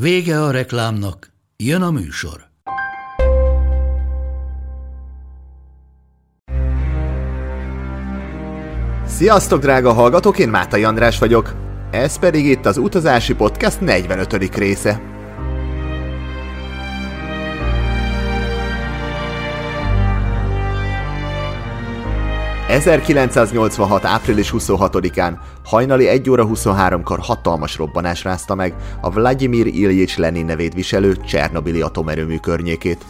Vége a reklámnak, jön a műsor. Sziasztok, drága hallgatók, én Mátai András vagyok. Ez pedig itt az Utazási Podcast 45. része. ...1986. április 26-án hajnali 1 óra 23-kor hatalmas robbanás rázta meg a Vladimir Ilyich Lenin nevét viselő Csernobili atomerőmű környékét.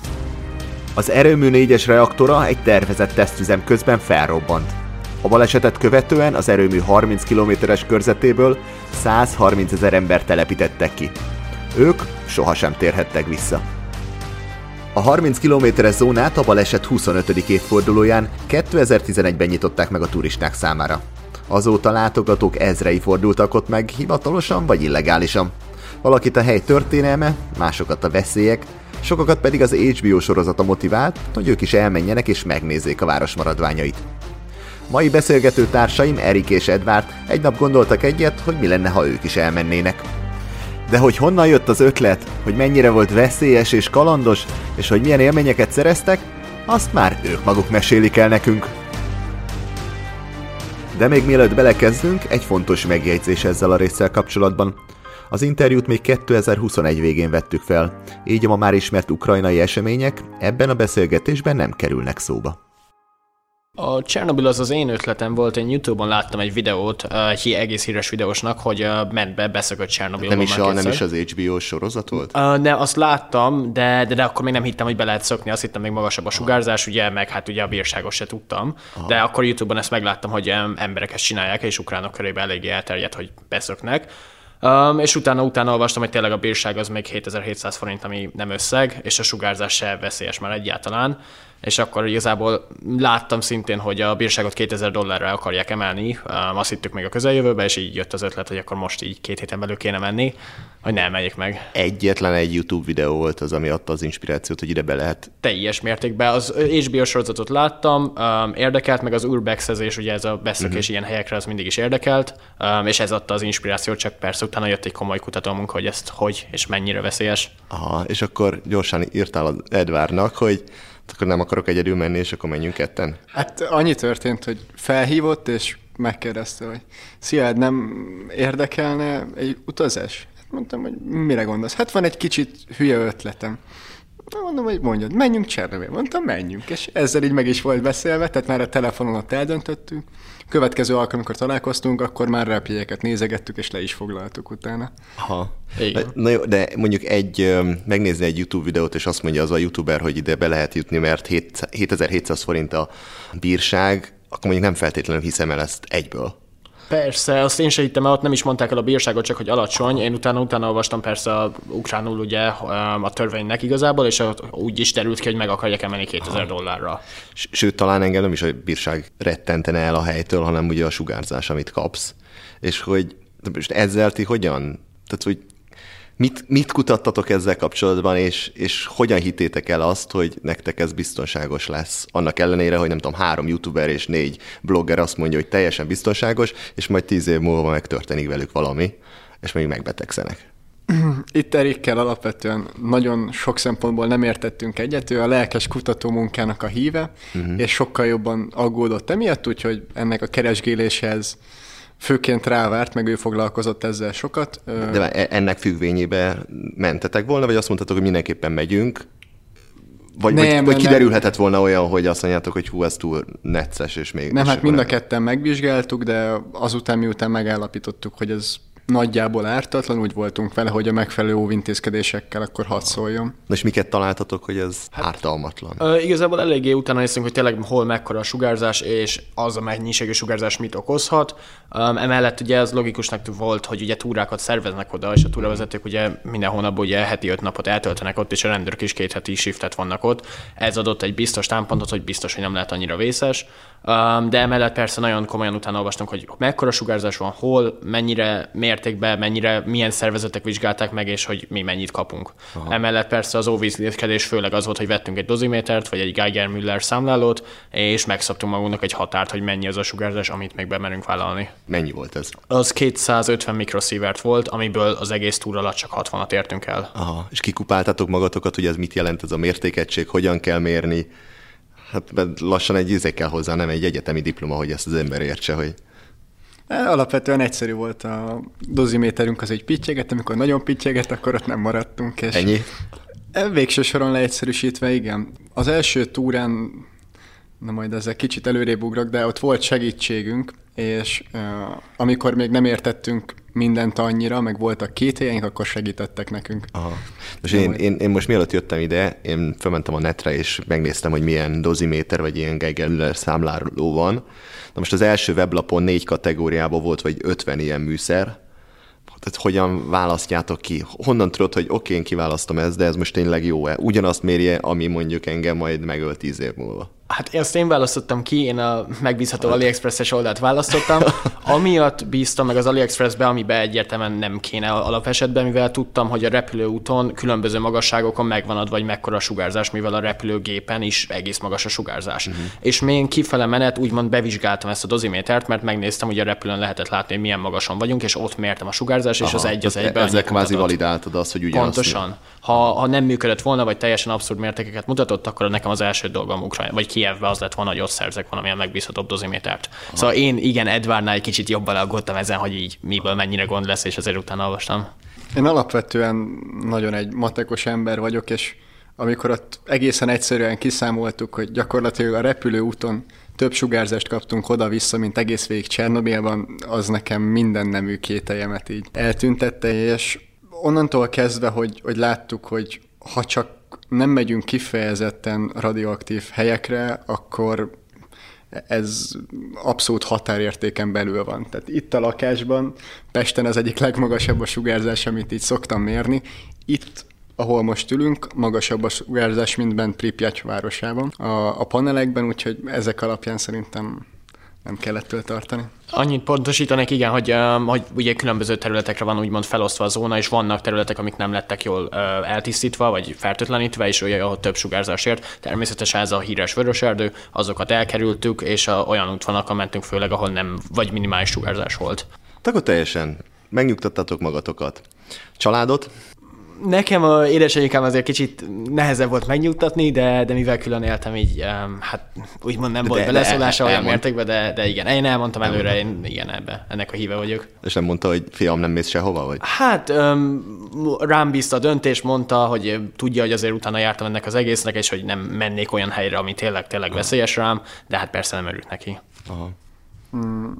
Az erőmű 4-es reaktora egy tervezett tesztüzem közben felrobbant. A balesetet követően az erőmű 30 kilométeres körzetéből 130 ezer ember telepítettek ki. Ők sohasem térhettek vissza. A 30 kilométeres zónát a baleset 25. évfordulóján 2011-ben nyitották meg a turisták számára. Azóta látogatók ezrei fordultak ott meg hivatalosan vagy illegálisan. Valakit a hely történelme, másokat a veszélyek, sokakat pedig az HBO sorozata motivált, hogy ők is elmenjenek és megnézzék a város maradványait. Mai beszélgető társaim, Erik és Edvard egy nap gondoltak egyet, hogy mi lenne, ha ők is elmennének. De hogy honnan jött az ötlet, hogy mennyire volt veszélyes és kalandos, és hogy milyen élményeket szereztek, azt már ők maguk mesélik el nekünk. De még mielőtt belekezdünk, egy fontos megjegyzés ezzel a résszel kapcsolatban. Az interjút még 2021 végén vettük fel, így a ma már ismert ukrajnai események ebben a beszélgetésben nem kerülnek szóba. A Chernobyl az az én ötletem volt, én Youtube-on láttam egy videót, egy egész híres videósnak, hogy ment be, beszökött Chernobyl. Nem is, a, nem is az HBO sorozat volt? Uh, ne, azt láttam, de, de, de akkor még nem hittem, hogy be lehet szökni, azt hittem még magasabb a sugárzás, ugye, meg hát ugye a bírságos se tudtam. Aha. De akkor Youtube-on ezt megláttam, hogy emberek ezt csinálják, és ukránok körében eléggé elterjedt, hogy beszöknek. Um, és utána, utána olvastam, hogy tényleg a bírság az még 7700 forint, ami nem összeg, és a sugárzás se veszélyes már egyáltalán és akkor igazából láttam szintén, hogy a bírságot 2000 dollárra akarják emelni, azt hittük még a közeljövőbe, és így jött az ötlet, hogy akkor most így két héten belül kéne menni, hogy ne emeljék meg. Egyetlen egy YouTube videó volt az, ami adta az inspirációt, hogy ide be lehet. Teljes mértékben. Az HBO sorozatot láttam, érdekelt, meg az urbexezés, ugye ez a beszökés uh-huh. ilyen helyekre, az mindig is érdekelt, és ez adta az inspirációt, csak persze utána jött egy komoly kutatómunka, hogy ezt hogy és mennyire veszélyes. Aha, és akkor gyorsan írtál az Edvárnak, hogy akkor nem akarok egyedül menni, és akkor menjünk ketten? Hát annyi történt, hogy felhívott, és megkérdezte, hogy szia, nem érdekelne egy utazás? Hát mondtam, hogy mire gondolsz? Hát van egy kicsit hülye ötletem. Mondom, hogy mondjad, menjünk Csernobyl. Mondtam, menjünk. És ezzel így meg is volt beszélve, tehát már a telefonon ott eldöntöttünk. Következő alkalom, amikor találkoztunk, akkor már repjegyeket nézegettük, és le is foglaltuk utána. Aha. Igen. Na jó, de mondjuk egy, megnézni egy YouTube videót, és azt mondja az a YouTuber, hogy ide be lehet jutni, mert 7700 forint a bírság, akkor mondjuk nem feltétlenül hiszem el ezt egyből. Persze, azt én se hittem, ott nem is mondták el a bírságot, csak hogy alacsony. Én utána, utána olvastam persze a ukránul ugye a törvénynek igazából, és úgy is terült ki, hogy meg akarják emelni 2000 Aha. dollárra. Sőt, talán engem nem is a bírság rettentene el a helytől, hanem ugye a sugárzás, amit kapsz. És hogy most ezzel ti hogyan? Tehát, hogy Mit, mit kutattatok ezzel kapcsolatban, és, és hogyan hitétek el azt, hogy nektek ez biztonságos lesz? Annak ellenére, hogy nem tudom, három youtuber és négy blogger azt mondja, hogy teljesen biztonságos, és majd tíz év múlva megtörténik velük valami, és még megbetegszenek. Itt Erikkel alapvetően nagyon sok szempontból nem értettünk egyet, ő a lelkes kutató munkának a híve, uh-huh. és sokkal jobban aggódott emiatt, úgyhogy ennek a keresgéléshez főként rávárt, meg ő foglalkozott ezzel sokat. De e- ennek függvényében mentetek volna, vagy azt mondhatok, hogy mindenképpen megyünk, vagy, nem, vagy, vagy kiderülhetett nem. volna olyan, hogy azt mondjátok, hogy hú, ez túl necces, és még... Nem, hát mind a ketten megvizsgáltuk, de azután, miután megállapítottuk, hogy ez nagyjából ártatlan, úgy voltunk vele, hogy a megfelelő óvintézkedésekkel akkor hadd szóljon. Na és miket találtatok, hogy ez hát, ártalmatlan? Ö, igazából eléggé utána néztünk, hogy tényleg hol mekkora a sugárzás, és az a mennyiségű sugárzás mit okozhat. Um, emellett ugye ez logikusnak volt, hogy ugye túrákat szerveznek oda, és a túravezetők ugye minden hónapban ugye heti öt napot eltöltenek ott, és a rendőrök is két heti shiftet vannak ott. Ez adott egy biztos támpontot, hogy biztos, hogy nem lehet annyira vészes. De emellett persze nagyon komolyan utána olvastunk, hogy mekkora sugárzás van, hol, mennyire mértékben, mennyire, milyen szervezetek vizsgálták meg, és hogy mi mennyit kapunk. Aha. Emellett persze az óvízlétkedés főleg az volt, hogy vettünk egy dozimétert, vagy egy Geiger-Müller számlálót, és megszabtunk magunknak egy határt, hogy mennyi az a sugárzás, amit még bemerünk vállalni. Mennyi volt ez? Az 250 mikrosievert volt, amiből az egész túra alatt csak 60-at értünk el. Aha. És kikupáltatok magatokat, hogy ez mit jelent ez a mértékegység, hogyan kell mérni? Hát lassan egy íze kell hozzá, nem egy egyetemi diploma, hogy ezt az ember értse, hogy... E, alapvetően egyszerű volt a doziméterünk, az egy pittyeget, amikor nagyon pittyeget, akkor ott nem maradtunk. És Ennyi? E, végső soron leegyszerűsítve, igen. Az első túrán, na majd ezzel kicsit előrébb ugrok, de ott volt segítségünk, és uh, amikor még nem értettünk mindent annyira, meg voltak két helyeink, akkor segítettek nekünk. Aha. Most én, én, én, most mielőtt jöttem ide, én felmentem a netre, és megnéztem, hogy milyen doziméter, vagy ilyen Geiger számláló van. Na most az első weblapon négy kategóriában volt, vagy 50 ilyen műszer, tehát hogyan választjátok ki? Honnan tudod, hogy oké, okay, én kiválasztom ezt, de ez most tényleg jó-e? Ugyanazt mérje, ami mondjuk engem majd megöl tíz év múlva. Hát ezt én választottam ki, én a megbízható AliExpress-es oldalt választottam. Amiatt bíztam meg az AliExpress-be, amiben egyértelműen nem kéne alapesetben, mivel tudtam, hogy a repülőúton különböző magasságokon megvan adva, vagy mekkora a sugárzás, mivel a repülőgépen is egész magas a sugárzás. Uh-huh. És még kifele menet úgymond bevizsgáltam ezt a dozimétert, mert megnéztem, hogy a repülőn lehetett látni, hogy milyen magason vagyunk, és ott mértem a sugárzást, és az egy az egyben. Ezzel kvázi validáltad azt, hogy ugyanazt. Pontosan. Ha, ha nem működött volna, vagy teljesen abszurd mértékeket mutatott, akkor nekem az első dolgom Ukrajna, vagy Kievbe az lett volna, hogy ott szerzek valamilyen megbízhatóbb dozimétert. Aha. Szóval én igen, Edvardnál egy kicsit jobban aggódtam ezen, hogy így miből mennyire gond lesz, és azért utána olvastam. Én alapvetően nagyon egy matekos ember vagyok, és amikor ott egészen egyszerűen kiszámoltuk, hogy gyakorlatilag a repülőúton több sugárzást kaptunk oda-vissza, mint egész végig Csernobilban, az nekem minden nemű kételjemet így eltüntette, és onnantól kezdve, hogy, hogy láttuk, hogy ha csak nem megyünk kifejezetten radioaktív helyekre, akkor ez abszolút határértéken belül van. Tehát itt a lakásban, Pesten az egyik legmagasabb a sugárzás, amit így szoktam mérni. Itt ahol most ülünk, magasabb a sugárzás, mint bent Pripyat városában. A, a panelekben, úgyhogy ezek alapján szerintem nem kell ettől tartani. Annyit pontosítanék, igen, hogy, hogy ugye különböző területekre van úgymond felosztva a zóna, és vannak területek, amik nem lettek jól eltisztítva, vagy fertőtlenítve, és ugye ahol több sugárzásért. Természetesen ez a híres vöröserdő, azokat elkerültük, és a, olyan útvonalakon mentünk főleg, ahol nem, vagy minimális sugárzás volt. Akkor teljesen megnyugtattatok magatokat. Családot? Nekem a édesanyukám azért kicsit nehezebb volt megnyugtatni, de, de mivel külön éltem, így um, hát úgymond nem de volt beleszólása olyan elmond... mértékben, de, de igen, én elmondtam előre, én igen, ebbe, ennek a híve vagyok. És nem mondta, hogy fiam, nem mész sehova, vagy? Hát um, rám bízta a döntés, mondta, hogy tudja, hogy azért utána jártam ennek az egésznek, és hogy nem mennék olyan helyre, ami tényleg, tényleg veszélyes rám, de hát persze nem örült neki. Aha. Mm,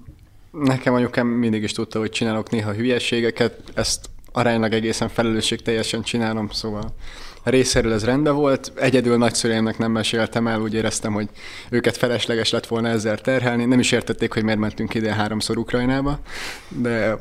nekem anyukám mindig is tudta, hogy csinálok néha hülyeségeket, ezt aránylag egészen felelősség teljesen csinálom, szóval részéről ez rendben volt. Egyedül nagyszüleimnek nem meséltem el, úgy éreztem, hogy őket felesleges lett volna ezzel terhelni. Nem is értették, hogy miért mentünk ide háromszor Ukrajnába, de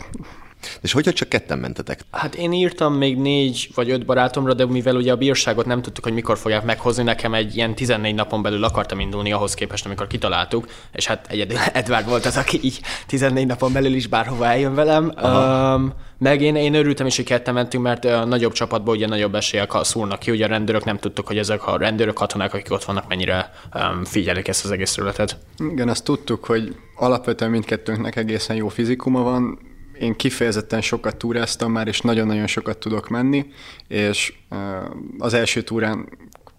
és hogyha csak ketten mentetek? Hát én írtam még négy vagy öt barátomra, de mivel ugye a bírságot nem tudtuk, hogy mikor fogják meghozni, nekem egy ilyen 14 napon belül akartam indulni ahhoz képest, amikor kitaláltuk, és hát egyedül Edvard volt az, aki így 14 napon belül is bárhova eljön velem. Um, meg én, én örültem is, hogy ketten mentünk, mert a nagyobb csapatból ugye nagyobb esélyek szúrnak ki, ugye a rendőrök nem tudtuk, hogy ezek a rendőrök, katonák, akik ott vannak, mennyire um, figyelik ezt az egész területet. Igen, azt tudtuk, hogy alapvetően mindkettőnknek egészen jó fizikuma van, én kifejezetten sokat túráztam már, és nagyon-nagyon sokat tudok menni, és az első túrán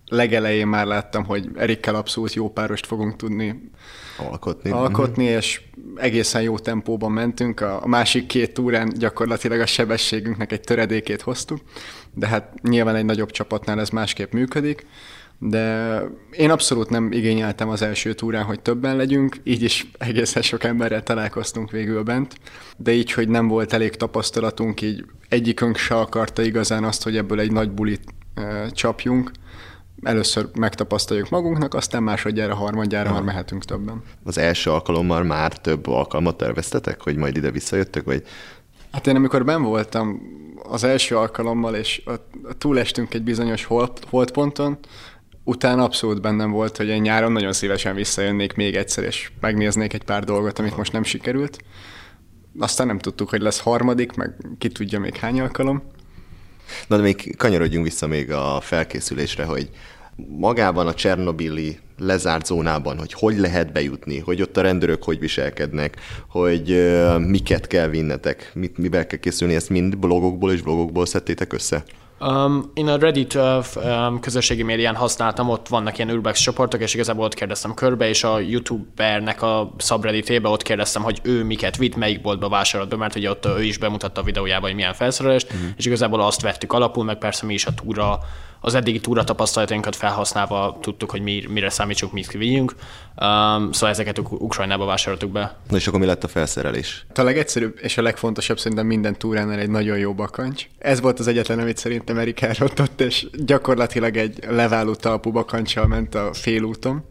legelején már láttam, hogy Erikkel abszolút jó párost fogunk tudni alkotni, alkotni és egészen jó tempóban mentünk. A másik két túrán gyakorlatilag a sebességünknek egy töredékét hoztuk, de hát nyilván egy nagyobb csapatnál ez másképp működik. De én abszolút nem igényeltem az első túrán, hogy többen legyünk, így is egészen sok emberrel találkoztunk végül bent, de így, hogy nem volt elég tapasztalatunk, így egyikünk se akarta igazán azt, hogy ebből egy nagy bulit e, csapjunk, először megtapasztaljuk magunknak, aztán másodjára, harmadjára már mehetünk többen. Az első alkalommal már több alkalmat terveztetek, hogy majd ide visszajöttök, vagy? Hát én amikor ben voltam az első alkalommal, és túlestünk egy bizonyos hold, holdponton, utána abszolút bennem volt, hogy én nyáron nagyon szívesen visszajönnék még egyszer, és megnéznék egy pár dolgot, amit most nem sikerült. Aztán nem tudtuk, hogy lesz harmadik, meg ki tudja még hány alkalom. Na de még kanyarodjunk vissza még a felkészülésre, hogy magában a Csernobili lezárt zónában, hogy hogy lehet bejutni, hogy ott a rendőrök hogy viselkednek, hogy uh, miket kell vinnetek, mit, mivel kell készülni, ezt mind blogokból és blogokból szedtétek össze? Um, én a Reddit um, közösségi médián használtam, ott vannak ilyen urbex csoportok, és igazából ott kérdeztem körbe, és a youtubernek a subredditébe ott kérdeztem, hogy ő miket vitt, melyik boltba vásárolt be, mert ugye ott ő is bemutatta a videójában, hogy milyen felszerelést, uh-huh. és igazából azt vettük alapul, meg persze mi is a túra az eddigi túra tapasztalatainkat felhasználva tudtuk, hogy mi, mire számítsunk, mit vigyünk. Um, szóval ezeket Ukrajnába vásároltuk be. Na és akkor mi lett a felszerelés? A legegyszerűbb és a legfontosabb szerintem minden túránál egy nagyon jó bakancs. Ez volt az egyetlen, amit szerintem Erik elrontott, és gyakorlatilag egy leváló talpú bakancsal ment a félúton.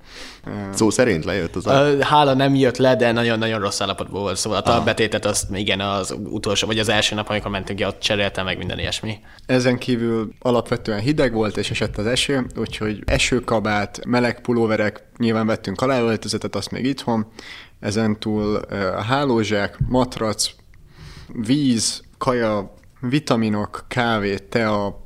Szó szerint lejött az a... Hála nem jött le, de nagyon-nagyon rossz állapotban volt. Szóval a talbetétet azt igen, az utolsó, vagy az első nap, amikor mentünk ott cseréltem meg minden ilyesmi. Ezen kívül alapvetően hideg volt, és esett az eső, úgyhogy esőkabát, meleg pulóverek, nyilván vettünk aláöltözetet, azt még itthon, ezen túl a hálózsák, matrac, víz, kaja, vitaminok, kávé, tea,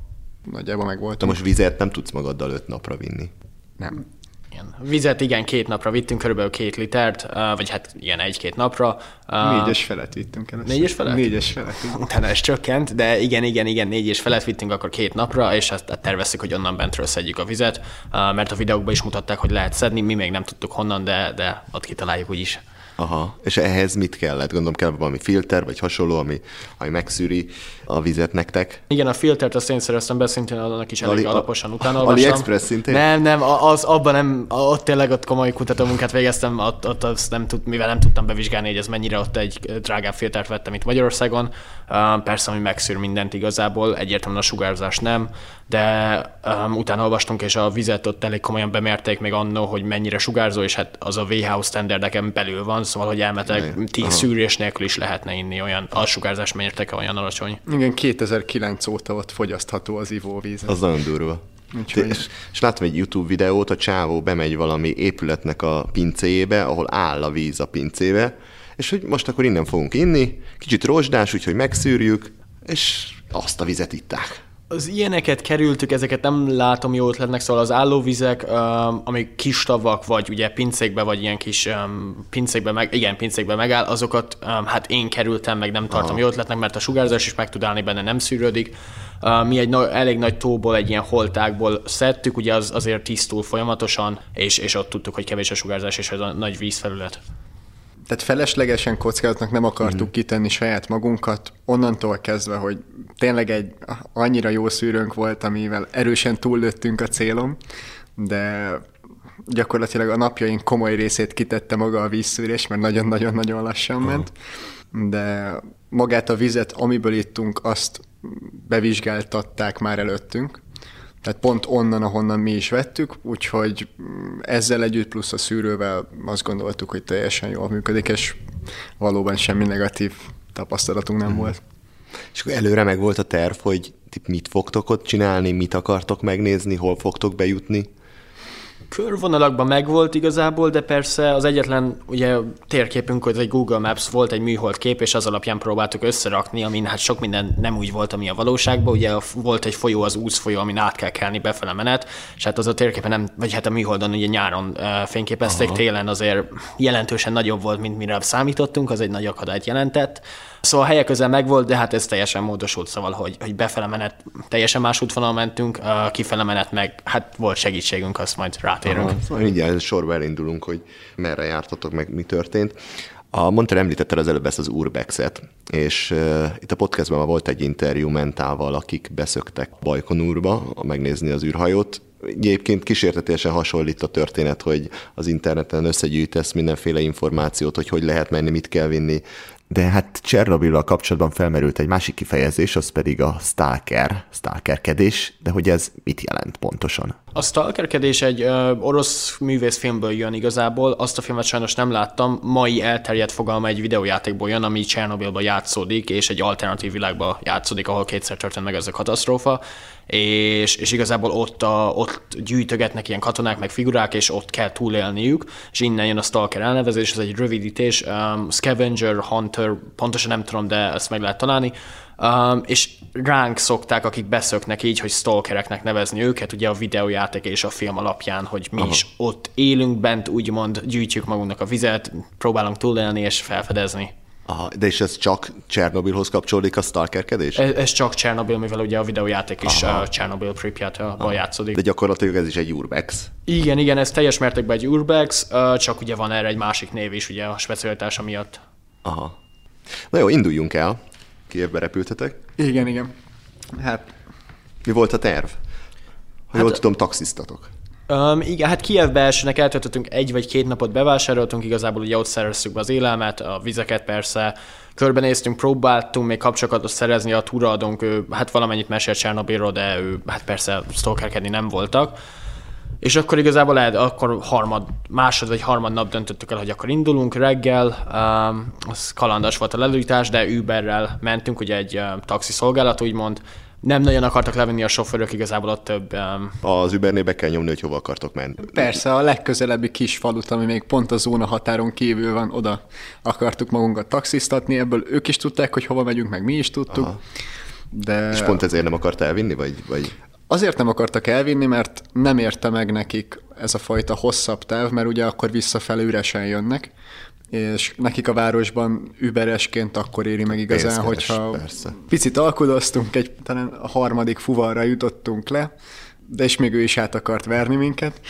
nagyjából meg volt. most vizet nem tudsz magaddal öt napra vinni. Nem. Igen. Vizet igen, két napra vittünk, körülbelül két litert, vagy hát ilyen egy-két napra. Négyes felett vittünk először. Négyes felett? Négyes felett. Utána ez csökkent, de igen, igen, igen, négyes felett vittünk akkor két napra, és azt terveztük, hogy onnan bentről szedjük a vizet, mert a videókban is mutatták, hogy lehet szedni, mi még nem tudtuk honnan, de, de ott kitaláljuk úgyis. Aha, és ehhez mit kellett? Gondolom kell valami filter, vagy hasonló, ami, ami megszűri a vizet nektek. Igen, a filtert azt én szereztem be, szintén annak is elég Ali, alaposan utána olvastam. AliExpress szintén? Nem, nem, az, abban nem, ott tényleg ott komoly kutatómunkát végeztem, ott, ott azt nem tud, mivel nem tudtam bevizsgálni, hogy ez mennyire ott egy drágább filtert vettem itt Magyarországon. Uh, persze, ami megszűr mindent igazából, egyértelműen a sugárzás nem, de um, utána olvastunk, és a vizet ott elég komolyan bemérték még annó, hogy mennyire sugárzó, és hát az a WHO standardeken belül van, szóval, hogy elmetek tíz szűrés nélkül is lehetne inni olyan, a sugárzás mértéke olyan alacsony. Igen, 2009 óta ott fogyasztható az ivóvíz. Az nagyon durva. Úgyhogy... És, és látom egy YouTube videót, a csávó bemegy valami épületnek a pincéjébe, ahol áll a víz a pincébe, és hogy most akkor innen fogunk inni, kicsit rozsdás, úgyhogy megszűrjük, és azt a vizet itták az ilyeneket kerültük, ezeket nem látom jó ötletnek, szóval az állóvizek, amik kis tavak, vagy ugye pincékbe, vagy ilyen kis pincékbe, meg, igen, pincékbe megáll, azokat hát én kerültem, meg nem tartom Aha. jó ötletnek, mert a sugárzás is meg tud állni benne, nem szűrődik. Mi egy elég nagy tóból, egy ilyen holtákból szedtük, ugye az azért tisztul folyamatosan, és, és ott tudtuk, hogy kevés a sugárzás, és ez a nagy vízfelület tehát feleslegesen kockázatnak nem akartuk mm. kitenni saját magunkat, onnantól kezdve, hogy tényleg egy annyira jó szűrőnk volt, amivel erősen túllőttünk a célom, de gyakorlatilag a napjaink komoly részét kitette maga a vízszűrés, mert nagyon-nagyon-nagyon lassan ment, de magát a vizet, amiből ittunk, azt bevizsgáltatták már előttünk, tehát pont onnan, ahonnan mi is vettük, úgyhogy ezzel együtt plusz a szűrővel azt gondoltuk, hogy teljesen jól működik, és valóban semmi negatív tapasztalatunk nem mm. volt. És akkor előre meg volt a terv, hogy mit fogtok ott csinálni, mit akartok megnézni, hol fogtok bejutni? Körvonalakban megvolt igazából, de persze az egyetlen ugye térképünk, hogy egy Google Maps volt egy műhold kép, és az alapján próbáltuk összerakni, amin hát sok minden nem úgy volt, ami a valóságban. Ugye volt egy folyó, az úsz folyó, amin át kell kelni befele menet, és hát az a térképen nem, vagy hát a műholdon ugye nyáron fényképezték, Aha. télen azért jelentősen nagyobb volt, mint mire számítottunk, az egy nagy akadályt jelentett. Szóval a helyek közel megvolt, de hát ez teljesen módosult, szóval, hogy, hogy befele menet teljesen más útvonal mentünk, kifele menet meg, hát volt segítségünk, azt majd rátérünk. Aha, szóval mindjárt sorba elindulunk, hogy merre jártatok, meg mi történt. A Monter említette az előbb ezt az Urbexet, és uh, itt a podcastban volt egy interjú mentával, akik beszöktek Bajkonúrba megnézni az űrhajót. Egyébként kísértetésen hasonlít a történet, hogy az interneten összegyűjtesz mindenféle információt, hogy hogy lehet menni, mit kell vinni. De hát Csernobillal kapcsolatban felmerült egy másik kifejezés, az pedig a stalker, stalkerkedés, de hogy ez mit jelent pontosan? A stalkerkedés egy ö, orosz művészfilmből jön igazából, azt a filmet sajnos nem láttam, mai elterjedt fogalma egy videójátékból jön, ami Csernobilban játszódik, és egy alternatív világba játszódik, ahol kétszer történt meg ez a katasztrófa, és, és igazából ott, a, ott gyűjtögetnek ilyen katonák, meg figurák, és ott kell túlélniük, és innen jön a Stalker elnevezés, ez egy rövidítés, um, Scavenger, Hunter, pontosan nem tudom, de ezt meg lehet találni, Um, és ránk szokták, akik beszöknek így, hogy stalkereknek nevezni őket, ugye a videójáték és a film alapján, hogy mi Aha. is ott élünk bent, úgymond gyűjtjük magunknak a vizet, próbálunk túlélni és felfedezni. Aha, de és ez csak Csernobilhoz kapcsolódik a stalkerkedés? Ez, ez csak Csernobil, mivel ugye a videójáték is Aha. Csernobil Pripyat-ban játszódik. De gyakorlatilag ez is egy urbex. Igen, igen, ez teljes mértékben egy urbex, csak ugye van erre egy másik név is, ugye a specialitása miatt. Aha. Na jó, induljunk el. Kievbe repültetek. Igen, igen. Hát Mi volt a terv? Ha jól tudom, taxisztatok. Um, igen, hát Kievbe elsőnek eltöltöttünk egy vagy két napot bevásároltunk, igazából ugye ott szereztük be az élelmet, a vizeket persze, körbenéztünk, próbáltunk még kapcsolatot szerezni, a túraadónk, ő hát valamennyit mesélt Csernobilról, de ő hát persze stalkerkedni nem voltak. És akkor igazából lehet, akkor harmad, másod vagy harmad nap döntöttük el, hogy akkor indulunk reggel, um, az kalandas volt a lelőítás, de Uberrel mentünk, ugye egy um, taxi szolgálat úgymond, nem nagyon akartak levenni a sofőrök, igazából ott több um, Az Ubernél be kell nyomni, hogy hova akartok menni. persze a legközelebbi kis falut, ami még pont a zóna határon kívül van, oda akartuk magunkat taxisztatni, ebből ők is tudták, hogy hova megyünk, meg mi is tudtuk. Aha. De És pont ezért nem akart elvinni, vagy, vagy... Azért nem akartak elvinni, mert nem érte meg nekik ez a fajta hosszabb táv, mert ugye akkor visszafelé üresen jönnek, és nekik a városban überesként akkor éri meg igazán, Pénzkeres, hogyha persze. picit alkudoztunk, egy, talán a harmadik fuvarra jutottunk le, de és még ő is át akart verni minket,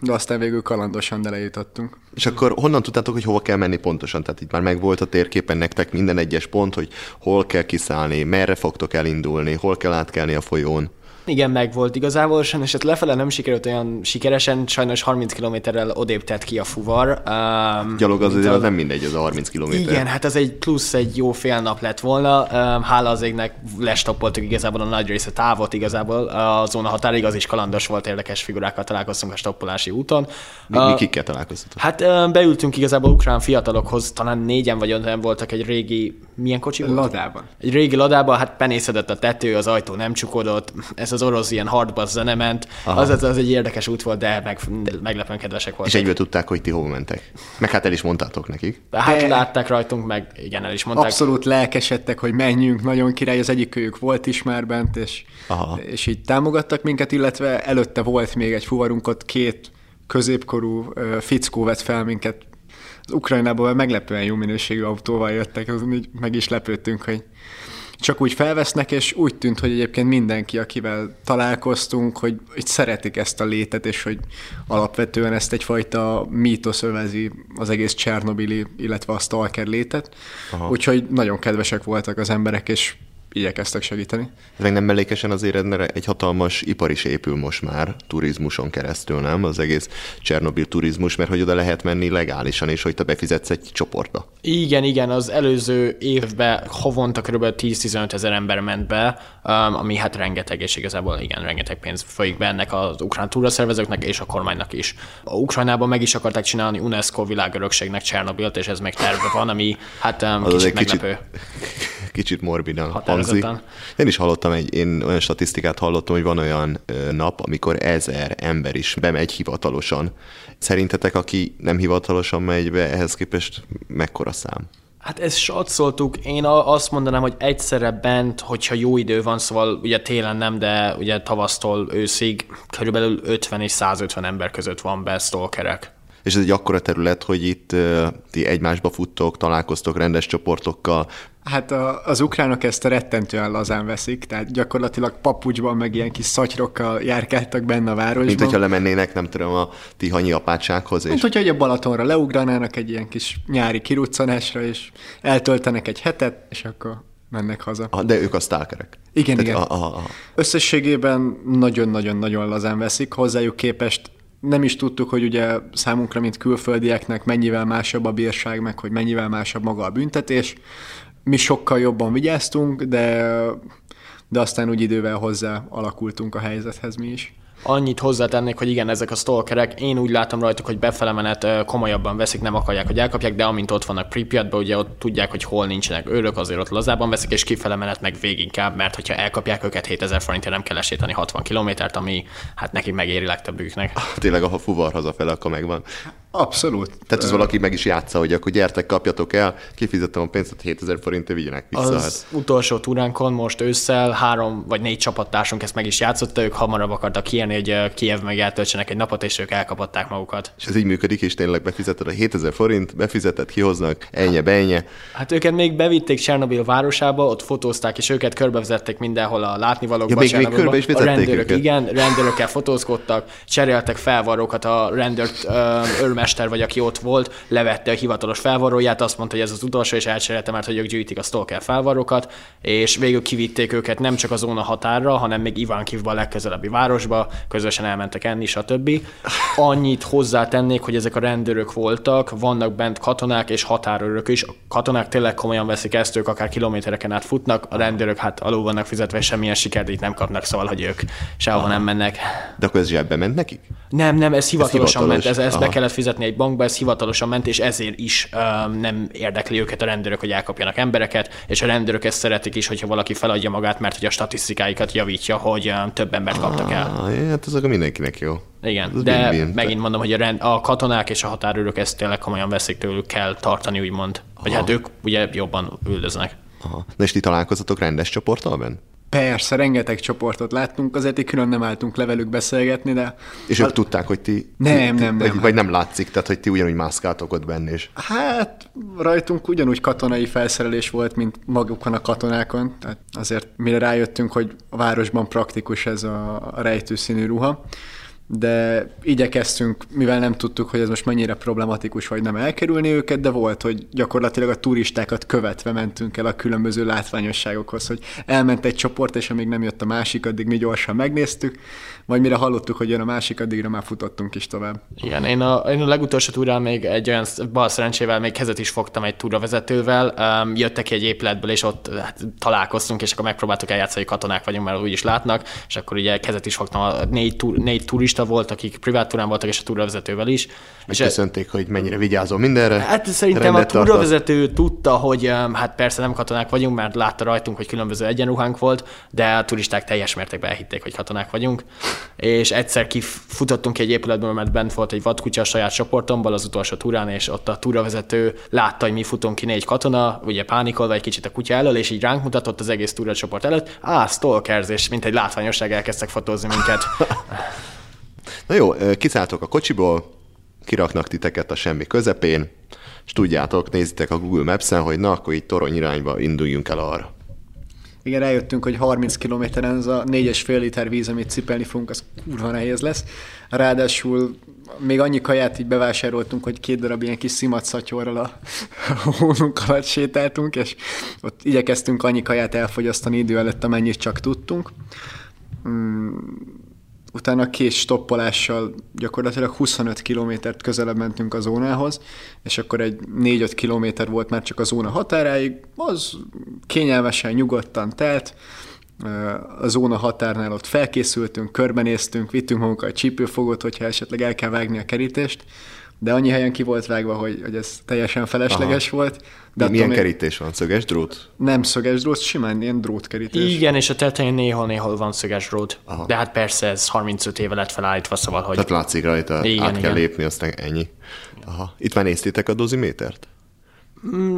de aztán végül kalandosan de lejutottunk. És akkor honnan tudtátok, hogy hova kell menni pontosan? Tehát itt már megvolt a térképen nektek minden egyes pont, hogy hol kell kiszállni, merre fogtok elindulni, hol kell átkelni a folyón. Igen, meg volt igazából, sajnos ez lefele nem sikerült olyan sikeresen, sajnos 30 kilométerrel odébb tett ki a fuvar. Um, Gyalog az azért nem mindegy, az a 30 km. Igen, hát ez egy plusz egy jó fél nap lett volna. Um, hála az égnek lestoppoltuk igazából a nagy része távot igazából. A zóna határig az is kalandos volt, érdekes figurákkal találkoztunk a stoppolási úton. Mi, Uh, mi kikkel találkoztatok? Hát um, beültünk igazából ukrán fiatalokhoz, talán négyen vagy öten voltak egy régi, milyen kocsi volt? Ladában. Egy régi ladában, hát penészedett a tető, az ajtó nem csukódott, ez az orosz ilyen hardbass zene ment. Az, az, az, egy érdekes út volt, de meg, meglepően kedvesek voltak. És egyből tudták, hogy ti hova mentek. Meg hát el is mondtátok nekik. Hát De- látták rajtunk, meg igen, el is mondták. Abszolút lelkesedtek, hogy menjünk, nagyon király, az egyik őjük volt is már bent, és, Aha. és így támogattak minket, illetve előtte volt még egy fuvarunk, ott két középkorú fickó vett fel minket. Az Ukrajnából meglepően jó minőségű autóval jöttek, az így meg is lepődtünk, hogy csak úgy felvesznek, és úgy tűnt, hogy egyébként mindenki, akivel találkoztunk, hogy, hogy szeretik ezt a létet, és hogy alapvetően ezt egyfajta mítosz övezi az egész Csernobili, illetve a Stalker létet. Aha. Úgyhogy nagyon kedvesek voltak az emberek, és igyekeztek segíteni. Ez meg nem mellékesen azért egy hatalmas ipar is épül most már turizmuson keresztül, nem? Az egész Csernobil turizmus, mert hogy oda lehet menni legálisan, és hogy te befizetsz egy csoportba. Igen, igen, az előző évben havonta kb. 10-15 ezer ember ment be, um, ami hát rengeteg, és igazából igen, rengeteg pénz folyik be ennek az ukrán túraszervezőknek és a kormánynak is. A Ukrajnában meg is akarták csinálni UNESCO világörökségnek Csernobilt, és ez még terve van, ami hát um, Az kicsit egy kicsit- meglepő. Kicsit morbidan hangzik. Én is hallottam, egy, én olyan statisztikát hallottam, hogy van olyan nap, amikor ezer ember is bemegy hivatalosan. Szerintetek, aki nem hivatalosan megy be, ehhez képest mekkora szám? Hát ezt satszoltuk, én azt mondanám, hogy egyszerre bent, hogyha jó idő van, szóval ugye télen nem, de ugye tavasztól őszig körülbelül 50 és 150 ember között van be stalkerek. És ez egy akkora terület, hogy itt ö, ti egymásba futtok, találkoztok rendes csoportokkal, Hát a, az ukránok ezt rettentően lazán veszik, tehát gyakorlatilag papucsban, meg ilyen kis szatyrokkal járkáltak benne a városban. mint hogyha lemennének, nem tudom, a tihanyi apátsághoz, és Mint hogyha ugye Balatonra leugranának egy ilyen kis nyári kiruccanásra, és eltöltenek egy hetet, és akkor mennek haza. Ah, de ők a stalkerek. Igen, Tehát, igen. A, a, a, Összességében nagyon-nagyon-nagyon lazán veszik, hozzájuk képest nem is tudtuk, hogy ugye számunkra, mint külföldieknek mennyivel másabb a bírság, meg hogy mennyivel másabb maga a büntetés. Mi sokkal jobban vigyáztunk, de, de aztán úgy idővel hozzá alakultunk a helyzethez mi is. Annyit hozzátennék, hogy igen, ezek a stalkerek, én úgy látom rajtuk, hogy befele menet komolyabban veszik, nem akarják, hogy elkapják, de amint ott vannak Pripyatban, ugye ott tudják, hogy hol nincsenek őrök, azért ott lazában veszik, és kifele menet meg véginkább, mert hogyha elkapják őket 7000 forintért nem kell lesétani 60 kilométert, ami hát nekik megéri legtöbbüknek. tényleg a fuvar hazafele, akkor megvan. Abszolút. Tehát ez valaki meg is játsza, hogy akkor gyertek, kapjatok el, kifizettem a pénzt, 7000 forintért vigyenek vissza. Az Hát. utolsó túránkon most ősszel három vagy négy csapattársunk ezt meg is játszotta, ők hamarabb akartak kijönni, hogy Kiev meg eltöltsenek egy napot, és ők elkapatták magukat. És ez így működik, és tényleg befizeted a 7000 forint, befizeted, kihoznak, ennyi, bennyi. Hát őket még bevitték Csernobil városába, ott fotózták, és őket körbevezették mindenhol a látnivalókba. Ja, még- még körbe is a rendőrök, őket? igen, rendőrökkel fotózkodtak, cseréltek felvarrókat, a rendőrt ö, őrmester vagy aki ott volt, levette a hivatalos felvarróját, azt mondta, hogy ez az utolsó, és elcserélte, mert hogy ők gyűjtik a stalker felvarrókat, és végül kivitték őket nem csak a zóna határra, hanem még Ivánkivba a legközelebbi városba, közösen elmentek enni, stb. Annyit hozzátennék, hogy ezek a rendőrök voltak, vannak bent katonák és határőrök is. A katonák tényleg komolyan veszik ezt, ők akár kilométereken át futnak, a rendőrök hát alul vannak fizetve, és semmilyen sikert nem kapnak, szóval, hogy ők sehova nem mennek. De akkor ez zsebbe ment nekik? Nem, nem, ez hivatalosan hivatalos. ment, ez, ez be Aha. kellett fizetni egy bankba, ez hivatalosan ment, és ezért is um, nem érdekli őket a rendőrök, hogy elkapjanak embereket, és a rendőrök ezt szeretik is, hogyha valaki feladja magát, mert hogy a statisztikáikat javítja, hogy um, több embert kaptak el. Ah, hát ez akkor mindenkinek jó. Igen, Ez de win-win. megint mondom, hogy a, rend, a katonák és a határőrök ezt tényleg komolyan veszik tőlük, kell tartani, úgymond. Vagy hát ők ugye jobban üldöznek. Aha. Na és ti találkozatok rendes csoporttal benn? Persze, rengeteg csoportot láttunk, azért így külön nem álltunk le velük beszélgetni, de És ők tudták, hogy ti... Nem, ti, nem, nem. Vagy, vagy nem látszik, tehát hogy ti ugyanúgy mászkáltok ott benne is. Hát rajtunk ugyanúgy katonai felszerelés volt, mint magukon a katonákon, tehát azért mire rájöttünk, hogy a városban praktikus ez a, a rejtőszínű ruha, de igyekeztünk, mivel nem tudtuk, hogy ez most mennyire problematikus, vagy nem elkerülni őket, de volt, hogy gyakorlatilag a turistákat követve mentünk el a különböző látványosságokhoz, hogy elment egy csoport, és amíg nem jött a másik, addig mi gyorsan megnéztük, majd mire hallottuk, hogy jön a másik, addigra már futottunk is tovább. Igen, én a, én a legutolsó túrán még egy olyan bal szerencsével még kezet is fogtam egy túravezetővel, um, jöttek ki egy épületből, és ott hát, találkoztunk, és akkor megpróbáltuk eljátszani, hogy katonák vagyunk, mert úgy is látnak, és akkor ugye kezet is fogtam, a négy, túr, négy turista volt, akik privát túrán voltak, és a túravezetővel is. És Köszönték, hogy mennyire vigyázol mindenre. Hát szerintem a rendet tartasz. túravezető tudta, hogy um, hát persze nem katonák vagyunk, mert látta rajtunk, hogy különböző egyenruhánk volt, de a turisták teljes mértékben elhitték, hogy katonák vagyunk. És egyszer kifutottunk egy épületből, mert bent volt egy vadkutya a saját csoportomból az utolsó túrán, és ott a túravezető látta, hogy mi futunk ki négy katona, ugye pánikolva egy kicsit a kutya elől, és így ránk mutatott az egész túracsoport előtt. Á, stalkers, és mint egy látványosság elkezdtek fotózni minket. Na jó, kiszálltok a kocsiból, kiraknak titeket a semmi közepén, és tudjátok, nézitek a Google Maps-en, hogy na, akkor így torony irányba induljunk el arra. Igen, rájöttünk, hogy 30 kilométeren ez a 4,5 liter víz, amit cipelni fogunk, az kurva nehéz lesz. Ráadásul még annyi kaját így bevásároltunk, hogy két darab ilyen kis szimatszatyorral a hónunk alatt sétáltunk, és ott igyekeztünk annyi kaját elfogyasztani idő előtt, amennyit csak tudtunk. Utána két stoppolással gyakorlatilag 25 kilométert közelebb mentünk a zónához, és akkor egy 4-5 kilométer volt már csak a zóna határáig, az kényelmesen, nyugodtan telt, a zóna határnál ott felkészültünk, körbenéztünk, vittünk magunkkal egy csípőfogót, hogyha esetleg el kell vágni a kerítést, de annyi helyen ki volt vágva, hogy, hogy ez teljesen felesleges Aha. volt. De Milyen még kerítés van? Szöges drót? Nem szöges drót, simán ilyen drótkerítés. Igen, és a tetején néhol-néhol van szöges drót. De hát persze ez 35 éve lett felállítva, szóval, hogy Tehát látszik rajta, Igen, át kell igen. lépni, aztán ennyi. Aha. Itt már néztétek a dozimétert?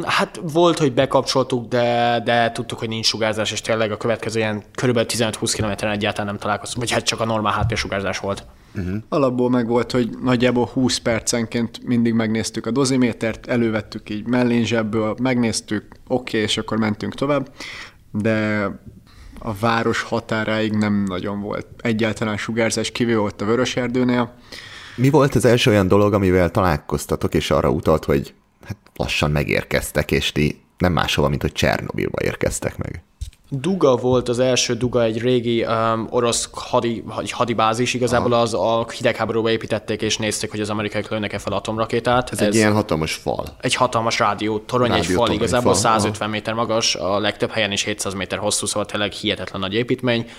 Hát volt, hogy bekapcsoltuk, de, de tudtuk, hogy nincs sugárzás, és tényleg a következő ilyen kb. 15-20 kilométeren egyáltalán nem találkoztunk, vagy hát csak a normál háttérsugárzás volt. Alapból meg volt, hogy nagyjából 20 percenként mindig megnéztük a dozimétert, elővettük így mellén zsebből, megnéztük, oké, okay, és akkor mentünk tovább, de a város határáig nem nagyon volt egyáltalán sugárzás, kivéve ott a Vöröserdőnél. Mi volt az első olyan dolog, amivel találkoztatok, és arra utalt, hogy hát lassan megérkeztek, és ti nem máshova, mint hogy Csernobilba érkeztek meg. Duga volt az első Duga, egy régi um, orosz hadi, hadibázis, igazából az a hidegháborúba építették, és nézték, hogy az amerikaiak lőnek-e fel atomrakétát. Ez, Ez egy ilyen hatalmas fal. Egy hatalmas rádió, torony, rádió, egy fal, torony, igazából fal. 150 aha. méter magas, a legtöbb helyen is 700 méter hosszú, szóval tényleg hihetetlen nagy építmény.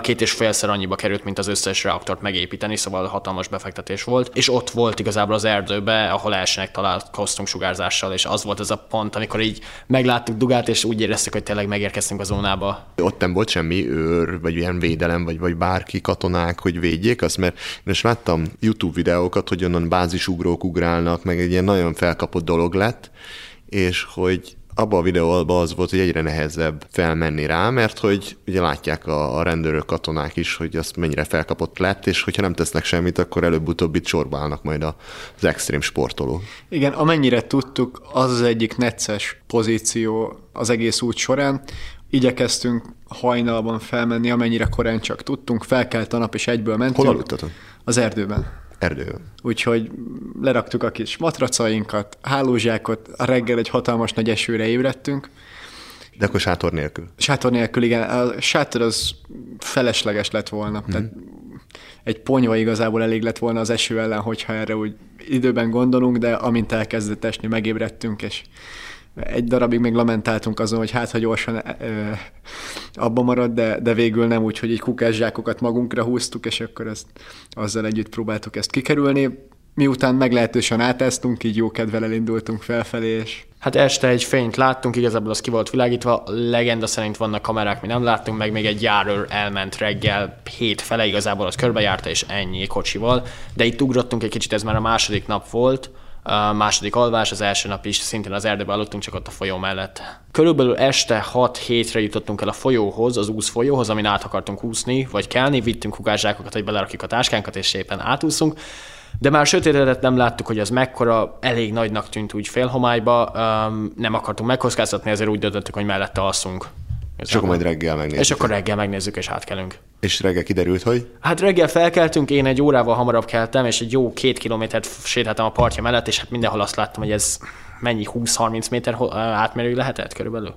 Két és félszer annyiba került, mint az összes reaktort megépíteni, szóval hatalmas befektetés volt. És ott volt igazából az erdőbe, ahol elsőnek találkoztunk sugárzással, és az volt ez a pont, amikor így megláttuk Dugát, és úgy éreztük, hogy tényleg megérkeztünk a zónába zónába. Ott nem volt semmi őr, vagy ilyen védelem, vagy, vagy bárki katonák, hogy védjék azt, mert én is láttam YouTube videókat, hogy onnan bázisugrók ugrálnak, meg egy ilyen nagyon felkapott dolog lett, és hogy abban a videóban az volt, hogy egyre nehezebb felmenni rá, mert hogy ugye látják a, a rendőrök, katonák is, hogy azt mennyire felkapott lett, és hogyha nem tesznek semmit, akkor előbb-utóbb itt sorba állnak majd az extrém sportoló. Igen, amennyire tudtuk, az az egyik necces pozíció az egész út során, igyekeztünk hajnalban felmenni, amennyire korán csak tudtunk, felkelt a nap, és egyből mentünk. Hol aludtatok? Az erdőben. Erdőben. Úgyhogy leraktuk a kis matracainkat, hálózsákot, a reggel egy hatalmas nagy esőre ébredtünk. De akkor sátor nélkül? Sátor nélkül, igen. A sátor az felesleges lett volna. Mm. Tehát egy ponyva igazából elég lett volna az eső ellen, hogyha erre úgy időben gondolunk, de amint elkezdett esni, megébredtünk, és egy darabig még lamentáltunk azon, hogy hát, ha gyorsan ö, abba marad, de, de végül nem úgy, hogy egy kukászsákokat magunkra húztuk, és akkor ezt, azzal együtt próbáltuk ezt kikerülni. Miután meglehetősen átáztunk, így jó kedvel elindultunk felfelé, és Hát este egy fényt láttunk, igazából az ki volt világítva, legenda szerint vannak kamerák, mi nem láttunk, meg még egy járőr elment reggel hét fele, igazából az körbejárta, és ennyi kocsival, de itt ugrottunk egy kicsit, ez már a második nap volt, a második alvás, az első nap is szintén az erdőben aludtunk, csak ott a folyó mellett. Körülbelül este 6-7-re jutottunk el a folyóhoz, az úsz folyóhoz, amin át akartunk úszni, vagy kelni, vittünk hukázsákokat, hogy belerakjuk a táskánkat, és szépen átúszunk. De már sötétedet nem láttuk, hogy az mekkora, elég nagynak tűnt úgy félhomályba, nem akartunk megkockáztatni, ezért úgy döntöttük, hogy mellette alszunk. És akkor majd reggel megnézzük. És akkor reggel megnézzük, és átkelünk. És reggel kiderült, hogy? Hát reggel felkeltünk, én egy órával hamarabb keltem, és egy jó két kilométert sétáltam a partja mellett, és hát mindenhol azt láttam, hogy ez mennyi 20-30 méter átmerő lehetett körülbelül.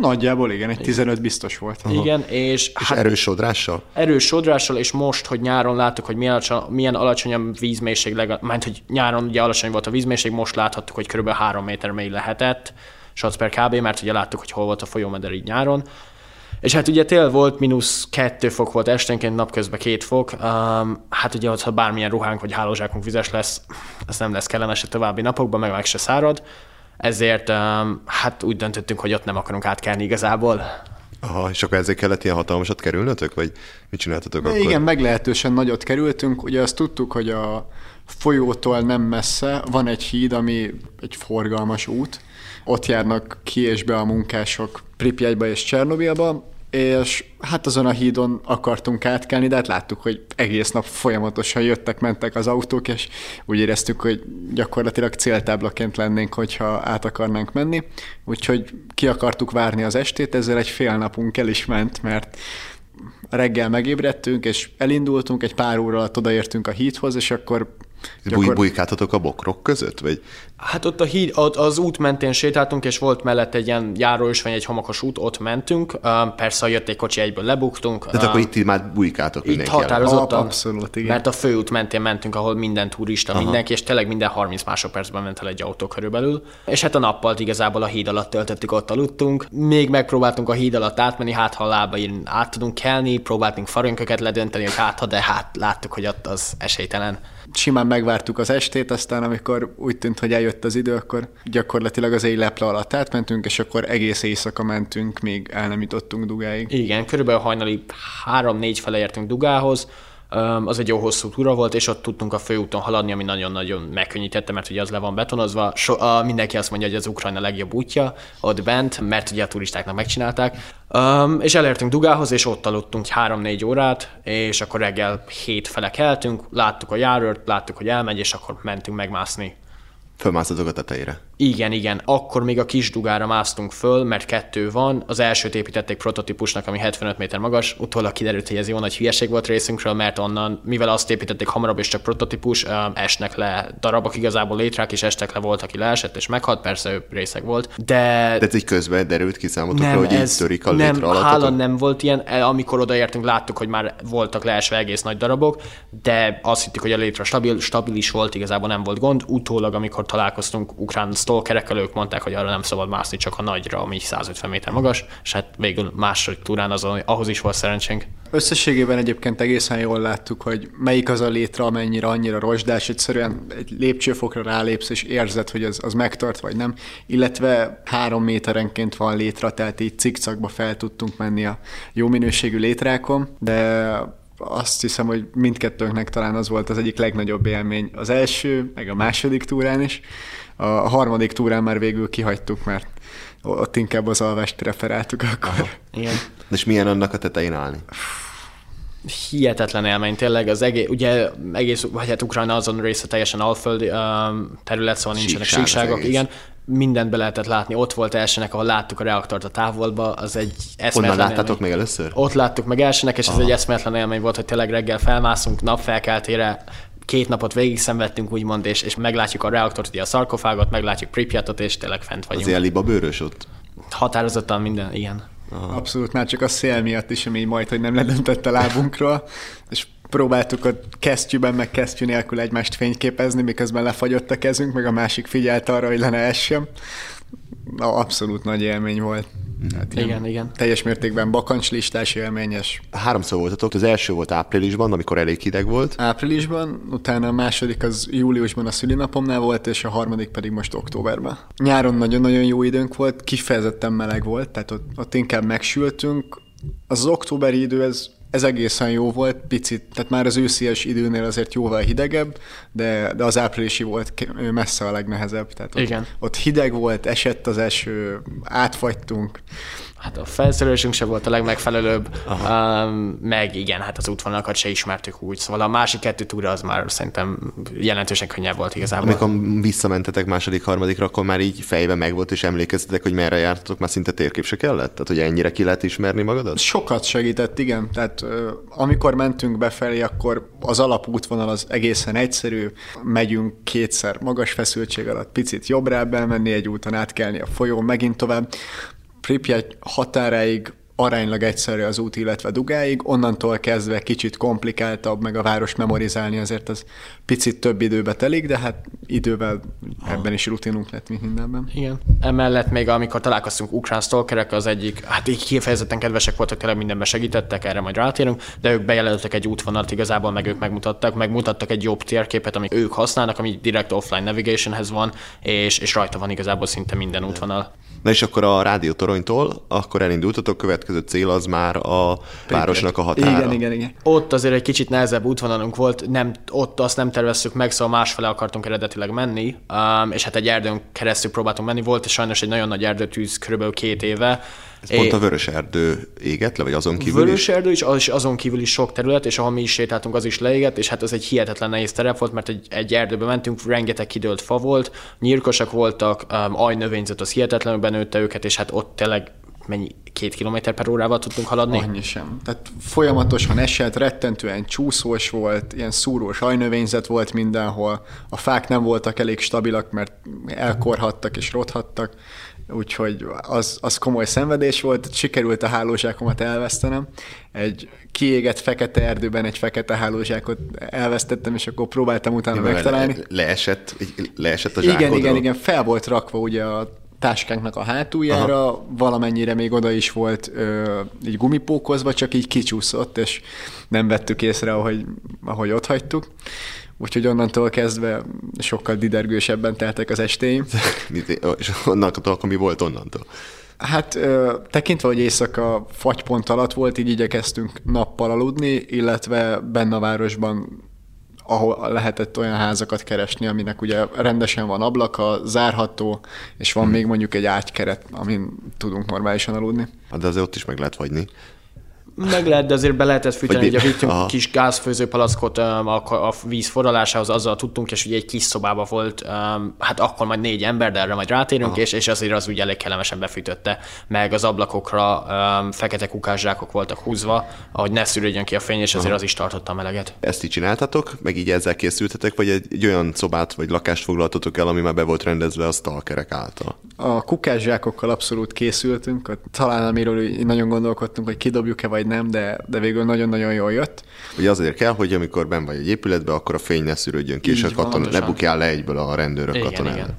Nagyjából igen, egy 15 biztos volt. Aha. Igen, és, és hát, erős sodrással? Erős sodrással, és most, hogy nyáron láttuk, hogy milyen, alacsony, milyen alacsony a vízmélység, legalább, mert hogy nyáron ugye alacsony volt a vízmélység, most láthattuk, hogy körülbelül 3 méter mély lehetett, shots per kb, mert ugye láttuk, hogy hol volt a folyómeder így nyáron. És hát ugye tél volt, mínusz kettő fok volt esténként, napközben két fok. Um, hát ugye ott, ha bármilyen ruhánk vagy hálózsákunk vizes lesz, ez nem lesz kellemes a további napokban, meg meg se szárad. Ezért um, hát úgy döntöttünk, hogy ott nem akarunk átkelni igazából. Aha, és akkor ezzel kellett ilyen hatalmasat kerülnötök, vagy mit csináltatok akkor? Igen, meglehetősen nagyot kerültünk. Ugye azt tudtuk, hogy a folyótól nem messze van egy híd, ami egy forgalmas út. Ott járnak ki és be a munkások Pripyatba és Csernobilba, és hát azon a hídon akartunk átkelni, de hát láttuk, hogy egész nap folyamatosan jöttek, mentek az autók, és úgy éreztük, hogy gyakorlatilag céltáblaként lennénk, hogyha át akarnánk menni. Úgyhogy ki akartuk várni az estét, ezzel egy fél napunk el is ment, mert reggel megébredtünk, és elindultunk, egy pár óra alatt odaértünk a hídhoz, és akkor Gyakor... Bujkáltatok a bokrok között? Vagy? Hát ott a híd, ott az út mentén sétáltunk, és volt mellett egy ilyen járóösvény, egy homokos út, ott mentünk. Persze, ha jött egy kocsi, egyből lebuktunk. Tehát akkor itt már bujkáltok Itt határozottan, ah, abszolút, igen. mert a főút mentén mentünk, ahol minden turista, Aha. mindenki, és tényleg minden 30 másodpercben ment el egy autó körülbelül. És hát a nappal igazából a híd alatt töltöttük, ott aludtunk. Még megpróbáltunk a híd alatt átmenni, hát ha a lábain át tudunk kelni, próbáltunk farönköket ledönteni, hogy hát ha, de hát láttuk, hogy ott az esélytelen simán megvártuk az estét, aztán amikor úgy tűnt, hogy eljött az idő, akkor gyakorlatilag az éjleple alatt átmentünk, és akkor egész éjszaka mentünk, még el nem jutottunk Dugáig. Igen, körülbelül hajnali 3-4 fele értünk Dugához, az egy jó hosszú túra volt, és ott tudtunk a főúton haladni, ami nagyon-nagyon megkönnyítette, mert ugye az le van betonozva. So, a, mindenki azt mondja, hogy az Ukrajna legjobb útja ott bent, mert ugye a turistáknak megcsinálták. Um, és elértünk Dugához, és ott aludtunk 3-4 órát, és akkor reggel hét fele keltünk, láttuk a járőrt, láttuk, hogy elmegy, és akkor mentünk megmászni Fölmászotok a tetejére. Igen, igen. Akkor még a kis dugára másztunk föl, mert kettő van. Az elsőt építették prototípusnak, ami 75 méter magas. Utólag kiderült, hogy ez jó nagy hülyeség volt részünkről, mert onnan, mivel azt építették hamarabb és csak prototípus, esnek le darabok, igazából létrák is estek le, volt, aki leesett és meghalt, persze ő részeg volt. De, De ez így közben derült ki számotokra, nem, hogy ez így törik a nem, létre hála nem volt ilyen, E, amikor odaértünk, láttuk, hogy már voltak leesve egész nagy darabok, de azt hittük, hogy a létre stabil, stabil is volt, igazából nem volt gond. Utólag, amikor találkoztunk ukrán stalkerekkel, ők mondták, hogy arra nem szabad mászni, csak a nagyra, ami 150 méter magas, és hát végül második túrán azon, ahhoz is volt szerencsénk. Összességében egyébként egészen jól láttuk, hogy melyik az a létre, amennyire annyira rozsdás, egyszerűen egy lépcsőfokra rálépsz, és érzed, hogy az, az megtart, vagy nem. Illetve három méterenként van létre, tehát így cikcakba fel tudtunk menni a jó minőségű létrákon, de azt hiszem, hogy mindkettőnknek talán az volt az egyik legnagyobb élmény. Az első, meg a második túrán is. A harmadik túrán már végül kihagytuk, mert ott inkább az alvást preferáltuk akkor. Igen. És milyen annak a tetején állni? hihetetlen élmény, tényleg az egész, ugye egész, vagy hát Ukrajna azon része teljesen alföldi um, terület, szóval nincsenek síkságok, igen. Mindent be lehetett látni, ott volt elsőnek, ahol láttuk a reaktort a távolba, az egy eszméletlen Onnan láttátok élmény. meg először? Ott láttuk meg elsőnek, és ez egy eszméletlen élmény volt, hogy tényleg reggel felmászunk, napfelkeltére, két napot végig szenvedtünk, úgymond, és, és meglátjuk a reaktort, ugye a szarkofágot, meglátjuk Pripyatot, és tényleg fent Az vagyunk. ilyen libabőrös ott? Határozottan minden, igen. Abszolút, már csak a szél miatt is, ami majd, hogy nem ledöntött a lábunkról, és próbáltuk a kesztyűben, meg kesztyű nélkül egymást fényképezni, miközben lefagyott a kezünk, meg a másik figyelt arra, hogy le ne essem. Na, abszolút nagy élmény volt. Hát Igen, igen. Teljes mértékben bakancslistás élményes. Háromszor voltatok, az első volt áprilisban, amikor elég hideg volt. Áprilisban, utána a második az júliusban a szülinapomnál volt, és a harmadik pedig most októberben. Nyáron nagyon-nagyon jó időnk volt, kifejezetten meleg volt, tehát ott, ott inkább megsültünk. Az, az októberi idő, ez, ez egészen jó volt, picit, tehát már az őszies időnél azért jóval hidegebb, de, de az áprilisi volt messze a legnehezebb. Tehát ott, Igen. ott hideg volt, esett az eső, átfagytunk. Hát a felszerelésünk se volt a legmegfelelőbb, um, meg igen, hát az útvonalakat se ismertük úgy, szóval a másik kettő túra az már szerintem jelentősen könnyebb volt igazából. Amikor visszamentetek második, harmadikra, akkor már így fejbe megvolt, és emlékeztetek, hogy merre jártatok, már szinte térkép se kellett? Tehát, hogy ennyire ki lehet ismerni magadat? Sokat segített, igen. Tehát amikor mentünk befelé, akkor az alapútvonal az egészen egyszerű. Megyünk kétszer magas feszültség alatt, picit jobbra belmenni egy úton, átkelni a folyón, megint tovább. Pripyat határáig aránylag egyszerű az út, illetve Dugáig, onnantól kezdve kicsit komplikáltabb, meg a város memorizálni azért az picit több időbe telik, de hát idővel ebben is rutinunk lett, mint mindenben. Igen. Emellett még amikor találkoztunk ukrán stalkerek, az egyik, hát így kifejezetten kedvesek voltak, tényleg mindenben segítettek, erre majd rátérünk, de ők bejelöltek egy útvonalat igazából, meg ők megmutattak, megmutattak egy jobb térképet, amit ők használnak, ami direkt offline navigationhez van, és, és rajta van igazából szinte minden útvonal. Na és akkor a rádiótoronytól, akkor elindultatok, következő cél az már a városnak a határa. Igen, igen, igen. Ott azért egy kicsit nehezebb útvonalunk volt, nem, ott azt nem terveztük meg, szóval másfele akartunk eredetileg menni, um, és hát egy erdőn keresztül próbáltunk menni. Volt sajnos egy nagyon nagy erdőtűz körülbelül két éve. Ez pont a vörös erdő égett le, vagy azon kívül Vörös is? erdő is, az is, azon kívül is sok terület, és ahol mi is sétáltunk, az is leégett, és hát ez egy hihetetlen nehéz terep volt, mert egy, egy erdőbe mentünk, rengeteg kidőlt fa volt, nyírkosak voltak, um, ajnövényzet az hihetetlenül benőtte őket, és hát ott tényleg mennyi, két kilométer per órával tudtunk haladni. Annyi sem. Tehát folyamatosan esett, rettentően csúszós volt, ilyen szúrós ajnövényzet volt mindenhol, a fák nem voltak elég stabilak, mert elkorhattak és rothattak, úgyhogy az, az komoly szenvedés volt, sikerült a hálózsákomat elvesztenem. Egy kiégett fekete erdőben egy fekete hálózsákot elvesztettem, és akkor próbáltam utána Mivel megtalálni. Le, leesett, leesett a zsákodról. Igen, igen, igen, fel volt rakva ugye a táskánknak a hátuljára, Aha. valamennyire még oda is volt ö, így gumipókozva, csak így kicsúszott, és nem vettük észre, ahogy, ahogy ott hagytuk. Úgyhogy onnantól kezdve sokkal didergősebben teltek az estéim. És onnantól mi volt onnantól? Hát tekintve, hogy éjszaka fagypont alatt volt, így igyekeztünk nappal aludni, illetve benne a városban ahol lehetett olyan házakat keresni, aminek ugye rendesen van ablaka, zárható, és van hmm. még mondjuk egy ágykeret, amin tudunk normálisan aludni. Hát de azért ott is meg lehet fagyni. Meg lehet, de azért be lehetett fűteni, mi- vittünk Aha. kis gázfőzőpalackot a, a víz forralásához, azzal tudtunk, és ugye egy kis szobába volt, hát akkor majd négy ember, de erre majd rátérünk, és, és azért az ugye elég kellemesen befűtötte, meg az ablakokra fekete kukászsákok voltak húzva, ahogy ne szűrődjön ki a fény, és azért az is tartotta a meleget. Ezt így csináltatok, meg így ezzel készültetek, vagy egy, egy olyan szobát vagy lakást foglaltatok el, ami már be volt rendezve a stalkerek által? A kukászsákokkal abszolút készültünk, talán amiről nagyon gondolkodtunk, hogy kidobjuk-e vagy nem, de, de végül nagyon-nagyon jól jött. Ugye azért kell, hogy amikor ben vagy egy épületbe, akkor a fény ne szűrődjön ki, és Így a van, katona, ne bukjál le egyből a rendőrök Igen, katona igen.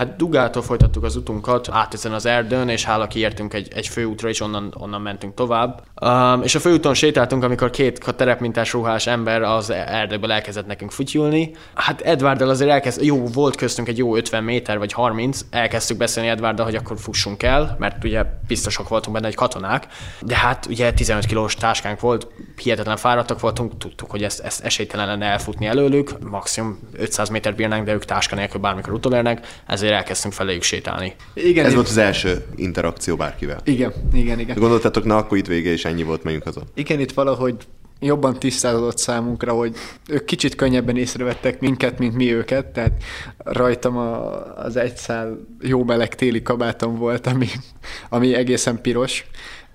Hát Dugától folytattuk az utunkat, át ezen az erdőn, és hála kiértünk egy, egy főútra, és onnan, onnan mentünk tovább. Um, és a főúton sétáltunk, amikor két terepmintás ruhás ember az erdőből elkezdett nekünk fütyülni. Hát Edvarddal azért elkezd, jó, volt köztünk egy jó 50 méter vagy 30, elkezdtük beszélni Edvarddal, hogy akkor fussunk el, mert ugye biztosak voltunk benne, egy katonák, de hát ugye 15 kilós táskánk volt, hihetetlen fáradtak voltunk, tudtuk, hogy ezt, ezt esélytelen lenne elfutni előlük, maximum 500 méter bírnánk, de ők táska nélkül bármikor utolérnek, ezért elkezdtünk feléjük sétálni. Igen, Ez én- volt az első interakció bárkivel. igen, igen, igen. Gondoltátok, na akkor itt vége, és ennyi volt, menjünk haza. Igen, itt valahogy jobban tisztázódott számunkra, hogy ők kicsit könnyebben észrevettek minket, mint mi őket, tehát rajtam a, az egy szál jó meleg téli kabátom volt, ami, ami egészen piros,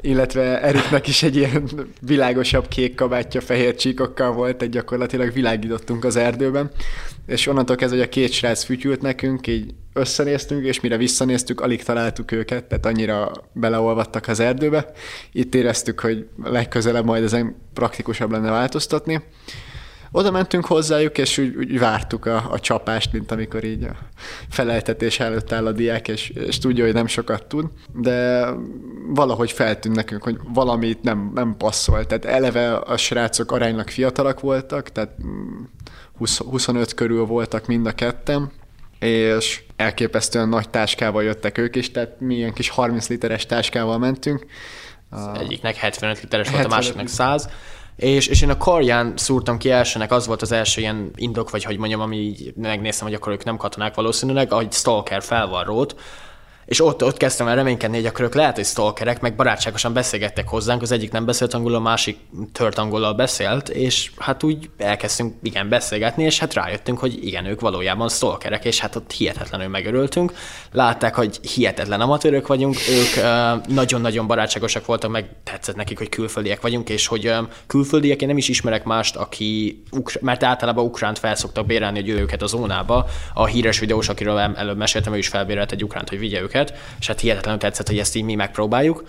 illetve Eriknek is egy ilyen világosabb kék kabátja fehér csíkokkal volt, egy gyakorlatilag világítottunk az erdőben, és onnantól kezdve, hogy a két srác fütyült nekünk, így összenéztünk, és mire visszanéztük, alig találtuk őket, tehát annyira beleolvadtak az erdőbe. Itt éreztük, hogy legközelebb majd ezen praktikusabb lenne változtatni. Oda mentünk hozzájuk, és úgy, úgy vártuk a, a csapást, mint amikor így a feleltetés előtt áll a diák, és, és tudja, hogy nem sokat tud, de valahogy feltűnt nekünk, hogy valamit nem, nem passzol. Tehát eleve a srácok aránylag fiatalak voltak, tehát 20, 25 körül voltak mind a ketten, és elképesztően nagy táskával jöttek ők is, tehát mi ilyen kis 30 literes táskával mentünk. Az egyiknek 75 literes volt, a 75 másiknak 100. És, és én a karján szúrtam ki elsőnek, az volt az első ilyen indok, vagy hogy mondjam, ami így megnéztem, hogy akkor ők nem katonák valószínűleg, ahogy Stalker felvarrót, és ott, ott kezdtem el reménykedni, hogy akkor ők lehet, hogy stalkerek, meg barátságosan beszélgettek hozzánk, az egyik nem beszélt angolul, a másik tört angolal beszélt, és hát úgy elkezdtünk igen beszélgetni, és hát rájöttünk, hogy igen, ők valójában stalkerek, és hát ott hihetetlenül megörültünk. Látták, hogy hihetetlen amatőrök vagyunk, ők nagyon-nagyon barátságosak voltak, meg tetszett nekik, hogy külföldiek vagyunk, és hogy külföldiek, én nem is ismerek mást, aki, mert általában ukránt felszoktak bérelni, hogy őket a zónába. A híres videós, akiről előbb meséltem, ő is felbérelt egy ukránt, hogy vigye őket, és hát hihetetlenül tetszett, hogy ezt így mi megpróbáljuk.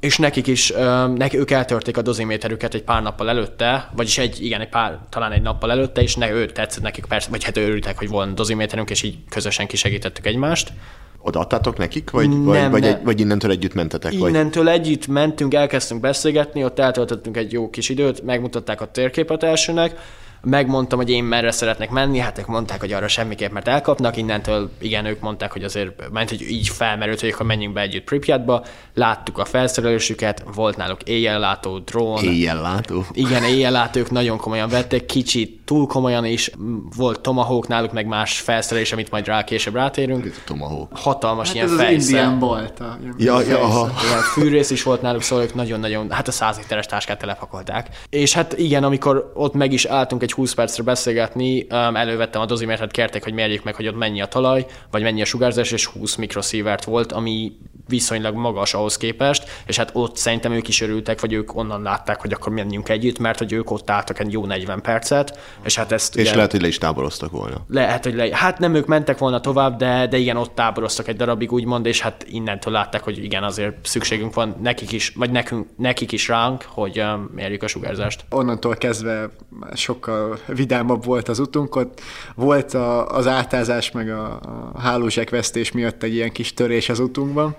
És nekik is, neki, ők eltörték a doziméterüket egy pár nappal előtte, vagyis egy, igen, egy pár, talán egy nappal előtte, és ne, ő tetszett nekik persze, vagy hát örültek, hogy volna doziméterünk, és így közösen kisegítettük egymást. Odaadtátok nekik, vagy, Nem, vagy, vagy, nem. egy, vagy innentől együtt mentetek? Vagy? Innentől együtt mentünk, elkezdtünk beszélgetni, ott eltöltöttünk egy jó kis időt, megmutatták a térképet elsőnek, megmondtam, hogy én merre szeretnék menni, hát ők mondták, hogy arra semmiképp, mert elkapnak, innentől igen, ők mondták, hogy azért, ment, hogy így felmerült, hogy akkor menjünk be együtt Pripyatba, láttuk a felszerelésüket, volt náluk éjjellátó, drón, Éjjel látó. igen, éjjellátó, ők nagyon komolyan vették, kicsit túl komolyan is, volt Tomahawk náluk, meg más felszerelés, amit majd rá később rátérünk. Tomahawk. Hatalmas Hát ilyen ez az fejszel. Indian Balta. Ja, ja, aha. Igen, fűrész is volt náluk, szóval ők nagyon-nagyon, hát a 100 literes táskát telepakolták. És hát igen, amikor ott meg is álltunk egy 20 percre beszélgetni, um, elővettem a dozimétert, kérték, hogy mérjük meg, hogy ott mennyi a talaj, vagy mennyi a sugárzás, és 20 mikrosievert volt, ami viszonylag magas ahhoz képest, és hát ott szerintem ők is örültek, vagy ők onnan látták, hogy akkor menjünk együtt, mert hogy ők ott álltak egy jó 40 percet, és hát ezt És ugye- lehet, hogy le is táboroztak volna. lehet, hogy le... Hát nem ők mentek volna tovább, de, de igen, ott táboroztak egy darabig, úgymond, és hát innentől látták, hogy igen, azért szükségünk van nekik is, vagy nekünk, nekik is ránk, hogy um, mérjük a sugárzást. onnantól kezdve sokkal vidámabb volt az utunk, ott volt a, az átázás meg a, a hálózsekvesztés miatt egy ilyen kis törés az utunkban.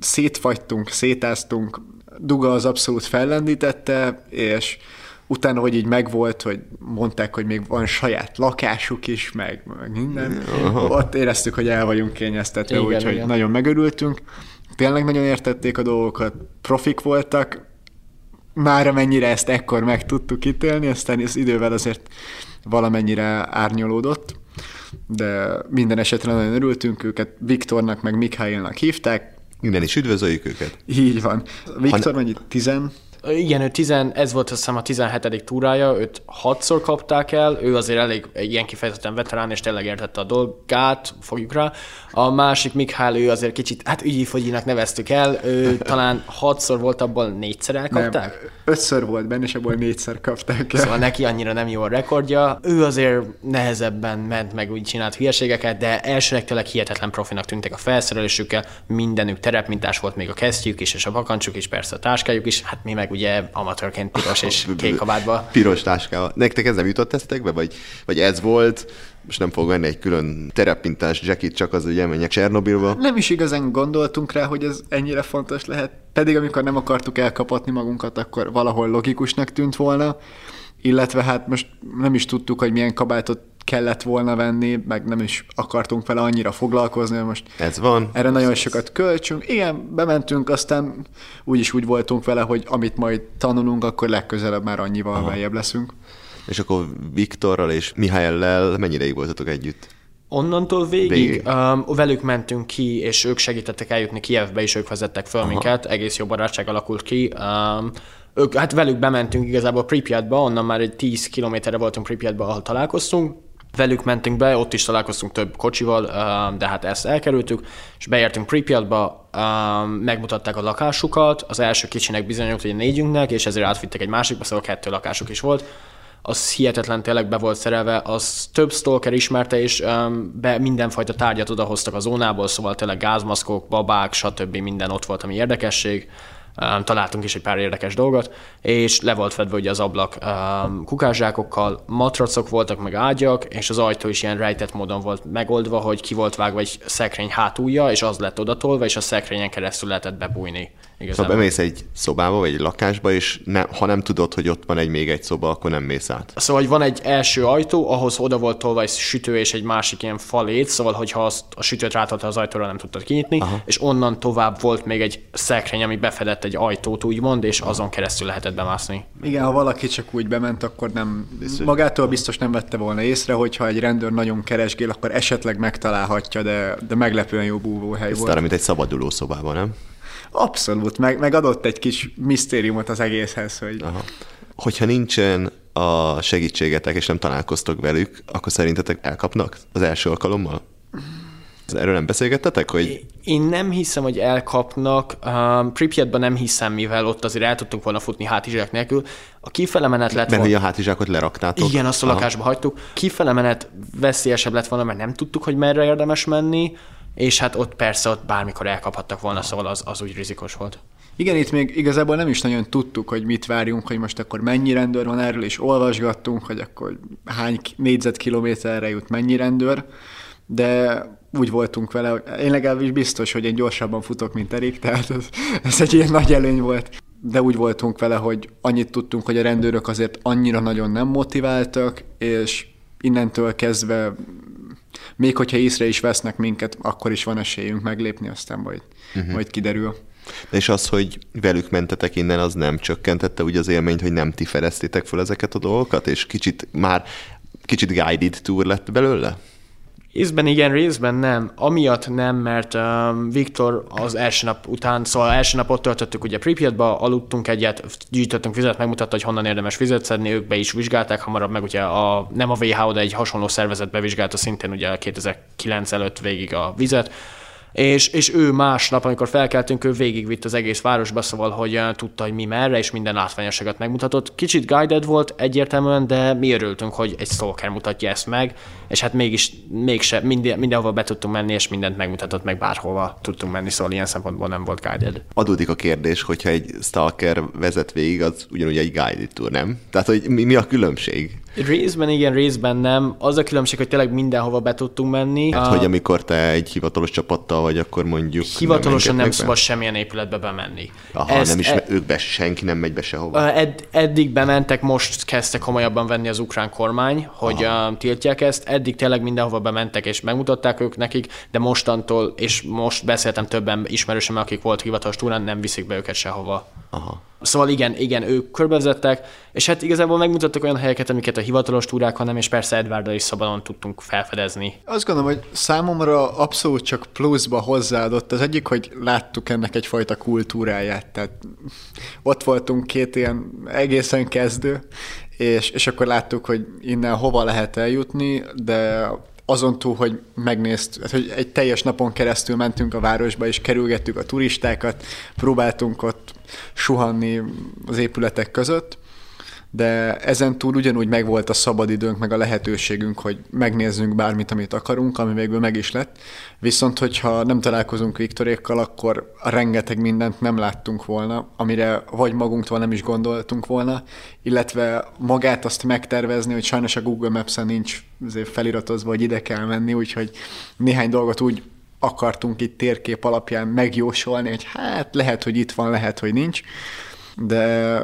Szétfagytunk, szétáztunk, Duga az abszolút fellendítette, és utána, hogy így megvolt, hogy mondták, hogy még van saját lakásuk is, meg, meg minden, ott éreztük, hogy el vagyunk kényeztetve, úgyhogy nagyon megörültünk. Tényleg nagyon értették a dolgokat, profik voltak, már amennyire ezt ekkor meg tudtuk ítélni, aztán az idővel azért valamennyire árnyolódott, de minden esetre nagyon örültünk őket, Viktornak meg Mikhailnak hívták, Innen is üdvözöljük őket. így van. Viktor mennyi? 10, Igen, ő tizen, ez volt azt hiszem a 17. túrája, őt hatszor kapták el, ő azért elég ilyen kifejezetten veterán, és tényleg értette a dolgát, fogjuk rá. A másik Mikhail, ő azért kicsit, hát ügyifogyinak neveztük el, ő talán hatszor volt, abból négyszer elkapták. Nem, ötször volt benne, és abból négyszer kapták el. Szóval neki annyira nem jó a rekordja. Ő azért nehezebben ment meg, úgy csinált hülyeségeket, de elsőnek tényleg hihetetlen profinak tűntek a felszerelésükkel, mindenük terepmintás volt, még a kesztyűk is, és a bakancsuk is, persze a táskájuk is, hát mi meg ugye amatőrként piros és kék kabátba. Piros táskával. Nektek ez nem jutott eszetekbe, vagy, vagy ez volt, most nem fog venni egy külön terepintás jackit, csak az, hogy elmenjek Csernobilba. Nem is igazán gondoltunk rá, hogy ez ennyire fontos lehet. Pedig amikor nem akartuk elkapatni magunkat, akkor valahol logikusnak tűnt volna. Illetve hát most nem is tudtuk, hogy milyen kabátot kellett volna venni, meg nem is akartunk vele annyira foglalkozni, hogy most Ez van. erre nagyon sokat költsünk. Igen, bementünk, aztán úgyis úgy voltunk vele, hogy amit majd tanulunk, akkor legközelebb már annyival Aha. beljebb leszünk. És akkor Viktorral és Mihályellel mennyire ideig voltatok együtt? Onnantól végig, Végig. Um, velük mentünk ki, és ők segítettek eljutni Kievbe, és ők vezettek fel minket, egész jó barátság alakult ki. Um, ők, hát velük bementünk igazából Pripyatba, onnan már egy 10 kilométerre voltunk Pripyatba, ahol találkoztunk. Velük mentünk be, ott is találkoztunk több kocsival, de hát ezt elkerültük, és beértünk Pripyatba, megmutatták a lakásukat, az első kicsinek bizonyult, hogy a négyünknek, és ezért átvittek egy másikba, szóval kettő lakásuk is volt az hihetetlen tényleg be volt szerelve, az több stalker ismerte, és be mindenfajta tárgyat odahoztak a zónából, szóval tényleg gázmaszkok, babák, stb. minden ott volt, ami érdekesség. Találtunk is egy pár érdekes dolgot, és le volt fedve ugye az ablak kukászsákokkal, matracok voltak, meg ágyak, és az ajtó is ilyen rejtett módon volt megoldva, hogy ki volt vágva egy szekrény hátulja, és az lett odatolva, és a szekrényen keresztül lehetett bebújni. Szóval Igazából. bemész egy szobába, vagy egy lakásba, és ne, ha nem tudod, hogy ott van egy még egy szoba, akkor nem mész át. Szóval, hogy van egy első ajtó, ahhoz oda volt tolva egy sütő és egy másik ilyen falét, szóval, hogyha azt a sütőt rátolta az ajtóra, nem tudtad kinyitni, Aha. és onnan tovább volt még egy szekrény, ami befedett egy ajtót, úgymond, és azon keresztül lehetett bemászni. Igen, ha valaki csak úgy bement, akkor nem, magától biztos nem vette volna észre, hogyha egy rendőr nagyon keresgél, akkor esetleg megtalálhatja, de, de meglepően jó búvóhely Ez volt. talán, mint egy szabaduló szobában, nem? Abszolút, meg, meg adott egy kis misztériumot az egészhez, hogy Aha. Hogyha nincsen a segítségetek, és nem találkoztok velük, akkor szerintetek elkapnak az első alkalommal? Erről nem beszélgettetek, hogy Én nem hiszem, hogy elkapnak. Um, Pripyatban nem hiszem, mivel ott azért el tudtunk volna futni hátizsák nélkül. A kifele menet lett mert volna... hogy a hátizsákot leraktátok? Igen, azt a Aha. lakásba hagytuk. Kifele menet veszélyesebb lett volna, mert nem tudtuk, hogy merre érdemes menni, és hát ott persze ott bármikor elkaphattak volna, szóval az, az úgy rizikos volt. Igen, itt még igazából nem is nagyon tudtuk, hogy mit várjunk, hogy most akkor mennyi rendőr van erről, és olvasgattunk, hogy akkor hány ki- négyzetkilométerre jut mennyi rendőr, de úgy voltunk vele, hogy én legalábbis biztos, hogy én gyorsabban futok, mint Erik, tehát ez, ez egy ilyen nagy előny volt. De úgy voltunk vele, hogy annyit tudtunk, hogy a rendőrök azért annyira nagyon nem motiváltak, és innentől kezdve még hogyha észre is vesznek minket, akkor is van esélyünk meglépni, aztán majd, uh-huh. majd kiderül. De és az, hogy velük mentetek innen, az nem csökkentette úgy az élményt, hogy nem ti fedeztétek fel ezeket a dolgokat, és kicsit már kicsit guided tour lett belőle? Részben igen, részben nem. Amiatt nem, mert um, Viktor az első nap után, szóval első nap ott töltöttük ugye Pripyatba, aludtunk egyet, gyűjtöttünk vizet, megmutatta, hogy honnan érdemes vizet szedni, ők be is vizsgálták hamarabb, meg ugye a, nem a WHO, de egy hasonló szervezet bevizsgálta szintén ugye 2009 előtt végig a vizet, és, és ő másnap, amikor felkeltünk, ő végigvitt az egész városba, szóval, hogy uh, tudta, hogy mi merre, és minden látványosságot megmutatott. Kicsit guided volt egyértelműen, de mi örültünk, hogy egy stalker mutatja ezt meg, és hát mégis, mégse, minden, mindenhova be tudtunk menni, és mindent megmutatott, meg bárhova tudtunk menni, szóval ilyen szempontból nem volt guided. Adódik a kérdés, hogyha egy stalker vezet végig, az ugyanúgy egy guided tour, nem? Tehát, hogy mi, mi a különbség? Részben igen, részben nem. Az a különbség, hogy tényleg mindenhova be tudtunk menni. Hát, Ah, hogy amikor te egy hivatalos csapattal vagy, akkor mondjuk... Hivatalosan nem engednek szabad semmilyen épületbe bemenni. Aha, Ezt- nem is, e- ők be, senki nem megy be sehova. Ed, eddig bementek, most kezdte komolyabban venni az ukrán kormány, hogy uh, tiltják ezt. Eddig tényleg mindenhova bementek és megmutatták ők nekik, de mostantól, és most beszéltem többen ismerősöm, akik volt hivatalos túrán, nem viszik be őket sehova. Aha. Szóval igen, igen, ők körbevezettek, és hát igazából megmutattak olyan helyeket, amiket a hivatalos túrák, hanem és persze Edvarddal is szabadon tudtunk felfedezni. Azt gondolom, hogy számomra abszolút csak pluszba hozzáadott. Az egyik, hogy láttuk ennek egyfajta kultúráját, tehát ott voltunk két ilyen egészen kezdő, és, és akkor láttuk, hogy innen hova lehet eljutni, de azon túl, hogy megnézt, hát, hogy egy teljes napon keresztül mentünk a városba, és kerülgettük a turistákat, próbáltunk ott suhanni az épületek között, de ezen túl ugyanúgy megvolt a szabadidőnk, meg a lehetőségünk, hogy megnézzünk bármit, amit akarunk, ami végül meg is lett. Viszont, hogyha nem találkozunk Viktorékkal, akkor rengeteg mindent nem láttunk volna, amire vagy magunktól nem is gondoltunk volna, illetve magát azt megtervezni, hogy sajnos a Google Maps-en nincs feliratozva, hogy ide kell menni, úgyhogy néhány dolgot úgy akartunk itt térkép alapján megjósolni, hogy hát lehet, hogy itt van, lehet, hogy nincs, de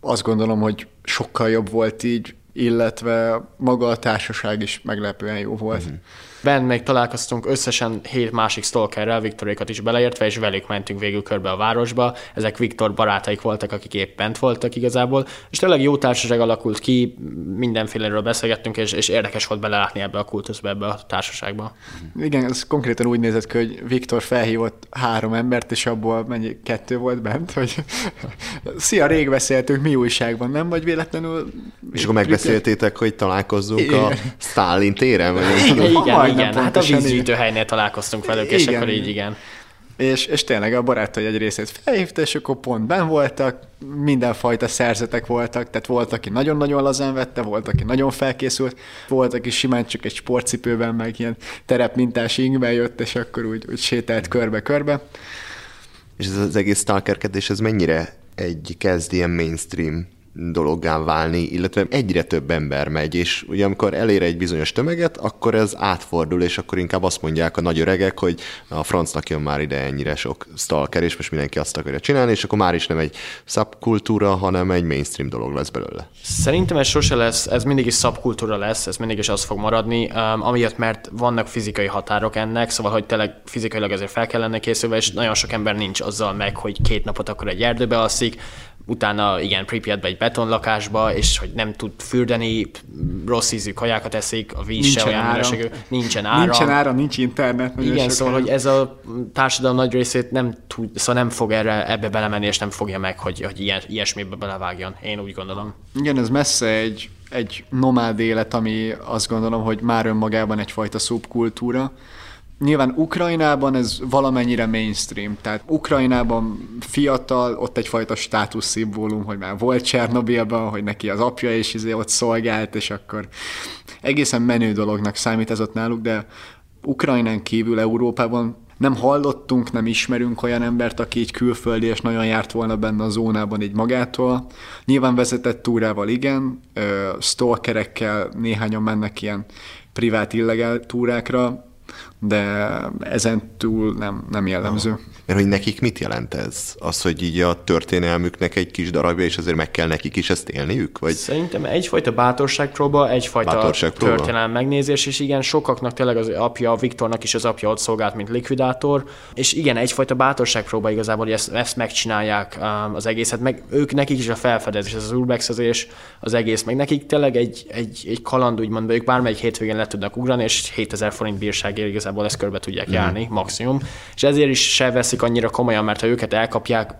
azt gondolom, hogy sokkal jobb volt így, illetve maga a társaság is meglepően jó volt. Uh-huh. Bent még találkoztunk összesen hét másik stalkerrel, Viktorékat is beleértve, és velük mentünk végül körbe a városba. Ezek Viktor barátaik voltak, akik épp bent voltak igazából, és tényleg jó társaság alakult ki, mindenféleről beszélgettünk, és, és érdekes volt belelátni ebbe a kultuszba, ebbe a társaságba. Igen, ez konkrétan úgy nézett ki, hogy Viktor felhívott három embert, és abból mennyi kettő volt bent, hogy szia, rég beszéltünk, mi újságban, nem? Vagy véletlenül... És akkor megbeszéltétek, hogy találkozzunk igen. a Stalin téren? Vagy igen, igen, igen, hát a vízgyűjtőhelynél találkoztunk velük, és akkor így igen. És, és tényleg a barátai egy részét felhívta, és akkor pont ben voltak, mindenfajta szerzetek voltak, tehát volt, aki nagyon-nagyon lazán vette, volt, aki nagyon felkészült, volt, aki simán csak egy sportcipőben, meg ilyen terepmintás ingben jött, és akkor úgy, úgy sétált körbe-körbe. És ez az egész stalkerkedés, ez mennyire egy kezd ilyen mainstream dologgá válni, illetve egyre több ember megy, és ugye amikor elér egy bizonyos tömeget, akkor ez átfordul, és akkor inkább azt mondják a nagy öregek, hogy a francnak jön már ide ennyire sok stalker, és most mindenki azt akarja csinálni, és akkor már is nem egy szabkultúra, hanem egy mainstream dolog lesz belőle. Szerintem ez sose lesz, ez mindig is szabkultúra lesz, ez mindig is az fog maradni, um, amiatt, mert vannak fizikai határok ennek, szóval, hogy tényleg fizikailag ezért fel kellene készülve, és nagyon sok ember nincs azzal meg, hogy két napot akkor egy erdőbe alszik, utána igen, Pripyatba egy betonlakásba, és hogy nem tud fürdeni, rossz ízű kajákat eszik, a víz nincsen se olyan minőségű, nincsen ára. Nincsen ára, nincs internet. Igen, szóval, hogy ez a társadalom nagy részét nem tud, szóval nem fog erre, ebbe belemenni, és nem fogja meg, hogy, hogy ilyen, ilyesmibe belevágjon. Én úgy gondolom. Igen, ez messze egy, egy nomád élet, ami azt gondolom, hogy már önmagában egyfajta szubkultúra, Nyilván Ukrajnában ez valamennyire mainstream, tehát Ukrajnában fiatal, ott egyfajta státuszszimbólum, hogy már volt Csernobilban, hogy neki az apja is izé ott szolgált, és akkor egészen menő dolognak számít ez ott náluk, de Ukrajnán kívül Európában nem hallottunk, nem ismerünk olyan embert, aki így külföldi és nagyon járt volna benne a zónában így magától. Nyilván vezetett túrával igen, stalkerekkel néhányan mennek ilyen privát illegál túrákra, de ezen túl nem, nem jellemző. Mert hogy nekik mit jelent ez? Az, hogy így a történelmüknek egy kis darabja, és azért meg kell nekik is ezt élniük? Vagy? Szerintem egyfajta bátorságpróba, egyfajta bátorságpróba. történelem megnézés, és igen, sokaknak tényleg az apja, Viktornak is az apja ott szolgált, mint likvidátor, és igen, egyfajta bátorságpróba igazából, hogy ezt, ezt megcsinálják um, az egészet, meg ők nekik is a felfedezés, ez az urbexezés, az egész, meg nekik tényleg egy, egy, egy kaland, úgymond, ők bármelyik hétvégén le tudnak ugrani, és 7000 forint bírságért igazából ezt körbe tudják mm. járni, maximum, és ezért is se veszik veszik annyira komolyan, mert ha őket elkapják,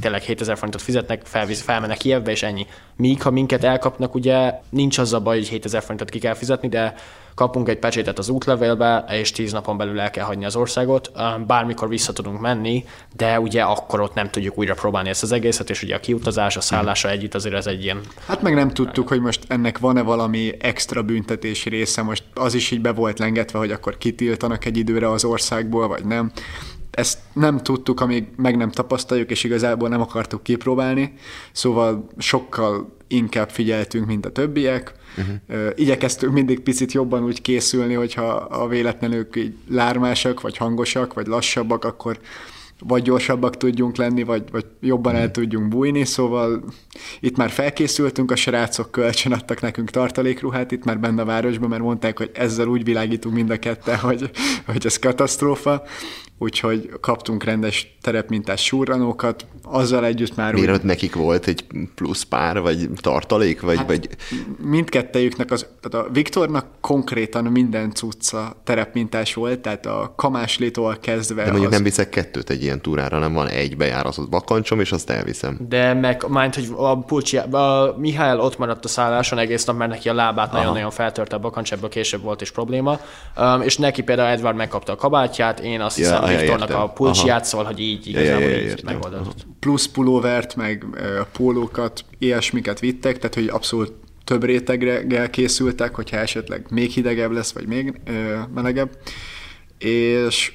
tényleg 7000 forintot fizetnek, felvisz, felmennek Kievbe, és ennyi. Míg ha minket elkapnak, ugye nincs az a baj, hogy 7000 forintot ki kell fizetni, de kapunk egy pecsétet az útlevélbe, és 10 napon belül el kell hagyni az országot. Bármikor vissza tudunk menni, de ugye akkor ott nem tudjuk újra próbálni ezt az egészet, és ugye a kiutazás, a szállása együtt azért ez egy ilyen... Hát meg nem tudtuk, hogy most ennek van-e valami extra büntetési része, most az is így be volt lengetve, hogy akkor kitiltanak egy időre az országból, vagy nem ezt nem tudtuk, amíg meg nem tapasztaljuk, és igazából nem akartuk kipróbálni, szóval sokkal inkább figyeltünk, mint a többiek. Uh-huh. Igyekeztünk mindig picit jobban úgy készülni, hogyha a véletlenül így lármásak, vagy hangosak, vagy lassabbak, akkor vagy gyorsabbak tudjunk lenni, vagy, vagy jobban el tudjunk bújni, szóval itt már felkészültünk, a srácok kölcsön adtak nekünk tartalékruhát itt már benne a városban, mert mondták, hogy ezzel úgy világítunk mind a kette, hogy, hogy ez katasztrófa, úgyhogy kaptunk rendes terepmintás surranókat, azzal együtt már Miért úgy, nekik volt egy plusz pár, vagy tartalék, vagy, hát, vagy mindkettejüknek, az, tehát a Viktornak konkrétan minden cucca terepmintás volt, tehát a kamáslétól kezdve de mondjuk az, nem viszek kettőt egy ilyen túrára, hanem van egy bejáratott bakancsom, és azt elviszem. De meg, mind, hogy a, Pulcsi, a Mihály ott maradt a szálláson egész nap, mert neki a lábát nagyon-nagyon feltörte a bakancs, ebből később volt is probléma. Um, és neki például Edward megkapta a kabátját, én azt Ja, hiszem ja, Viktornak értem. a pulcsiát, Aha. szóval, hogy így Ja, ja, igazából ja, így megoldott. plusz pulóvert, meg pólókat, ilyesmiket vittek, tehát hogy abszolút több réteggel készültek, hogyha esetleg még hidegebb lesz, vagy még ö, melegebb. És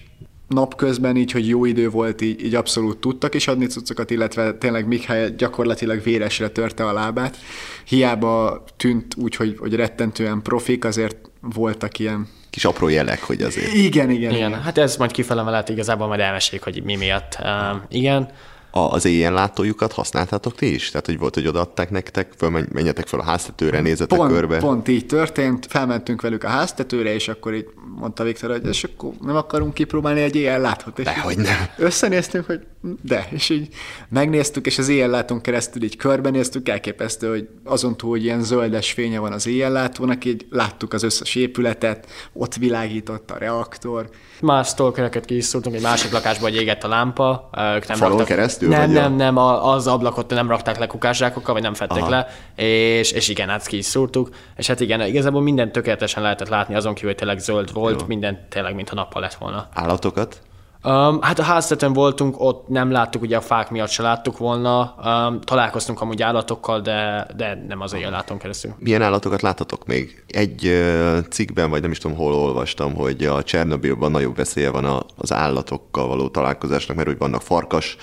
napközben így, hogy jó idő volt, így, így abszolút tudtak is adni cuccokat, illetve tényleg Mihály gyakorlatilag véresre törte a lábát. Hiába tűnt úgy, hogy, hogy rettentően profik, azért voltak ilyen... Kis apró jelek, hogy azért. Igen, igen, Igen, igen. hát ez majd kifele mellett igazából majd elmeséljük, hogy mi miatt. Um, igen, az éjjel látójukat használtátok ti is? Tehát, hogy volt, hogy odaadták nektek, föl, menjetek fel a háztetőre, nézzetek Pont, körbe. pont így történt, felmentünk velük a háztetőre, és akkor így mondta Viktor, hogy és akkor nem akarunk kipróbálni egy éjjel láthot. És Dehogy nem. Összenéztünk, hogy de, és így megnéztük, és az éjjellátón keresztül így körbenéztük, elképesztő, hogy azon túl, hogy ilyen zöldes fénye van az éjjellátónak, így láttuk az összes épületet, ott világított a reaktor, más stalkereket ki is szúrtunk, egy másik lakásba, hogy égett a lámpa. Ők nem Falon raktak, keresztül, Nem, vagy a- nem, nem, az ablakot nem rakták le kukászsákokkal, vagy nem fették Aha. le, és, és igen, hát ki is szúrtuk. És hát igen, igazából minden tökéletesen lehetett látni, azon kívül, hogy tényleg zöld volt, Jó. minden tényleg, mintha nappal lett volna. Állatokat? Um, hát a háztetőn voltunk, ott nem láttuk, ugye a fák miatt se láttuk volna. Um, találkoztunk amúgy állatokkal, de, de nem az éjjelláton keresztül. Milyen állatokat láttatok még? Egy ö, cikkben, vagy nem is tudom, hol olvastam, hogy a Csernobilban nagyobb veszélye van a, az állatokkal való találkozásnak, mert hogy vannak farkas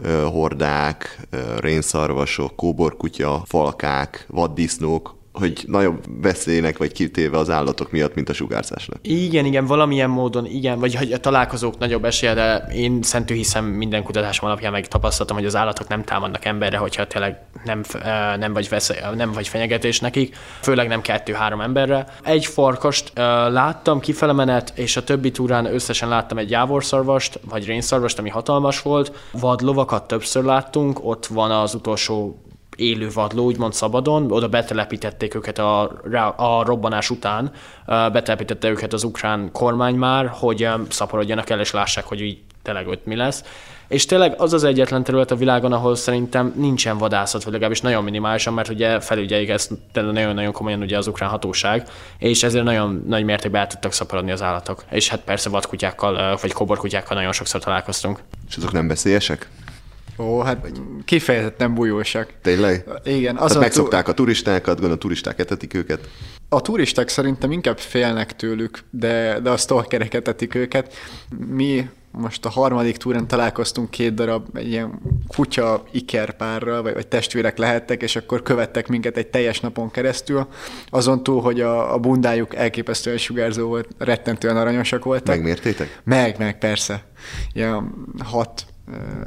ö, hordák, ö, rénszarvasok, kóborkutya, falkák, vaddisznók, hogy nagyobb veszélynek vagy kitéve az állatok miatt, mint a sugárzásnak. Igen, igen, valamilyen módon igen, vagy hogy a találkozók nagyobb esélye, de én szentű hiszem minden kutatásom alapján meg tapasztaltam, hogy az állatok nem támadnak emberre, hogyha tényleg nem, nem, vagy, veszély, nem vagy fenyegetés nekik, főleg nem kettő-három emberre. Egy farkast láttam kifele és a többi túrán összesen láttam egy jávorszarvast, vagy rénszarvast, ami hatalmas volt. Vadlovakat többször láttunk, ott van az utolsó élő vadló, úgymond szabadon, oda betelepítették őket a, a robbanás után, betelepítette őket az ukrán kormány már, hogy szaporodjanak el, és lássák, hogy így tényleg ott mi lesz. És tényleg az az egyetlen terület a világon, ahol szerintem nincsen vadászat, vagy legalábbis nagyon minimálisan, mert ugye felügyeljük ezt nagyon-nagyon komolyan ugye az ukrán hatóság, és ezért nagyon nagy mértékben el tudtak szaporodni az állatok. És hát persze vadkutyákkal, vagy koborkutyákkal nagyon sokszor találkoztunk. És azok nem veszélyesek? Ó, hát kifejezetten bujósak. Tényleg? Igen, Tehát azon megszokták a turistákat, gondolom a turisták etetik őket. A turisták szerintem inkább félnek tőlük, de, de a stalkerek etetik őket. Mi most a harmadik túren találkoztunk két darab egy ilyen kutya ikerpárral, vagy, vagy testvérek lehettek, és akkor követtek minket egy teljes napon keresztül. Azon túl, hogy a, a bundájuk elképesztően sugárzó volt, rettentően aranyosak voltak. Megmértétek? Meg, meg, persze. Ilyen hat,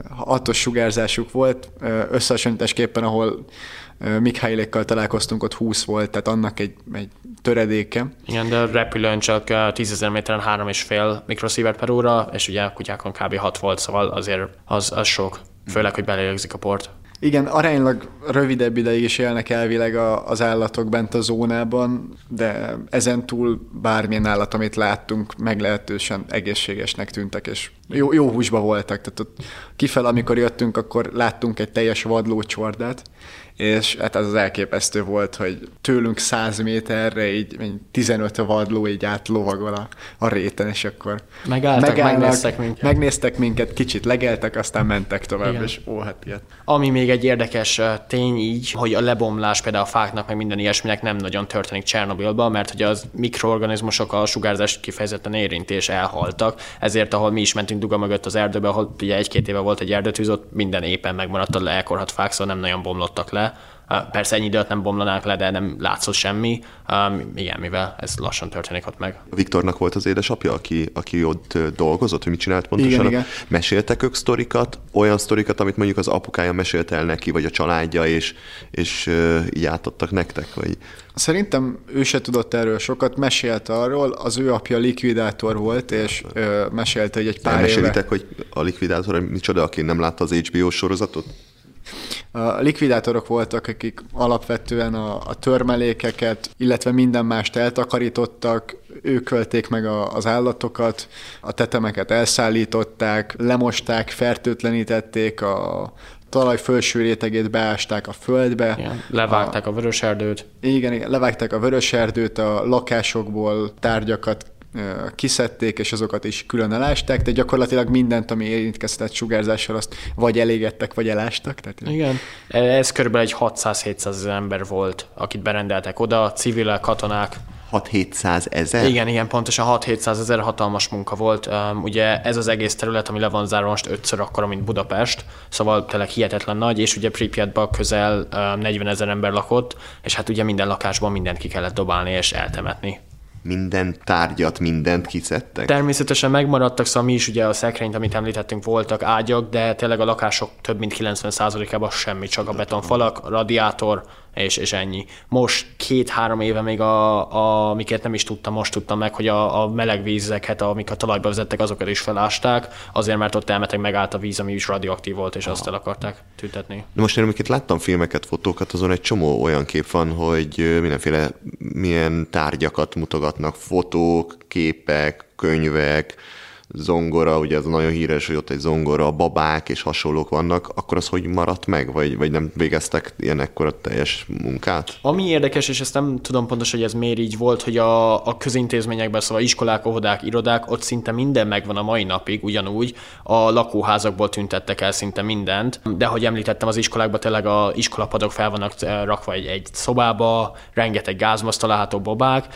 hatos sugárzásuk volt, összehasonlításképpen, ahol Mikhailékkal találkoztunk, ott 20 volt, tehát annak egy, egy töredéke. Igen, de repülőn csak ö, 10 ezer méteren 3,5 mikrosievert per óra, és ugye a kutyákon kb. 6 volt, szóval azért az, az sok. Főleg, hogy belélegzik a port. Igen, aránylag rövidebb ideig is élnek elvileg a, az állatok bent a zónában, de ezen túl bármilyen állat, amit láttunk, meglehetősen egészségesnek tűntek, és jó, jó húsba voltak. Tehát ott kifel, amikor jöttünk, akkor láttunk egy teljes vadlócsordát, és hát az az elképesztő volt, hogy tőlünk 100 méterre így, így 15 vadló így átlovagol a, a réten, és akkor Megálltak, megnéztek minket. megnéztek minket, kicsit legeltek, aztán mentek tovább, Igen. és ó, hát ilyet. Ami még egy érdekes tény így, hogy a lebomlás például a fáknak, meg minden ilyesminek nem nagyon történik Csernobilban, mert hogy az mikroorganizmusok a sugárzást kifejezetten érinti és elhaltak. Ezért, ahol mi is mentünk duga mögött az erdőbe, ahol ugye egy-két éve volt egy erdőtűz, ott minden éppen megmaradt a elkorhat fák, szóval nem nagyon bomlottak le. Le. Persze ennyi időt nem bomlanák le, de nem látszott semmi. Um, igen, mivel ez lassan történik ott meg. Viktornak volt az édesapja, aki, aki ott dolgozott, hogy mit csinált pontosan. Igen, igen. Meséltek ők sztorikat, olyan sztorikat, amit mondjuk az apukája mesélt el neki, vagy a családja, és, és uh, így átadtak nektek? Vagy... Szerintem ő se tudott erről sokat, mesélt arról, az ő apja likvidátor volt, és ö, mesélte, hogy egy pár éve... Elmesélitek, hogy a likvidátor micsoda, aki nem látta az HBO sorozatot? A likvidátorok voltak, akik alapvetően a, a törmelékeket, illetve minden mást eltakarítottak, ők költék meg a, az állatokat, a tetemeket elszállították, lemosták, fertőtlenítették, a talaj felső rétegét beásták a földbe. Igen, levágták a, a vöröserdőt. Igen, igen, levágták a vöröserdőt, a lakásokból tárgyakat kiszedték, és azokat is külön elásták, de gyakorlatilag mindent, ami érintkeztetett sugárzással, azt vagy elégettek, vagy elástak. Tehát Igen. Ez körülbelül egy 600-700 ezer ember volt, akit berendeltek oda, civilek, katonák. 6-700 ezer? Igen, igen, pontosan 6-700 ezer hatalmas munka volt. Um, ugye ez az egész terület, ami le van zárva most ötször akkora, mint Budapest, szóval tényleg hihetetlen nagy, és ugye Pripyatban közel um, 40 ezer ember lakott, és hát ugye minden lakásban mindent ki kellett dobálni és eltemetni. Minden tárgyat, mindent kiszedtek? Természetesen megmaradtak, szóval mi is ugye a szekrényt, amit említettünk, voltak ágyak, de tényleg a lakások több mint 90%-ában semmi, csak a betonfalak, radiátor, és, és ennyi. Most két-három éve még, a, a, amiket nem is tudtam, most tudtam meg, hogy a, a meleg vízeket, amik a talajba vezettek, azokat is felásták, azért mert ott elmetek megállt a víz, ami is radioaktív volt, és azt el akarták tüntetni. De most én amiket láttam filmeket, fotókat, azon egy csomó olyan kép van, hogy mindenféle milyen tárgyakat mutogatnak, fotók, képek, könyvek, zongora, ugye az nagyon híres, hogy ott egy zongora, babák és hasonlók vannak, akkor az hogy maradt meg, vagy, vagy nem végeztek ilyen ekkora teljes munkát? Ami érdekes, és ezt nem tudom pontosan, hogy ez miért így volt, hogy a, a közintézményekben, szóval iskolák, óvodák, irodák, ott szinte minden megvan a mai napig, ugyanúgy. A lakóházakból tüntettek el szinte mindent, de hogy említettem, az iskolákban tényleg a iskolapadok fel vannak rakva egy, egy szobába, rengeteg gázmaz található babák,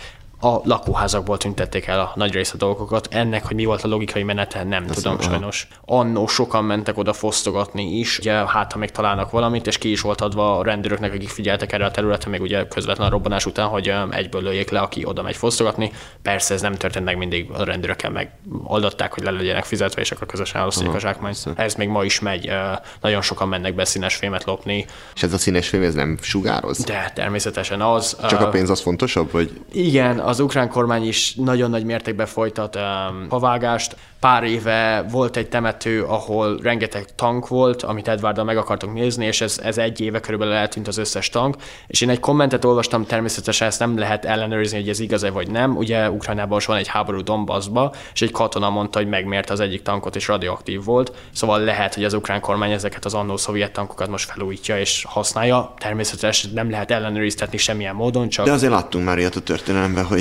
a lakóházakból tüntették el a nagy része dolgokat. Ennek, hogy mi volt a logikai menete, nem Ez tudom aha. sajnos. Annó sokan mentek oda fosztogatni is, ugye hát, ha még találnak valamit, és ki is volt adva a rendőröknek, akik figyeltek erre a területre, még ugye közvetlen a robbanás után, hogy egyből lőjék le, aki oda megy fosztogatni. Persze ez nem történt meg mindig, a rendőrökkel meg oldották, hogy le legyenek fizetve, és akkor közösen elosztják a zsákmányt. Ez még ma is megy, nagyon sokan mennek be színes fémet lopni, És ez a színes film, ez nem sugároz? de természetesen az. Csak a pénz az fontosabb, vagy igen, az ukrán kormány is nagyon nagy mértékben folytat um, havágást. Pár éve volt egy temető, ahol rengeteg tank volt, amit Edvarddal meg akartunk nézni, és ez, ez egy éve körülbelül eltűnt az összes tank. És én egy kommentet olvastam, természetesen ezt nem lehet ellenőrizni, hogy ez igaz-e vagy nem. Ugye Ukrajnában is van egy háború Donbassba, és egy katona mondta, hogy megmérte az egyik tankot, és radioaktív volt. Szóval lehet, hogy az ukrán kormány ezeket az annó szovjet tankokat most felújítja és használja. Természetesen nem lehet ellenőriztetni semmilyen módon, csak De azért láttunk már ilyet a történelemben, hogy,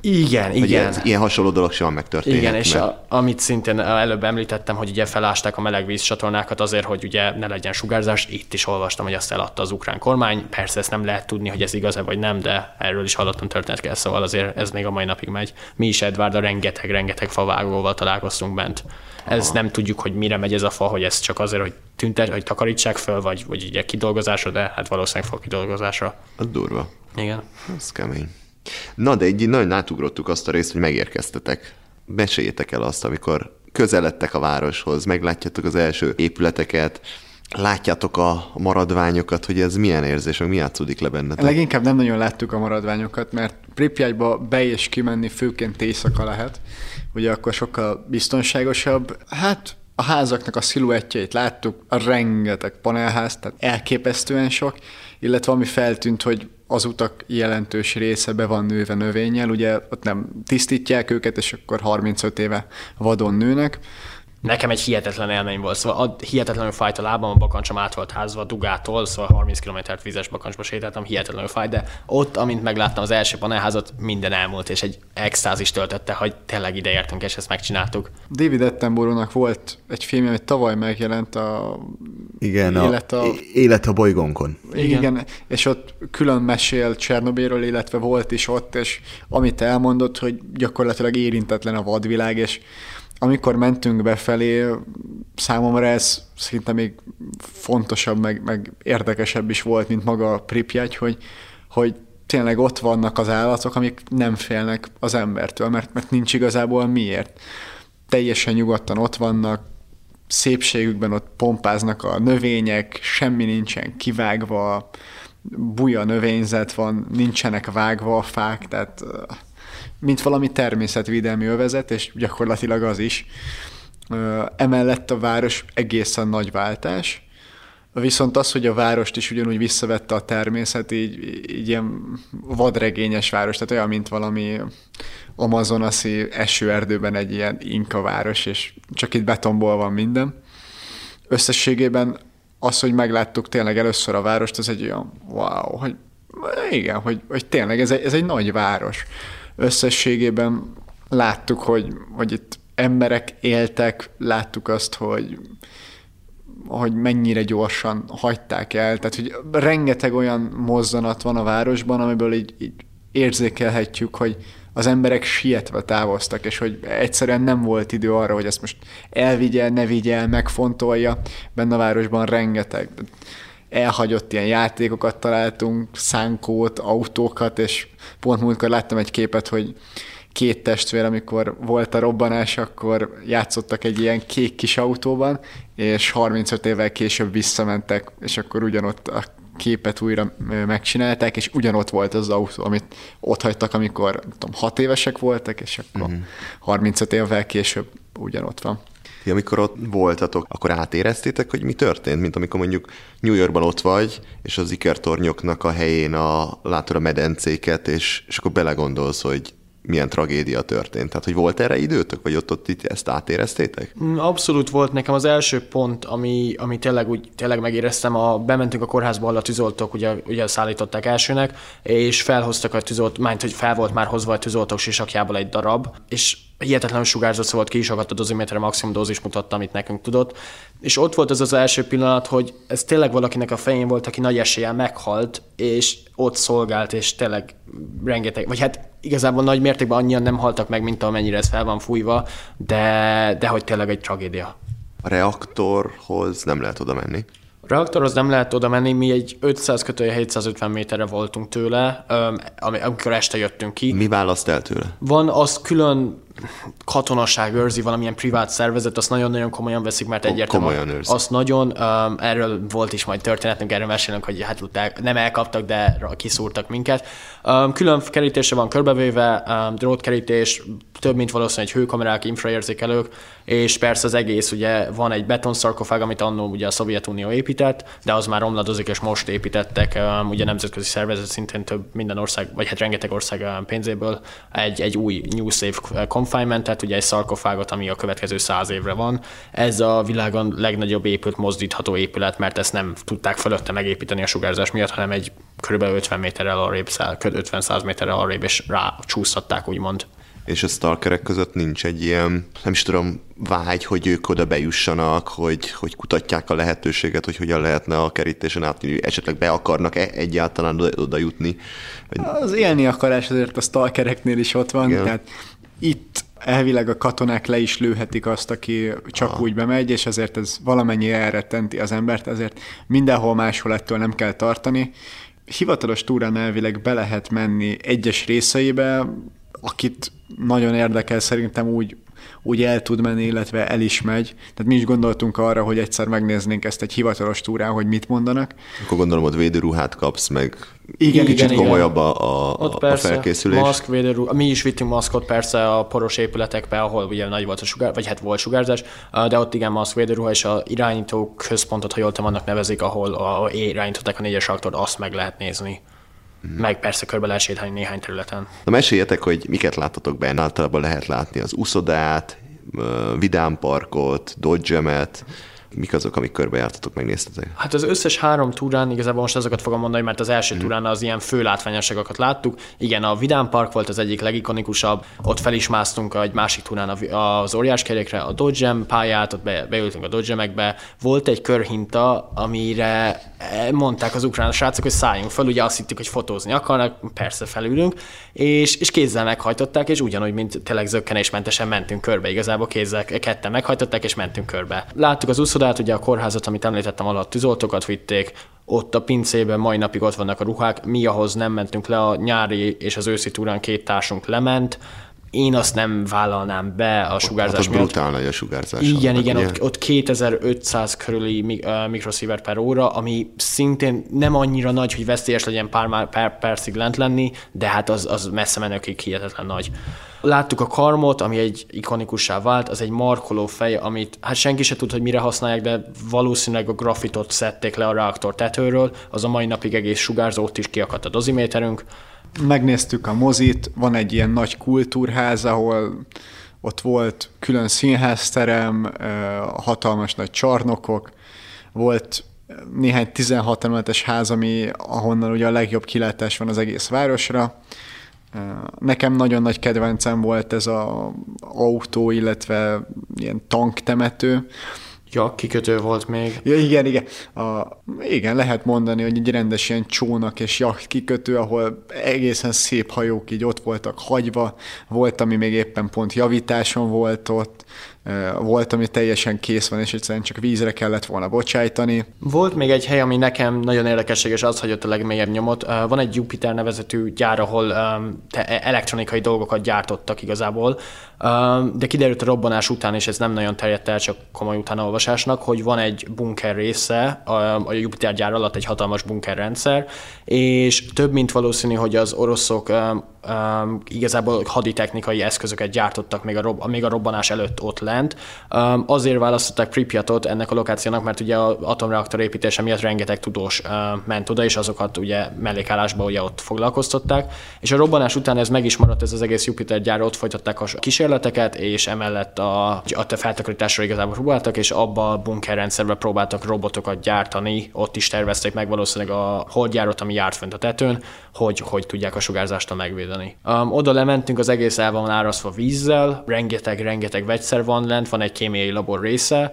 igen, hogy igen. ez, ilyen hasonló dolog soha megtörténhet. Igen, és mert- a, amit szintén előbb említettem, hogy ugye felásták a melegvíz csatornákat azért, hogy ugye ne legyen sugárzás, itt is olvastam, hogy azt eladta az ukrán kormány. Persze ezt nem lehet tudni, hogy ez igaz-e vagy nem, de erről is hallottam történetkel, szóval azért ez még a mai napig megy. Mi is Edvárda rengeteg-rengeteg favágóval találkoztunk bent. Ez nem tudjuk, hogy mire megy ez a fa, hogy ez csak azért, hogy tüntet, hogy takarítsák föl, vagy, vagy ugye kidolgozásra, de hát valószínűleg fa kidolgozásra. Az durva. Igen. Ez kemény. Na, de egy nagyon átugrottuk azt a részt, hogy megérkeztetek. Meséljétek el azt, amikor közeledtek a városhoz, meglátjátok az első épületeket, látjátok a maradványokat, hogy ez milyen érzés, meg mi játszódik le bennetek. Leginkább nem nagyon láttuk a maradványokat, mert Pripyatba be és kimenni főként éjszaka lehet, ugye akkor sokkal biztonságosabb. Hát a házaknak a sziluettjeit láttuk, a rengeteg panelház, tehát elképesztően sok, illetve ami feltűnt, hogy az utak jelentős része be van nőve növényel, ugye ott nem tisztítják őket, és akkor 35 éve vadon nőnek. Nekem egy hihetetlen élmény volt, szóval a, hihetetlenül fájt a lábam, a bakancsom át volt házva a dugától, szóval 30 km vizes bakancsba sétáltam, hihetetlenül fájt, de ott, amint megláttam az első panelházat, minden elmúlt, és egy extázis töltötte, hogy tényleg ide értünk, és ezt megcsináltuk. David Attenborough-nak volt egy filmje, ami tavaly megjelent a Igen, a, Élet a- élet a bolygónkon. Igen. Igen, és ott külön mesél Csernobéről, illetve volt is ott, és amit elmondott, hogy gyakorlatilag érintetlen a vadvilág, és amikor mentünk befelé, számomra ez szinte még fontosabb, meg, meg érdekesebb is volt, mint maga a Pripyat, hogy, hogy tényleg ott vannak az állatok, amik nem félnek az embertől, mert, mert nincs igazából miért. Teljesen nyugodtan ott vannak, szépségükben ott pompáznak a növények, semmi nincsen kivágva, buja növényzet van, nincsenek vágva a fák, tehát mint valami természetvédelmi övezet, és gyakorlatilag az is. Emellett a város egészen nagy váltás, Viszont az, hogy a várost is ugyanúgy visszavette a természet, így, így ilyen vadregényes város, tehát olyan, mint valami amazonaszi esőerdőben egy ilyen inka város, és csak itt betonból van minden. Összességében az, hogy megláttuk tényleg először a várost, az egy olyan wow, hogy igen, hogy, hogy tényleg ez egy, ez egy nagy város. Összességében láttuk, hogy, hogy itt emberek éltek, láttuk azt, hogy hogy mennyire gyorsan hagyták el. Tehát, hogy rengeteg olyan mozzanat van a városban, amiből így, így érzékelhetjük, hogy az emberek sietve távoztak, és hogy egyszerűen nem volt idő arra, hogy ezt most elvigye, ne vigye, megfontolja. Benne a városban rengeteg elhagyott ilyen játékokat találtunk, szánkót, autókat, és pont múltkor láttam egy képet, hogy két testvér, amikor volt a robbanás, akkor játszottak egy ilyen kék kis autóban, és 35 évvel később visszamentek, és akkor ugyanott a képet újra megcsinálták, és ugyanott volt az autó, amit ott hagytak, amikor tudom, 6 évesek voltak, és akkor uh-huh. Mhm. 35 évvel később ugyanott van. Amikor ott voltatok, akkor átéreztétek, hogy mi történt? Mint amikor mondjuk New Yorkban ott vagy, és az ikertornyoknak a helyén a, látod a medencéket, és, és akkor belegondolsz, hogy milyen tragédia történt. Tehát, hogy volt erre időtök, vagy ott, ott itt ezt átéreztétek? Mm, abszolút volt nekem az első pont, ami, ami tényleg úgy tényleg megéreztem, a, bementünk a kórházba, ahol a tűzoltók ugye, ugye szállították elsőnek, és felhoztak a tűzolt, mányt, hogy fel volt már hozva a tűzoltók sisakjából egy darab, és hihetetlenül sugárzott, szóval ki is akadt a doziméter, maximum dózis mutatta, amit nekünk tudott. És ott volt az az első pillanat, hogy ez tényleg valakinek a fején volt, aki nagy eséllyel meghalt, és ott szolgált, és tényleg rengeteg, vagy hát igazából nagy mértékben annyian nem haltak meg, mint amennyire ez fel van fújva, de, de hogy tényleg egy tragédia. A reaktorhoz nem lehet oda menni. A reaktorhoz nem lehet oda menni, mi egy 500 kötője 750 méterre voltunk tőle, amikor este jöttünk ki. Mi választ el tőle? Van az külön katonaság őrzi, valamilyen privát szervezet, azt nagyon-nagyon komolyan veszik, mert egyértelműen komolyan őrzi. azt nagyon, um, erről volt is majd történetünk, erről mesélünk, hogy hát uták, nem elkaptak, de kiszúrtak minket. Um, külön kerítése van körbevéve, um, drótkerítés, több mint valószínűleg hőkamerák, infraérzékelők, és persze az egész, ugye van egy betonszarkofág, amit annó ugye a Szovjetunió épített, de az már omladozik, és most építettek, um, ugye nemzetközi szervezet szintén több minden ország, vagy hát rengeteg ország pénzéből egy, egy új New Safe confinement-et, ugye egy szarkofágot, ami a következő száz évre van. Ez a világon legnagyobb épült mozdítható épület, mert ezt nem tudták fölötte megépíteni a sugárzás miatt, hanem egy kb. 50 méterrel arrébb, 50-100 méterrel arrébb, és rá csúsztatták, úgymond és a stalkerek között nincs egy ilyen, nem is tudom, vágy, hogy ők oda bejussanak, hogy, hogy kutatják a lehetőséget, hogy hogyan lehetne a kerítésen átni, esetleg be akarnak-e egyáltalán oda, oda jutni. Vagy... Az élni akarás azért a stalkereknél is ott van, Igen. tehát itt elvileg a katonák le is lőhetik azt, aki csak Aha. úgy bemegy, és ezért ez valamennyi elrettenti az embert, ezért mindenhol máshol ettől nem kell tartani. Hivatalos túrán elvileg be lehet menni egyes részeibe, akit nagyon érdekel, szerintem úgy, úgy el tud menni, illetve el is megy. Tehát mi is gondoltunk arra, hogy egyszer megnéznénk ezt egy hivatalos túrán, hogy mit mondanak. Akkor gondolom, hogy védőruhát kapsz, meg igen, kicsit igen, komolyabb a, a, Ott a persze, felkészülés. Maszk, védőruha. Mi is vittünk maszkot persze a poros épületekbe, ahol ugye nagy volt a sugár, vagy hát volt sugárzás, de ott igen, maszk, védőruha és a irányító központot, ha jól annak nevezik, ahol a, irányították a négyes aktort, azt meg lehet nézni. Mm. Meg persze körbe lehet sétálni néhány területen. Na meséljetek, hogy miket láttatok benne. Általában lehet látni az uszodát, vidámparkot, dodgemet, mik azok, amik körbejártatok, megnéztetek? Hát az összes három túrán igazából most azokat fogom mondani, mert az első mm. túrán az ilyen fő látványosságokat láttuk. Igen, a Vidám Park volt az egyik legikonikusabb, ott fel is másztunk egy másik túrán az óriás kerékre, a Dodgem pályát, ott be, beültünk a Dodgemekbe. Volt egy körhinta, amire mondták az ukrán srácok, hogy szálljunk fel, ugye azt hittük, hogy fotózni akarnak, persze felülünk, és, és kézzel meghajtották, és ugyanúgy, mint tényleg zöggenésmentesen mentünk körbe, igazából kézzel ketten meghajtották, és mentünk körbe. Láttuk az úszodát, ugye a kórházat, amit említettem, alatt tűzoltókat vitték, ott a pincében mai napig ott vannak a ruhák, mi ahhoz nem mentünk le, a nyári és az őszi túrán két társunk lement, én azt nem vállalnám be a sugárzás hát miatt. brutál nagy a sugárzás. Igen, igen, ott, ott 2500 körüli mikrosievert per óra, ami szintén nem annyira nagy, hogy veszélyes legyen pár per percig lent lenni, de hát az, az messze menőkig hihetetlen nagy. Láttuk a karmot, ami egy ikonikussá vált, az egy markoló fej, amit hát senki se tud, hogy mire használják, de valószínűleg a grafitot szedték le a reaktor tetőről, az a mai napig egész sugárzó, ott is kiakadt a doziméterünk megnéztük a mozit, van egy ilyen nagy kultúrház, ahol ott volt külön színházterem, hatalmas nagy csarnokok, volt néhány 16 emeletes ház, ami, ahonnan ugye a legjobb kilátás van az egész városra. Nekem nagyon nagy kedvencem volt ez az autó, illetve ilyen tanktemető, Ja, kikötő volt még. Ja, igen, igen. A, igen, lehet mondani, hogy egy rendes ilyen csónak és jacht kikötő, ahol egészen szép hajók így ott voltak hagyva, volt, ami még éppen pont javításon volt ott, volt, ami teljesen kész van, és egyszerűen csak vízre kellett volna bocsájtani. Volt még egy hely, ami nekem nagyon érdekesség, és az hagyott a legmélyebb nyomot. Van egy Jupiter nevezetű gyár, ahol e- elektronikai dolgokat gyártottak igazából, de kiderült a robbanás után, és ez nem nagyon terjedt el csak komoly utánolvasásnak, hogy van egy bunker része a Jupiter gyár alatt, egy hatalmas bunkerrendszer, és több mint valószínű, hogy az oroszok um, igazából haditechnikai eszközöket gyártottak még a, rob- még a robbanás előtt ott lent. Um, azért választották Pripyatot ennek a lokációnak, mert ugye az atomreaktor építése miatt rengeteg tudós uh, ment oda, és azokat ugye mellékállásban ugye ott foglalkoztatták. És a robbanás után ez meg is maradt, ez az egész Jupiter gyár, ott folytatták a kísérleteket, és emellett a, a feltakarításra igazából próbáltak, és abba a bunkerrendszerbe próbáltak robotokat gyártani, ott is tervezték meg valószínűleg a holdjárót, ami járt fönt a tetőn, hogy, hogy tudják a sugárzást megvédeni. Um, oda lementünk, az egész el van árasztva vízzel, rengeteg-rengeteg vegyszer van lent, van egy kémiai labor része,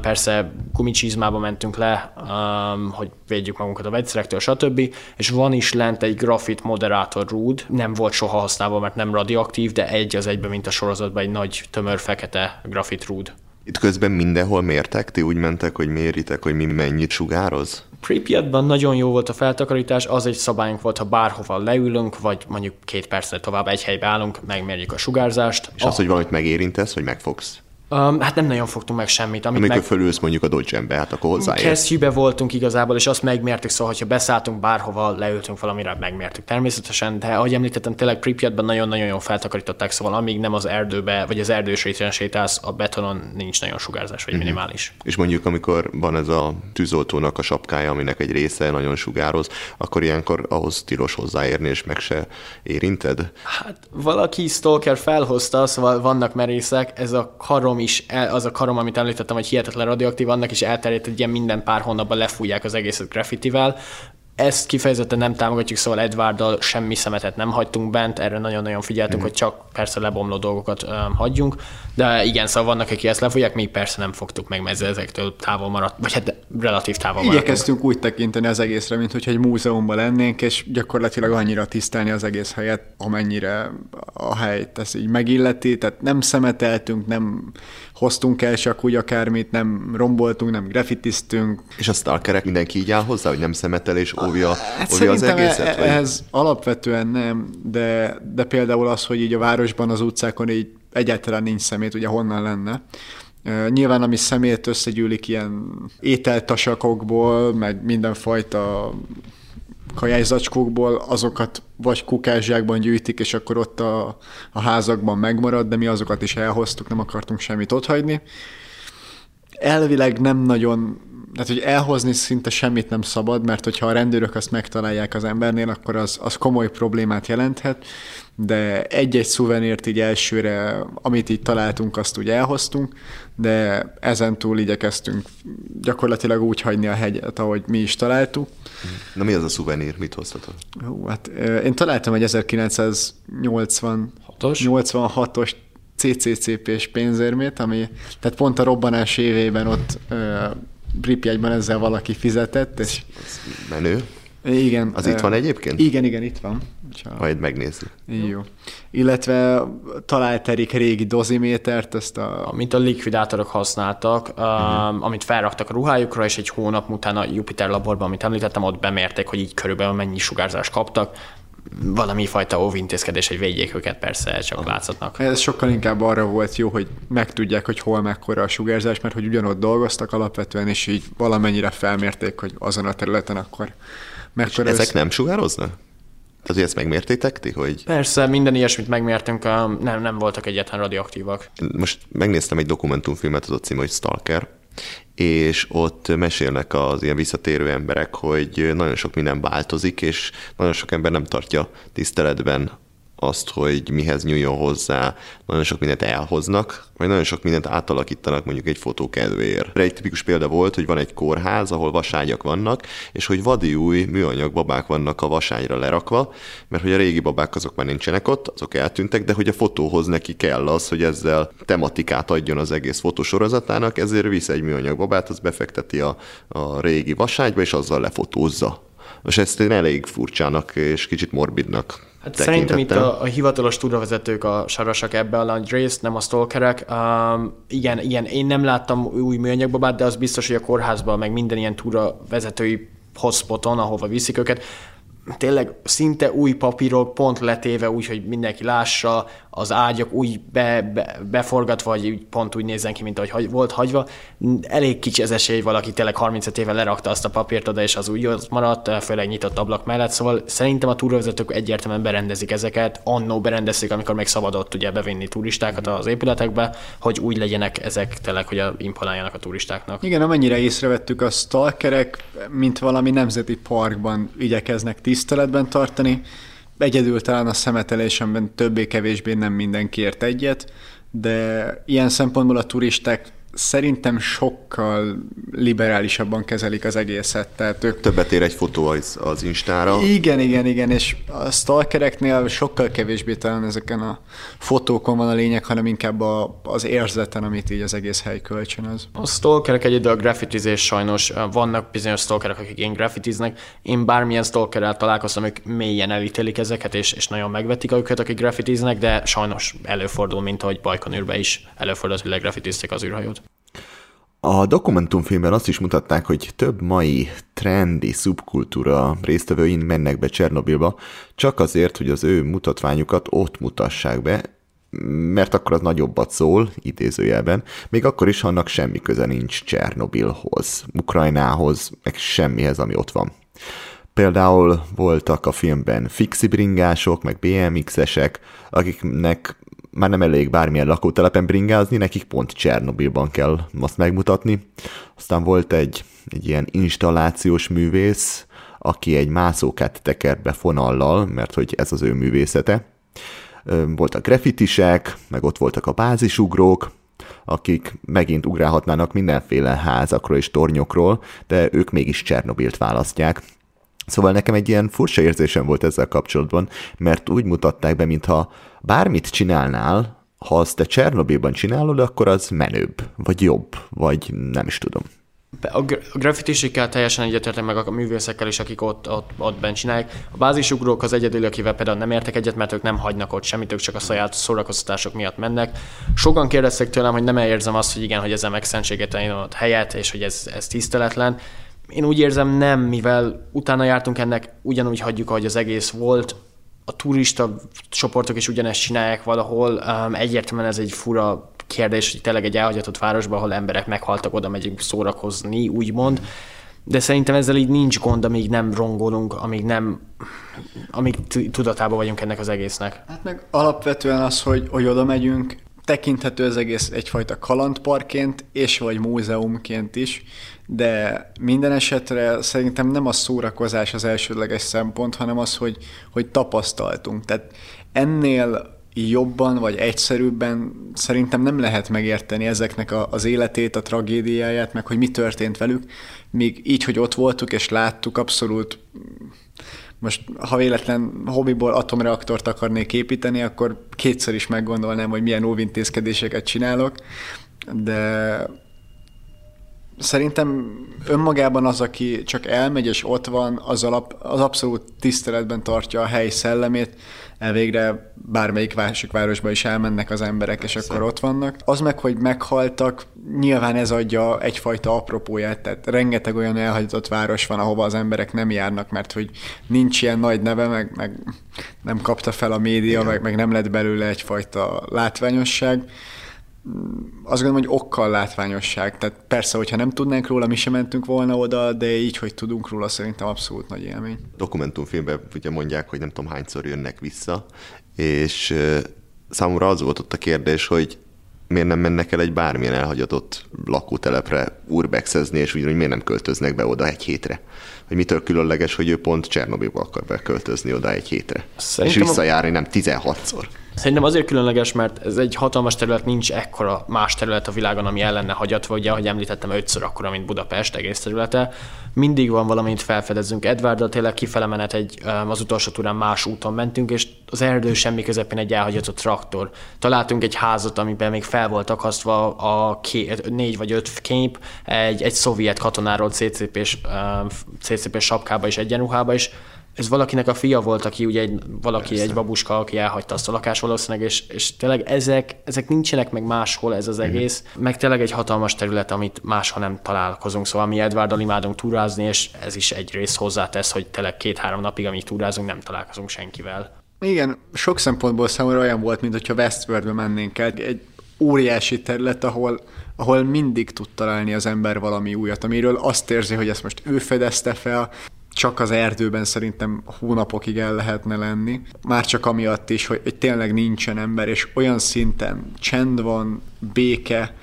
persze gumicsizmába mentünk le, hogy védjük magunkat a vegyszerektől, stb. És van is lent egy grafit moderátor rúd, nem volt soha használva, mert nem radioaktív, de egy az egyben, mint a sorozatban, egy nagy tömör fekete grafit rúd. Itt közben mindenhol mértek? Ti úgy mentek, hogy méritek, hogy mi mennyit sugároz? Pripyatban nagyon jó volt a feltakarítás, az egy szabályunk volt, ha bárhova leülünk, vagy mondjuk két percre tovább egy helybe állunk, megmérjük a sugárzást. És az, hogy valamit megérintesz, vagy megfogsz? Um, hát nem nagyon fogtunk meg semmit. Amit Amikor meg... fölülsz mondjuk a dodge hát akkor hozzáérsz. Kesztyűbe voltunk igazából, és azt megmértük, szóval, hogyha beszálltunk bárhova, leültünk valamire, megmértük természetesen, de ahogy említettem, tényleg Pripyatban nagyon-nagyon jól feltakarították, szóval amíg nem az erdőbe, vagy az erdős réten sétálsz, a betonon nincs nagyon sugárzás, vagy uh-huh. minimális. És mondjuk, amikor van ez a tűzoltónak a sapkája, aminek egy része nagyon sugároz, akkor ilyenkor ahhoz tilos hozzáérni, és meg se érinted? Hát valaki stalker felhozta, szóval vannak merészek, ez a karom karom is, az a karom, amit említettem, hogy hihetetlen radioaktív, annak is elterjedt, hogy ilyen minden pár hónapban lefújják az egészet graffitivel, ezt kifejezetten nem támogatjuk, szóval Edwarddal semmi szemetet nem hagytunk bent, erre nagyon-nagyon figyeltünk, mm. hogy csak persze lebomló dolgokat um, hagyjunk, de igen, szóval vannak, akik ezt lefogják, mi persze nem fogtuk meg, mert ezektől távol maradt, vagy hát relatív távol maradt. Igyekeztünk úgy tekinteni az egészre, mint hogy egy múzeumban lennénk, és gyakorlatilag annyira tisztelni az egész helyet, amennyire a helyt ez így megilleti, tehát nem szemeteltünk, nem hoztunk el csak úgy akármit, nem romboltunk, nem grafitiztünk. És a stalkerek mindenki így áll hozzá, hogy nem szemetel és óvja, hát óvja az egészet? Vagy? Ez alapvetően nem, de, de például az, hogy így a városban, az utcákon így egyáltalán nincs szemét, ugye honnan lenne. Nyilván, ami szemét összegyűlik ilyen ételtasakokból, meg mindenfajta kajászzacskókból, azokat vagy kukázsákban gyűjtik, és akkor ott a, a házakban megmarad, de mi azokat is elhoztuk, nem akartunk semmit otthagyni. Elvileg nem nagyon tehát hogy elhozni szinte semmit nem szabad, mert hogyha a rendőrök azt megtalálják az embernél, akkor az, az komoly problémát jelenthet, de egy-egy szuvenért így elsőre, amit így találtunk, azt úgy elhoztunk, de ezen túl igyekeztünk gyakorlatilag úgy hagyni a hegyet, ahogy mi is találtuk. Na mi az a szuvenír? Mit hoztatok? Hú, hát én találtam egy 1986-os CCCP-s pénzérmét, ami, tehát pont a robbanás évében ott Pripyatban ezzel valaki fizetett. És... Menő. Igen. Az uh, itt van egyébként? Igen, igen, itt van. Csak... Majd megnézzük. Jó. Illetve talált Erik régi dozimétert, ezt a... Amit a likvidátorok használtak, uh-huh. amit felraktak a ruhájukra, és egy hónap után a Jupiter laborban, amit említettem, ott bemérték, hogy így körülbelül mennyi sugárzást kaptak valami fajta óvintézkedés, hogy védjék őket, persze, csak látszatnak. Ez sokkal inkább arra volt jó, hogy megtudják, hogy hol mekkora a sugárzás, mert hogy ugyanott dolgoztak alapvetően, és így valamennyire felmérték, hogy azon a területen akkor mekkora... És ezek nem sugároznak? Tehát, hogy ezt megmértétek ti, hogy... Persze, minden ilyesmit megmértünk, nem, nem voltak egyetlen radioaktívak. Most megnéztem egy dokumentumfilmet, az a cím, hogy Stalker, és ott mesélnek az ilyen visszatérő emberek, hogy nagyon sok minden változik, és nagyon sok ember nem tartja tiszteletben azt, hogy mihez nyúljon hozzá, nagyon sok mindent elhoznak, vagy nagyon sok mindent átalakítanak mondjuk egy fotó kedvéért. Egy tipikus példa volt, hogy van egy kórház, ahol vaságyak vannak, és hogy vadi új műanyag babák vannak a vasányra lerakva, mert hogy a régi babák azok már nincsenek ott, azok eltűntek, de hogy a fotóhoz neki kell az, hogy ezzel tematikát adjon az egész fotósorozatának, ezért visz egy műanyag babát, az befekteti a, a régi vaságyba, és azzal lefotózza. Most ezt én elég furcsának és kicsit morbidnak Hát szerintem itt a, a hivatalos túravezetők a sarasak ebbe a landrész, nem a stalkerek. Um, igen, igen, én nem láttam új műanyagbabát, de az biztos, hogy a kórházban, meg minden ilyen túravezetői hotspoton, ahova viszik őket, tényleg szinte új papírok pont letéve úgy, hogy mindenki lássa, az ágyak úgy be, be, beforgatva, vagy pont úgy nézzen ki, mint ahogy volt hagyva. Elég kicsi az esély, valaki tényleg 35 éve lerakta azt a papírt oda, és az úgy ott maradt, főleg nyitott ablak mellett. Szóval szerintem a túravezetők egyértelműen berendezik ezeket. Annó berendezték, amikor még szabadott ugye bevinni turistákat az épületekbe, hogy úgy legyenek ezek tényleg, hogy a imponáljanak a turistáknak. Igen, amennyire észrevettük, a stalkerek, mint valami nemzeti parkban igyekeznek tiszteletben tartani, Egyedül talán a szemetelésemben többé-kevésbé nem mindenki ért egyet, de ilyen szempontból a turisták szerintem sokkal liberálisabban kezelik az egészet. Tehát ők... Többet ér egy fotó az, az Instára. Igen, igen, igen, és a stalkereknél sokkal kevésbé talán ezeken a fotókon van a lényeg, hanem inkább a, az érzeten, amit így az egész hely kölcsönöz. A stalkerek egyedül a graffitizés sajnos. Vannak bizonyos stalkerek, akik én graffitiznek. Én bármilyen stalkerrel találkoztam, ők mélyen elítélik ezeket, és, és nagyon megvetik őket, akik graffitiznek, de sajnos előfordul, mint ahogy Bajkonűrbe is előfordult, hogy legraffitiztek az űrhajót. A dokumentumfilmben azt is mutatták, hogy több mai trendi szubkultúra résztvevőin mennek be Csernobilba, csak azért, hogy az ő mutatványukat ott mutassák be, mert akkor az nagyobbat szól, idézőjelben, még akkor is, ha annak semmi köze nincs Csernobilhoz, Ukrajnához, meg semmihez, ami ott van. Például voltak a filmben fixibringások, meg BMX-esek, akiknek már nem elég bármilyen lakótelepen bringázni, nekik pont Csernobilban kell azt megmutatni. Aztán volt egy, egy ilyen installációs művész, aki egy mászókát teker be fonallal, mert hogy ez az ő művészete. Voltak grafitisek, meg ott voltak a bázisugrók, akik megint ugrálhatnának mindenféle házakról és tornyokról, de ők mégis Csernobilt választják. Szóval nekem egy ilyen furcsa érzésem volt ezzel kapcsolatban, mert úgy mutatták be, mintha bármit csinálnál, ha azt te Csernobilban csinálod, akkor az menőbb, vagy jobb, vagy nem is tudom. A graffitisikkel teljesen egyetértek meg a művészekkel is, akik ott, ott, ott bent csinálják. A bázisugrók az egyedül, akivel például nem értek egyet, mert ők nem hagynak ott semmit, ők csak a saját szórakoztatások miatt mennek. Sokan kérdeztek tőlem, hogy nem érzem azt, hogy igen, hogy ezzel megszentségetelni ott helyet, és hogy ez, ez tiszteletlen. Én úgy érzem nem, mivel utána jártunk ennek, ugyanúgy hagyjuk, ahogy az egész volt, a turista csoportok is ugyanezt csinálják valahol. Um, egyértelműen ez egy fura kérdés, hogy tényleg egy elhagyatott városban, ahol emberek meghaltak, oda megyünk szórakozni, úgymond. De szerintem ezzel így nincs gond, amíg nem rongolunk, amíg nem, amíg tudatában vagyunk ennek az egésznek. Hát meg alapvetően az, hogy, hogy oda megyünk, tekinthető az egész egyfajta kalandparként, és vagy múzeumként is, de minden esetre szerintem nem a szórakozás az elsődleges szempont, hanem az, hogy, hogy tapasztaltunk. Tehát ennél jobban vagy egyszerűbben szerintem nem lehet megérteni ezeknek a, az életét, a tragédiáját, meg hogy mi történt velük, míg így, hogy ott voltuk és láttuk, abszolút most ha véletlen hobbiból atomreaktort akarnék építeni, akkor kétszer is meggondolnám, hogy milyen óvintézkedéseket csinálok, de szerintem önmagában az, aki csak elmegy és ott van, az, alap, az abszolút tiszteletben tartja a hely szellemét, elvégre bármelyik másik városba is elmennek az emberek, és akkor ott vannak. Az meg, hogy meghaltak, nyilván ez adja egyfajta apropóját, tehát rengeteg olyan elhagyatott város van, ahova az emberek nem járnak, mert hogy nincs ilyen nagy neve, meg, meg nem kapta fel a média, meg, meg nem lett belőle egyfajta látványosság azt gondolom, hogy okkal látványosság. Tehát persze, hogyha nem tudnánk róla, mi sem mentünk volna oda, de így, hogy tudunk róla, szerintem abszolút nagy élmény. Dokumentumfilmben ugye mondják, hogy nem tudom hányszor jönnek vissza, és számomra az volt ott a kérdés, hogy miért nem mennek el egy bármilyen elhagyatott lakótelepre urbexezni, és ugyanúgy miért nem költöznek be oda egy hétre. Hogy mitől különleges, hogy ő pont Csernobilba akar beköltözni oda egy hétre. Szerintem és visszajárni nem 16-szor. Szerintem azért különleges, mert ez egy hatalmas terület, nincs ekkora más terület a világon, ami el lenne hagyatva, ugye, ahogy említettem, ötször akkora, mint Budapest egész területe. Mindig van valamit felfedezünk. Edwarddal tényleg kifele menet egy, az utolsó túrán más úton mentünk, és az erdő semmi közepén egy elhagyatott traktor. Találtunk egy házat, amiben még fel volt akasztva a két, négy vagy öt kép, egy, egy szovjet katonáról CCP-s, CCP sapkába és egyenruhába is, ez valakinek a fia volt, aki ugye egy, valaki, Persze. egy babuska, aki elhagyta azt a lakást valószínűleg, és, és tényleg ezek, ezek nincsenek meg máshol ez az mhm. egész, mm. meg tényleg egy hatalmas terület, amit máshol nem találkozunk, szóval mi Edwarddal imádunk túrázni, és ez is egy rész hozzátesz, hogy tényleg két-három napig, amíg túrázunk, nem találkozunk senkivel. Igen, sok szempontból számomra olyan volt, mint hogyha Westworldbe mennénk el. Egy óriási terület, ahol, ahol mindig tud találni az ember valami újat, amiről azt érzi, hogy ezt most ő fedezte fel, csak az erdőben szerintem hónapokig el lehetne lenni. Már csak amiatt is, hogy, hogy tényleg nincsen ember, és olyan szinten csend van, béke,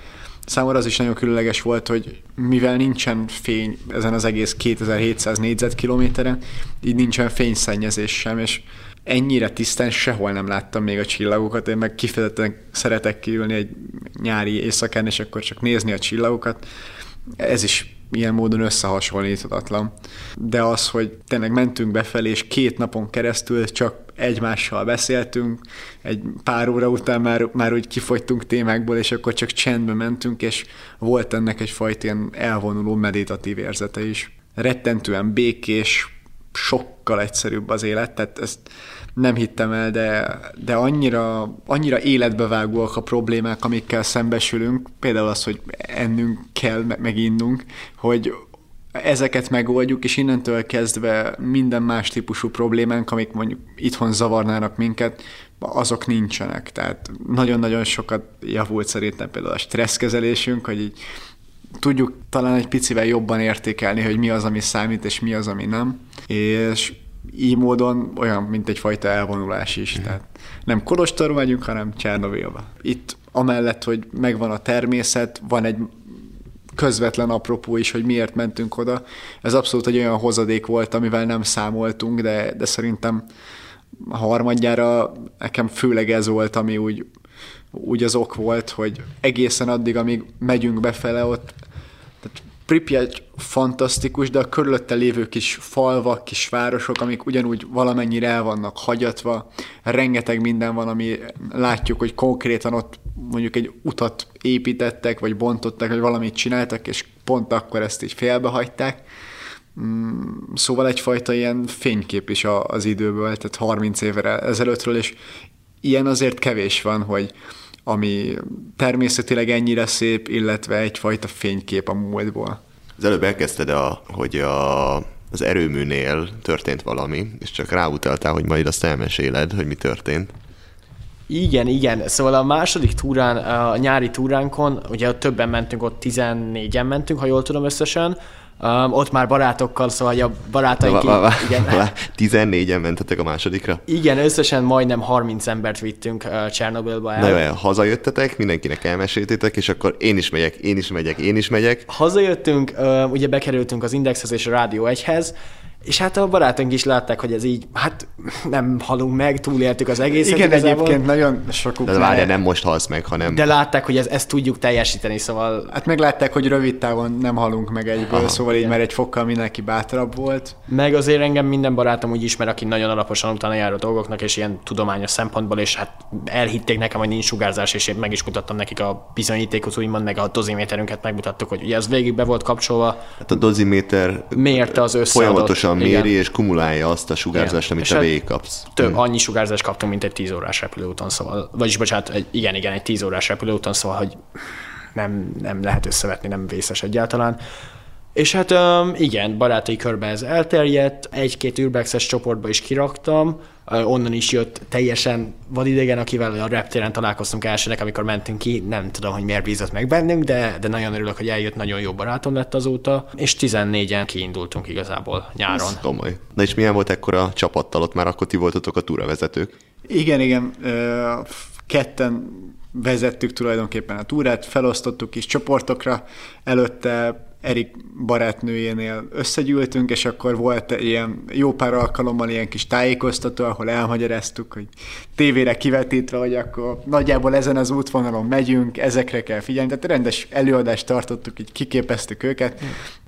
Számomra az is nagyon különleges volt, hogy mivel nincsen fény ezen az egész 2700 négyzetkilométeren, így nincsen fényszennyezés sem, és ennyire tisztán sehol nem láttam még a csillagokat, én meg kifejezetten szeretek kiülni egy nyári éjszakán, és akkor csak nézni a csillagokat. Ez is ilyen módon összehasonlíthatatlan. De az, hogy tényleg mentünk befelé, és két napon keresztül csak egymással beszéltünk, egy pár óra után már, már úgy kifogytunk témákból, és akkor csak csendbe mentünk, és volt ennek egyfajta ilyen elvonuló meditatív érzete is. Rettentően békés, sokkal egyszerűbb az élet, tehát ezt nem hittem el, de, de annyira, annyira életbevágóak a problémák, amikkel szembesülünk, például az, hogy ennünk kell, meg innunk, hogy ezeket megoldjuk, és innentől kezdve minden más típusú problémánk, amik mondjuk itthon zavarnának minket, azok nincsenek. Tehát nagyon-nagyon sokat javult szerintem például a stresszkezelésünk, hogy így tudjuk talán egy picivel jobban értékelni, hogy mi az, ami számít, és mi az, ami nem. És így módon olyan, mint egyfajta elvonulás is. Mm. Tehát nem Kolostorba megyünk, hanem Csernovilba. Itt amellett, hogy megvan a természet, van egy közvetlen apropó is, hogy miért mentünk oda. Ez abszolút egy olyan hozadék volt, amivel nem számoltunk, de, de szerintem a harmadjára nekem főleg ez volt, ami úgy, úgy az ok volt, hogy egészen addig, amíg megyünk befele, ott Pripyat fantasztikus, de a körülötte lévő kis falvak, kis városok, amik ugyanúgy valamennyire el vannak hagyatva, rengeteg minden van, ami látjuk, hogy konkrétan ott mondjuk egy utat építettek, vagy bontottak, vagy valamit csináltak, és pont akkor ezt így félbehagyták. Mm, szóval egyfajta ilyen fénykép is az időből, tehát 30 évre ezelőttről, és ilyen azért kevés van, hogy ami természetileg ennyire szép, illetve egyfajta fénykép a múltból. Az előbb elkezdted, a, hogy a, az erőműnél történt valami, és csak ráutaltál, hogy majd azt elmeséled, hogy mi történt. Igen, igen. Szóval a második túrán, a nyári túránkon, ugye ott többen mentünk, ott 14-en mentünk, ha jól tudom összesen, Um, ott már barátokkal, szóval a barátaink... Va- va- va- igen, va- 14-en mentetek a másodikra? igen, összesen majdnem 30 embert vittünk uh, Csernobilba el. Na jó, hazajöttetek, mindenkinek elmeséltétek, és akkor én is megyek, én is megyek, én is megyek. Hazajöttünk, uh, ugye bekerültünk az Indexhez és a Rádió 1-hez, és hát a barátunk is látták, hogy ez így, hát nem halunk meg, túléltük az egészet. Igen, igazából, egyébként nagyon sokuk. De várjál, nem most halsz meg, hanem... De látták, hogy ez, ezt tudjuk teljesíteni, szóval Hát meglátták, hogy rövid távon nem halunk meg egyből, Aha, szóval így már egy fokkal mindenki bátrabb volt. Meg azért engem minden barátom úgy ismer, aki nagyon alaposan utána jár a dolgoknak, és ilyen tudományos szempontból, és hát elhitték nekem, hogy nincs sugárzás, és én meg is mutattam nekik a bizonyítékot, úgymond, meg a doziméterünket megmutattuk, hogy ugye ez végig be volt kapcsolva, Hát a doziméter Mérte az összeadott- folyamatosan méri, igen. és kumulálja azt a sugárzást, Igen. amit És te hát végigkapsz. több, annyi sugárzást kaptunk, mint egy 10 órás repülőúton, szóval, vagyis bocsánat, egy, igen, igen, egy 10 órás repülőúton, szóval, hogy nem, nem lehet összevetni, nem vészes egyáltalán. És hát igen, barátai körbe ez elterjedt, egy-két ürbexes csoportba is kiraktam, onnan is jött teljesen vadidegen, akivel a reptéren találkoztunk elsőnek, amikor mentünk ki, nem tudom, hogy miért bízott meg bennünk, de, de nagyon örülök, hogy eljött, nagyon jó barátom lett azóta, és 14-en kiindultunk igazából nyáron. Ez komoly. Na és milyen volt ekkor a csapattal? Ott már akkor ti voltatok a túravezetők. Igen, igen, ketten vezettük tulajdonképpen a túrát, felosztottuk is csoportokra, előtte Erik barátnőjénél összegyűltünk, és akkor volt ilyen jó pár alkalommal ilyen kis tájékoztató, ahol elmagyaráztuk, hogy tévére kivetítve, hogy akkor nagyjából ezen az útvonalon megyünk, ezekre kell figyelni. Tehát rendes előadást tartottuk, így kiképeztük őket.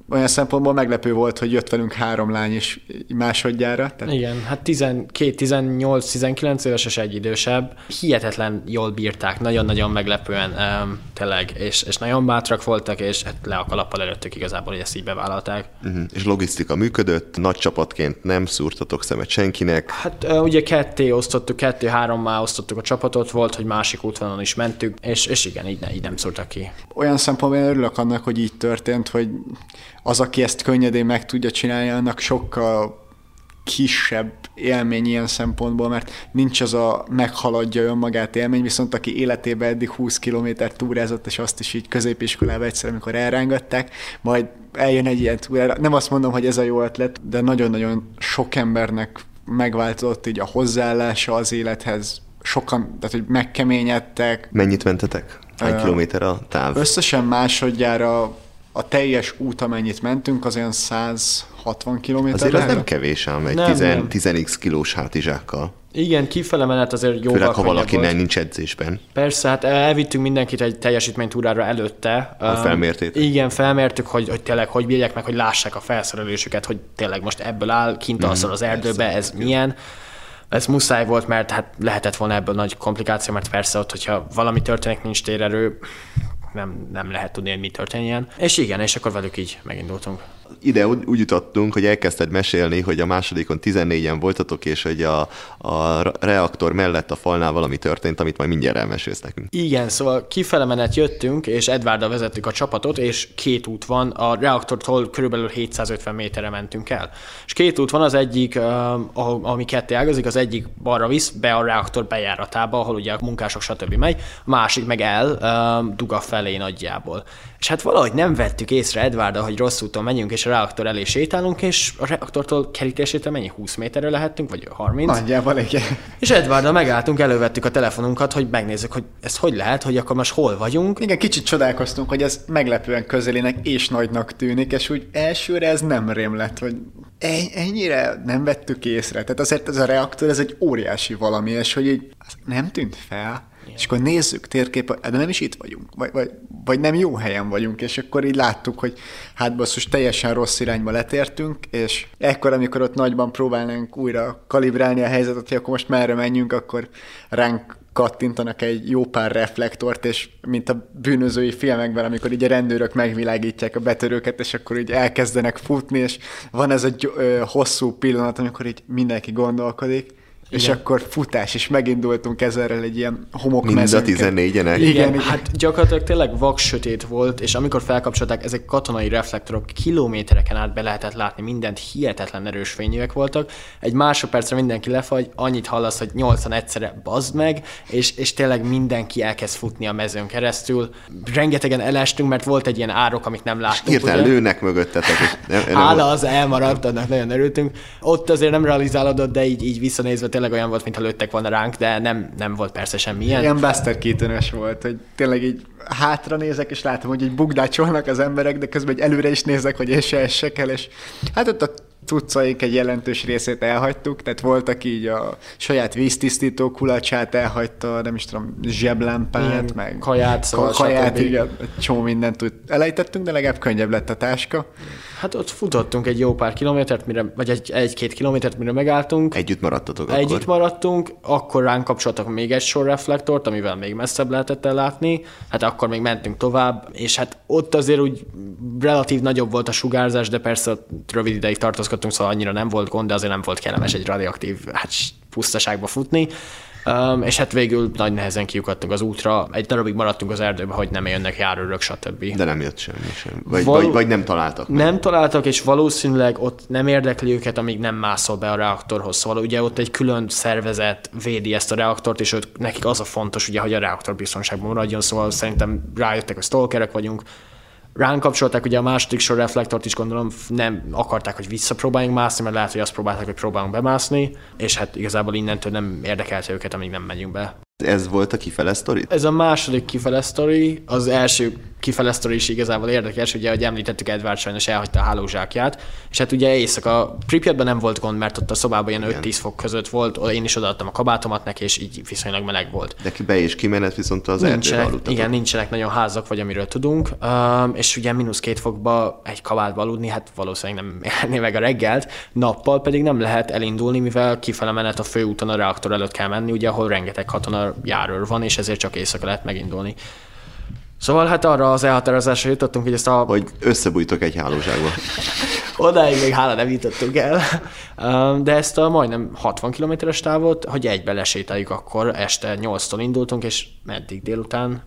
Olyan szempontból meglepő volt, hogy jött velünk három lány is másodjára. Tehát Igen, hát 12, 18, 19 éves és egy idősebb. Hihetetlen jól bírták, nagyon-nagyon meglepően um, tényleg, és, és nagyon bátrak voltak, és hát le a kalappal előttük igazából, hogy ezt így bevállalták. Uh-huh. És logisztika működött, nagy csapatként nem szúrtatok szemet senkinek. Hát uh, ugye ketté osztottuk, kettő-hárommá osztottuk a csapatot, volt, hogy másik útvonalon is mentünk, és, és igen, így, ne, így nem szúrtak ki. olyan szempontból örülök annak, hogy így történt, hogy az, aki ezt könnyedén meg tudja csinálni, annak sokkal kisebb élmény ilyen szempontból, mert nincs az a meghaladja önmagát élmény, viszont aki életében eddig 20 km túrázott, és azt is így középiskolában egyszer, amikor elrángatták, majd eljön egy ilyen túrára. Nem azt mondom, hogy ez a jó ötlet, de nagyon-nagyon sok embernek megváltozott így a hozzáállása az élethez. Sokan, tehát hogy megkeményedtek, Mennyit mentetek? Hány kilométer a táv? Összesen másodjára a teljes út, amennyit mentünk, az olyan 160 km. Azért az nem kevés ám egy Nem, 10, nem. 10x kilós hátizsákkal. Igen, kifele menet azért jóval Főleg, ha valaki nem nincs edzésben. Persze, hát elvittünk mindenkit egy teljesítménytúrára előtte. Ha felmértétek? Igen, felmértük, hogy, hogy tényleg hogy bírják meg, hogy lássák a felszerelésüket, hogy tényleg most ebből áll, kint Mhm, alszol az erdőbe, ez milyen. Ez muszáj volt, mert hát lehetett volna ebből nagy komplikáció, mert persze ott, hogyha valami történik, nincs térerő, nem, nem lehet tudni, hogy mi történjen. És igen, és akkor velük így megindultunk. Ide úgy, jutottunk, hogy elkezdted mesélni, hogy a másodikon 14-en voltatok, és hogy a, a reaktor mellett a falnál valami történt, amit majd mindjárt elmesélsz nekünk. Igen, szóval kifele menet jöttünk, és Edvárddal vezettük a csapatot, és két út van, a reaktortól körülbelül 750 méterre mentünk el. És két út van, az egyik, ami ketté ágazik, az egyik balra visz be a reaktor bejáratába, ahol ugye a munkások stb. megy, a másik meg el Duga felé nagyjából. És hát valahogy nem vettük észre Edvárddal, hogy rossz úton megyünk, és a reaktor elé sétálunk, és a reaktortól kerítésétől mennyi 20 méterre lehettünk, vagy 30? Nagyjából igen. És Edvárddal megálltunk, elővettük a telefonunkat, hogy megnézzük, hogy ez hogy lehet, hogy akkor most hol vagyunk. Igen, kicsit csodálkoztunk, hogy ez meglepően közelének és nagynak tűnik, és úgy elsőre ez nem rém lett, hogy en- ennyire nem vettük észre. Tehát azért ez a reaktor, ez egy óriási valami, és hogy így nem tűnt fel. És akkor nézzük térkép, de nem is itt vagyunk, vagy, vagy, vagy nem jó helyen vagyunk, és akkor így láttuk, hogy hát basszus, teljesen rossz irányba letértünk, és ekkor, amikor ott nagyban próbálnánk újra kalibrálni a helyzetet, hogy akkor most merre menjünk, akkor ránk kattintanak egy jó pár reflektort, és mint a bűnözői filmekben, amikor így a rendőrök megvilágítják a betörőket, és akkor így elkezdenek futni, és van ez ö, hosszú pillanat, amikor így mindenki gondolkodik, és Igen. akkor futás, és megindultunk ezerrel egy ilyen Mind a homokmezőnken. 14-enek. Igen, Igen, igen. hát gyakorlatilag tényleg vak sötét volt, és amikor felkapcsolták, ezek katonai reflektorok kilométereken át be lehetett látni mindent, hihetetlen erős fényűek voltak. Egy másodpercre mindenki lefagy, annyit hallasz, hogy 80 egyszerre bazd meg, és, és tényleg mindenki elkezd futni a mezőn keresztül. Rengetegen elestünk, mert volt egy ilyen árok, amit nem láttunk. Hirtelen lőnek mögöttetek. És nem, nem Hála az elmaradt, annak nagyon örültünk. Ott azért nem realizálódott, de így, így visszanézve tényleg olyan volt, mintha lőttek volna ránk, de nem, nem volt persze semmilyen. Ilyen Buster keaton volt, hogy tényleg így hátra nézek, és látom, hogy így bugdácsolnak az emberek, de közben egy előre is nézek, hogy én se essek el, és hát ott a cuccaink egy jelentős részét elhagytuk, tehát voltak így a saját víztisztító kulacsát elhagyta, nem is tudom, zseblámpát, Igen, meg kaját, szóval kaját, igen, egy csomó mindent úgy elejtettünk, de legalább könnyebb lett a táska. Hát ott futottunk egy jó pár kilométert, mire, vagy egy, egy-két kilométert, mire megálltunk. Együtt maradtatok Együtt akkor. maradtunk, akkor ránk kapcsoltak még egy sor reflektort, amivel még messzebb lehetett ellátni, hát akkor még mentünk tovább, és hát ott azért úgy relatív nagyobb volt a sugárzás, de persze rövid ideig tartózkodtunk, szóval annyira nem volt gond, de azért nem volt kellemes egy radioaktív hát, pusztaságba futni. Um, és hát végül nagy nehezen kiukadtunk az útra, egy darabig maradtunk az erdőbe, hogy nem jönnek járőrök, stb. De nem jött semmi sem. Vagy, Való- vagy, vagy nem találtak meg. Nem találtak, és valószínűleg ott nem érdekli őket, amíg nem mászol be a reaktorhoz. Szóval ugye ott egy külön szervezet védi ezt a reaktort, és ők, nekik az a fontos, ugye, hogy a reaktor biztonságban maradjon, szóval szerintem rájöttek, hogy stalkerek vagyunk. Ránk kapcsolták ugye a második sor reflektort is gondolom, nem akarták, hogy visszapróbáljunk mászni, mert lehet, hogy azt próbálták, hogy próbálunk bemászni, és hát igazából innentől nem érdekelte őket, amíg nem megyünk be. Ez volt a kifele sztori? Ez a második kifele sztori, az első kifele sztori is igazából érdekes, ugye, ahogy említettük, Edward sajnos elhagyta a hálózsákját, és hát ugye éjszaka Pripyatban nem volt gond, mert ott a szobában ilyen 5-10 fok között volt, én is odaadtam a kabátomat neki, és így viszonylag meleg volt. De ki be és kimenet, viszont az erdőbe Nincsenek, aludtatok. igen, nincsenek nagyon házak, vagy amiről tudunk, um, és ugye mínusz két fokba egy kabátba aludni, hát valószínűleg nem élné meg a reggelt, nappal pedig nem lehet elindulni, mivel kifele menet a főúton a reaktor előtt kell menni, ugye, ahol rengeteg katona járőr van, és ezért csak éjszaka lehet megindulni. Szóval hát arra az elhatározásra jutottunk, hogy ezt a Hogy összebújtok egy hálózsákba. Odáig még hála nem jutottunk el, de ezt a majdnem 60 kilométeres távot, hogy egybe lesétáljuk akkor, este 8-tól indultunk, és meddig délután?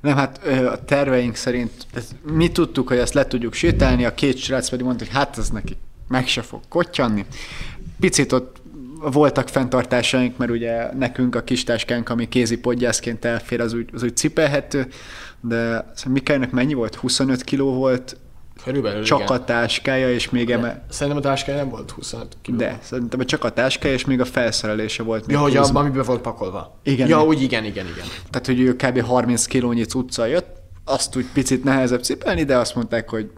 Nem, hát a terveink szerint mi tudtuk, hogy ezt le tudjuk sétálni, a két srác pedig mondta, hogy hát ez neki meg se fog kottyanni. Picit ott voltak fenntartásaink, mert ugye nekünk a kis táskánk, ami kézi podgyászként elfér, az úgy, az úgy cipelhető, de szóval Mikaelnek mennyi volt? 25 kiló volt, Körülbelül csak igen. a táskája, és még eme... Szerintem a táskája nem volt 25 kiló. De, szerintem csak a táskája, és még a felszerelése volt. még Ja, hogy abban, amiben volt pakolva. Igen. Ja, úgy igen, igen, igen. Tehát, hogy ő kb. 30 kilónyi cucca jött, azt úgy picit nehezebb cipelni, de azt mondták, hogy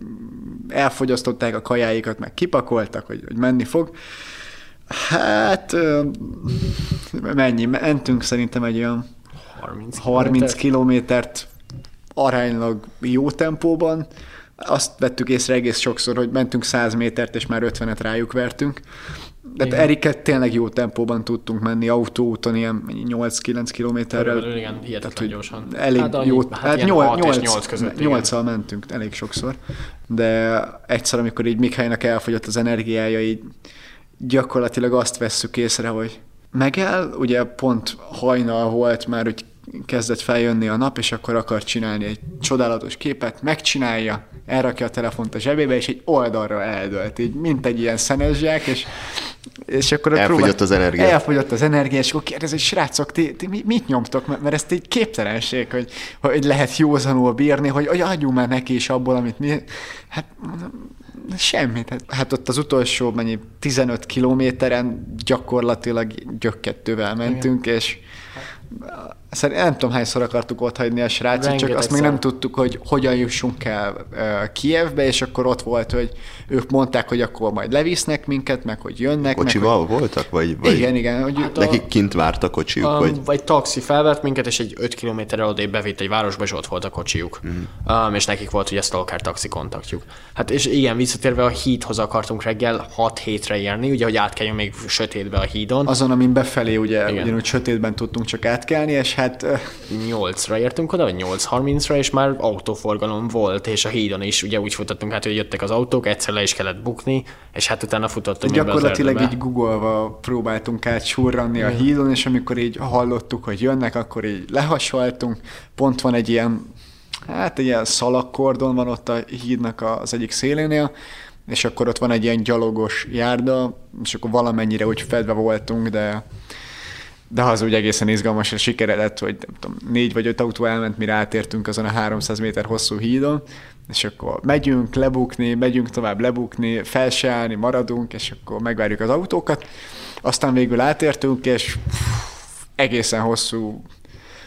elfogyasztották a kajáikat, meg kipakoltak, hogy, hogy menni fog. Hát, mennyi? Mentünk szerintem egy olyan 30, 30 kilométert aránylag jó tempóban. Azt vettük észre egész sokszor, hogy mentünk 100 métert, és már 50-et rájuk vertünk. De Igen. Eriket tényleg jó tempóban tudtunk menni autóúton, ilyen 8-9 kilométerrel. Igen, hihetetlen hogy gyorsan. Elég Hát jó, hát hát, ilyen 8, hat és 8, nyolc között, igen. 8 mentünk elég sokszor, de egyszer, amikor így Mikhelynek elfogyott az energiája, így gyakorlatilag azt vesszük észre, hogy megáll, ugye pont hajnal volt már, hogy kezdett feljönni a nap, és akkor akar csinálni egy csodálatos képet, megcsinálja, elrakja a telefont a zsebébe, és egy oldalra eldölt, így mint egy ilyen szenes és, és akkor ott Elfogyott próbál- az energia. Elfogyott az energia, és akkor kérdez, hogy srácok, ti, ti mi- mit nyomtok? Mert mert ezt egy képtelenség, hogy, hogy lehet józanul bírni, hogy, hogy adjunk már neki is abból, amit mi... Hát semmit. Hát, hát ott az utolsó mennyi 15 kilométeren gyakorlatilag gyökkettővel mentünk, és Szerintem nem tudom, hányszor akartuk ott hagyni a srácot, csak Rengetegszer. azt még nem tudtuk, hogy hogyan jussunk el uh, Kievbe, és akkor ott volt, hogy ők mondták, hogy akkor majd levisznek minket, meg hogy jönnek. Meg, Kocsival voltak? Vagy, hogy... vagy Igen, igen. Hogy Hát a- nekik kint várt a kocsiuk? Um, vagy... vagy taxi felvett minket, és egy 5 kilométerrel odébb bevitt egy városba, és ott volt a kocsijuk. Mhm. Mm. Um, és nekik volt ugye Stalker taxi kontaktjuk. Hát és igen, visszatérve a hídhoz akartunk reggel 6 hétre érni, ugye, hogy átkeljünk még sötétbe a hídon. azon, amin befelé ugye Igen. ugyanúgy sötétben tudtunk csak átkelni, és hát hát ö, 8-ra értünk oda, vagy 8.30-ra, és már autóforgalom volt, és a hídon is ugye úgy futottunk, hát hogy jöttek az autók, egyszer le is kellett bukni, és hát utána futottunk gyakorlatilag így googolva próbáltunk át surranni a hídon, és amikor így hallottuk, hogy jönnek, akkor így lehasaltunk. Pont van egy ilyen, hát egy ilyen szalagkordon van ott a hídnak az egyik szélénél, és akkor ott van egy ilyen gyalogos járda, és akkor valamennyire úgy fedve voltunk, de de az úgy egészen izgalmas, és sikeredett, hogy nem tudom, négy vagy öt autó elment, mire átértünk azon a 300 méter hosszú hídon, és akkor megyünk lebukni, megyünk tovább lebukni, felsállni, maradunk, és akkor megvárjuk az autókat. Aztán végül átértünk, és egészen hosszú,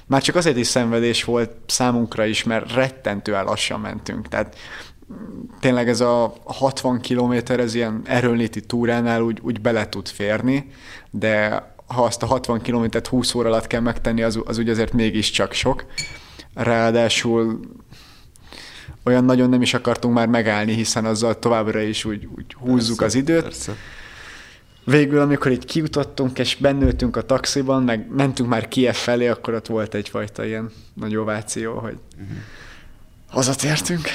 már csak azért is szenvedés volt számunkra is, mert rettentően lassan mentünk. Tehát tényleg ez a 60 kilométer, ez ilyen erőnléti túránál úgy, úgy bele tud férni, de ha azt a 60 kilométert 20 óra alatt kell megtenni, az, az úgy azért mégiscsak sok. Ráadásul olyan nagyon nem is akartunk már megállni, hiszen azzal továbbra is úgy, úgy húzzuk az időt. Persze. Végül, amikor így kijutottunk, és bennültünk a taxiban, meg mentünk már Kiev felé, akkor ott volt egyfajta ilyen nagy ováció, hogy hazatértünk.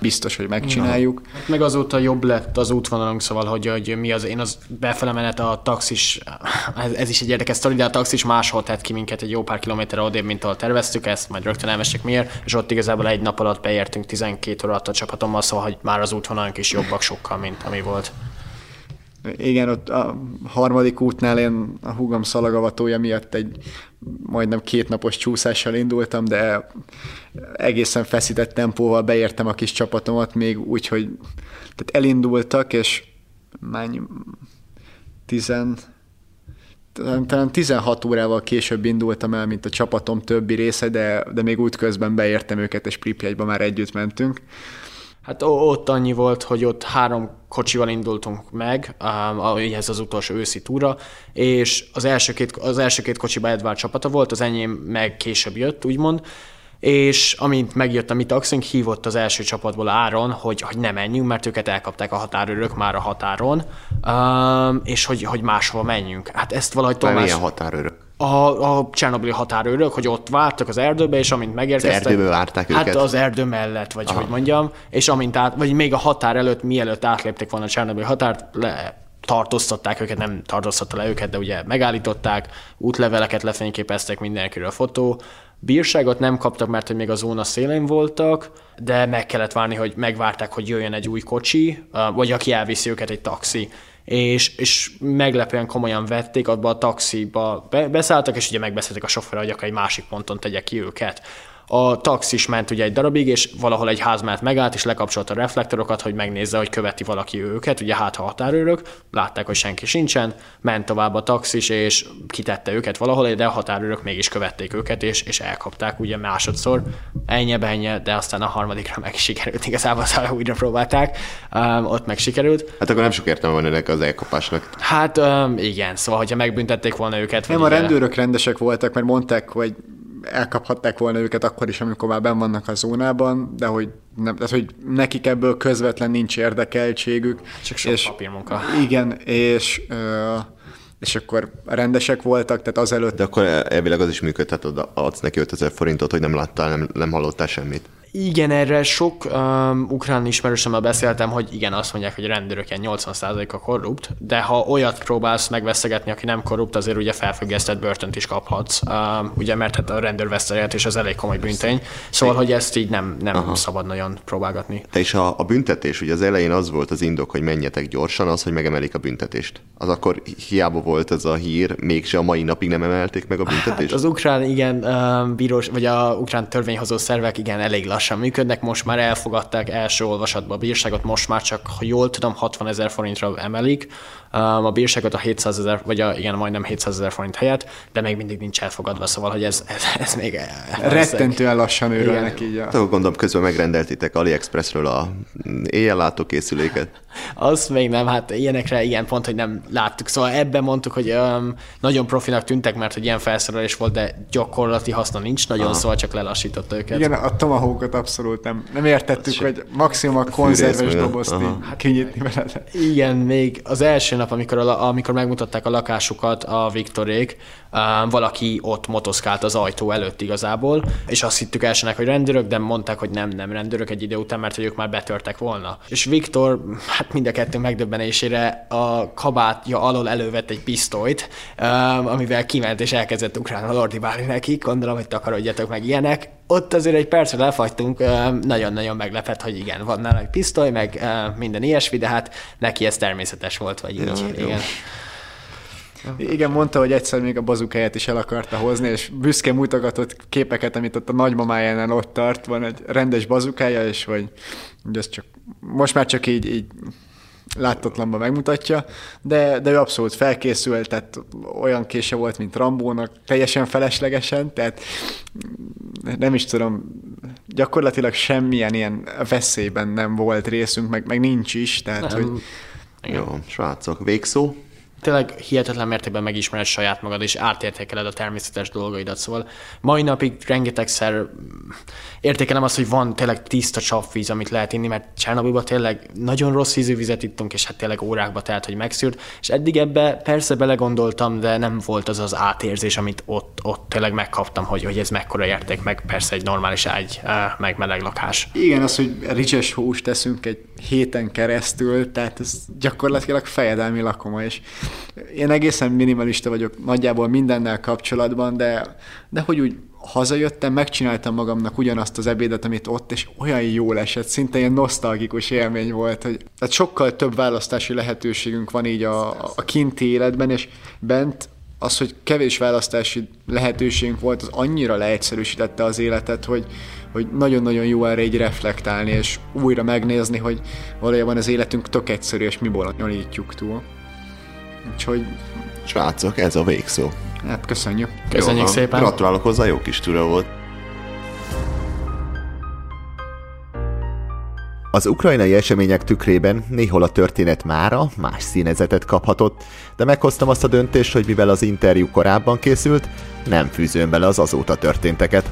Biztos, hogy megcsináljuk. Hát meg azóta jobb lett az útvonalunk, szóval, hogy, hogy mi az, én az befele menet a taxis, ez, ez is egy érdekes sztori, de a taxis máshol tett ki minket egy jó pár kilométerre odébb, mint ahol terveztük ezt, majd rögtön elmesek miért, és ott igazából egy nap alatt beértünk 12 óra alatt a csapatommal, szóval, hogy már az útvonalunk is jobbak sokkal, mint ami volt. Igen, ott a harmadik útnál én a húgom szalagavatója miatt egy majdnem kétnapos csúszással indultam, de egészen feszített tempóval beértem a kis csapatomat, még úgy, hogy tehát elindultak, és mennyi, tizen, talán talán 16 órával később indultam el, mint a csapatom többi része, de, de még útközben beértem őket, és Pripyatba már együtt mentünk. Hát ott annyi volt, hogy ott három kocsival indultunk meg, ez az utolsó őszi túra, és az első két, az első két kocsiba Edvard csapata volt, az enyém meg később jött, úgymond, és amint megjött a mi taxink, hívott az első csapatból Áron, hogy, hogy ne menjünk, mert őket elkapták a határőrök már a határon, és hogy, hogy máshova menjünk. Hát ezt valahogy Tomás... milyen határőrök? A, a Csernobili határőrök, hogy ott vártak az erdőbe, és amint megérkeztek... Az erdőbe várták hát őket? az erdő mellett, vagy Aha. hogy mondjam, és amint át, vagy még a határ előtt, mielőtt átlépték volna a Csernobili határt, le tartóztatták őket, nem tartóztatta le őket, de ugye megállították, útleveleket lefényképeztek mindenkiről fotó, bírságot nem kaptak, mert hogy még a zóna szélén voltak, de meg kellett várni, hogy megvárták, hogy jöjjön egy új kocsi, vagy aki elviszi őket egy taxi és, és meglepően komolyan vették, abba a taxiba be, beszálltak, és ugye megbeszéltek a sofőrrel, hogy akkor egy másik ponton tegye ki őket. A taxis ment ugye egy darabig, és valahol egy ház mellett megállt, és lekapcsolta a reflektorokat, hogy megnézze, hogy követi valaki őket, ugye hát ha határőrök, látták, hogy senki sincsen, ment tovább a taxis, és kitette őket valahol, de a határőrök mégis követték őket, és, és elkapták ugye másodszor, ennyi benye, de aztán a harmadikra meg sikerült, igazából szóval újra próbálták, um, ott meg sikerült. Hát akkor nem sok értelme van ennek az elkapásnak. Hát um, igen, szóval, hogyha megbüntették volna őket. Nem, a rendőrök rendesek voltak, mert mondták, hogy elkaphatták volna őket akkor is, amikor már benn vannak a zónában, de hogy, nem, tehát, hogy nekik ebből közvetlen nincs érdekeltségük. Csak sok papírmunka. Igen, és, ö, és akkor rendesek voltak, tehát azelőtt De akkor elvileg az is működhet, hogy adsz neki 5000 forintot, hogy nem láttál, nem, nem hallottál semmit. Igen, erre sok um, ukrán ismerősömmel beszéltem, hogy igen, azt mondják, hogy a rendőrök ilyen 80%-a korrupt, de ha olyat próbálsz megveszegetni, aki nem korrupt, azért ugye felfüggesztett börtönt is kaphatsz, um, ugye, mert hát a rendőr vesztelet, és az elég komoly büntény, szóval, hogy ezt így nem, nem Aha. szabad nagyon próbálgatni. És a, a büntetés, ugye az elején az volt az indok, hogy menjetek gyorsan, az, hogy megemelik a büntetést. Az akkor hiába volt ez a hír, mégse a mai napig nem emelték meg a büntetést? Hát az ukrán, igen, um, bírós, vagy a ukrán törvényhozó szervek, igen, elég lassan működnek, most már elfogadták első olvasatba a bírságot, most már csak, ha jól tudom, 60 ezer forintra emelik um, a bírságot a 700 ezer, vagy a, igen, majdnem 700 ezer forint helyett, de még mindig nincs elfogadva, szóval, hogy ez, ez, ez még... rettentően lassan őrölnek így. A... Akkor gondolom közben megrendeltétek AliExpressről a éjjellátó készüléket. Azt még nem, hát ilyenekre ilyen pont, hogy nem láttuk. Szóval ebben mondtuk, hogy um, nagyon profinak tűntek, mert hogy ilyen felszerelés volt, de gyakorlati haszna nincs nagyon, Aha. szóval csak lelassította őket. Igen, a Tomahawkot abszolút nem, nem értettük, hogy maximum a konzerves dobozt kinyitni vele. Igen, még az első nap, amikor, a, amikor megmutatták a lakásukat a Viktorék, um, valaki ott motoszkált az ajtó előtt igazából, és azt hittük elsőnek, hogy rendőrök, de mondták, hogy nem, nem rendőrök egy idő után, mert hogy ők már betörtek volna. És Viktor, hát mind a kettő megdöbbenésére a kabátja alól elővett egy pisztolyt, um, amivel kiment és elkezdett ukránul ordibálni neki, gondolom, hogy takarodjatok meg ilyenek. Ott azért egy percre lefagytunk, um, nagyon-nagyon meglepett, hogy igen, van nála egy pisztoly, meg uh, minden ilyesmi, de hát neki ez természetes volt, vagy így. Ja, igen. Jó. Igen, mondta, hogy egyszer még a bazukáját is el akarta hozni, és büszke mutogatott képeket, amit ott a nagymamájánál ott tart, van egy rendes bazukája, és hogy, hogy ez csak, most már csak így, így láttatlanban megmutatja, de, de ő abszolút felkészült, tehát olyan kése volt, mint Rambónak, teljesen feleslegesen, tehát nem is tudom, gyakorlatilag semmilyen ilyen veszélyben nem volt részünk, meg, meg nincs is, tehát nem. hogy... Jó, srácok, végszó? Tényleg hihetetlen mértékben megismered saját magad, és átértékeled a természetes dolgaidat. Szóval mai napig rengetegszer értékelem azt, hogy van tényleg tiszta csapvíz, amit lehet inni, mert Csernobyban tényleg nagyon rossz ízű vizet ittunk, és hát tényleg órákba telt, hogy megszűrt, és eddig ebbe persze belegondoltam, de nem volt az az átérzés, amit ott, ott tényleg megkaptam, hogy, hogy ez mekkora érték, meg persze egy normális ágy, meg meleg lakás. Igen, az, hogy ricses húst teszünk egy héten keresztül, tehát ez gyakorlatilag fejedelmi lakoma, és én egészen minimalista vagyok nagyjából mindennel kapcsolatban, de, de hogy úgy hazajöttem, megcsináltam magamnak ugyanazt az ebédet, amit ott, és olyan jól esett, szinte ilyen nosztalgikus élmény volt, hogy tehát sokkal több választási lehetőségünk van így a, a kinti életben, és bent az, hogy kevés választási lehetőségünk volt, az annyira leegyszerűsítette az életet, hogy, hogy nagyon-nagyon jó erre így reflektálni, és újra megnézni, hogy valójában az életünk tök egyszerű, és mi bonyolítjuk túl. Úgyhogy... Srácok, ez a végszó. Hát köszönjük. Köszönjük jó, szépen. Gratulálok hozzá, jó kis túra volt. Az ukrajnai események tükrében néhol a történet mára más színezetet kaphatott, de meghoztam azt a döntést, hogy mivel az interjú korábban készült, nem fűzöm bele az azóta történteket.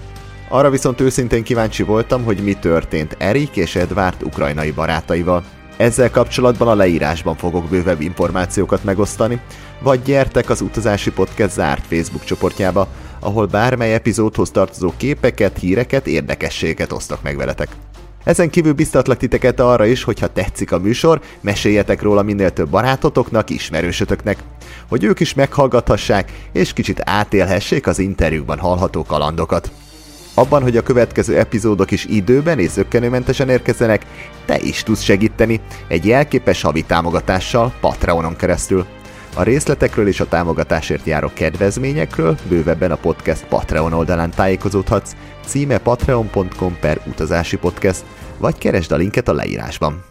Arra viszont őszintén kíváncsi voltam, hogy mi történt Erik és Edward ukrajnai barátaival. Ezzel kapcsolatban a leírásban fogok bővebb információkat megosztani, vagy gyertek az Utazási Podcast zárt Facebook csoportjába, ahol bármely epizódhoz tartozó képeket, híreket, érdekességeket osztok meg veletek. Ezen kívül biztatlak titeket arra is, hogy ha tetszik a műsor, meséljetek róla minél több barátotoknak, ismerősötöknek, hogy ők is meghallgathassák és kicsit átélhessék az interjúkban hallható kalandokat. Abban, hogy a következő epizódok is időben és zöggenőmentesen érkezzenek, te is tudsz segíteni egy jelképes havi támogatással Patreonon keresztül. A részletekről és a támogatásért járó kedvezményekről bővebben a podcast Patreon oldalán tájékozódhatsz, címe patreon.com per utazási podcast, vagy keresd a linket a leírásban.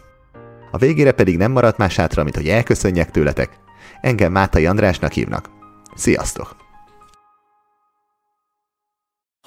A végére pedig nem maradt más hátra, mint hogy elköszönjek tőletek. Engem Mátai Andrásnak hívnak. Sziasztok!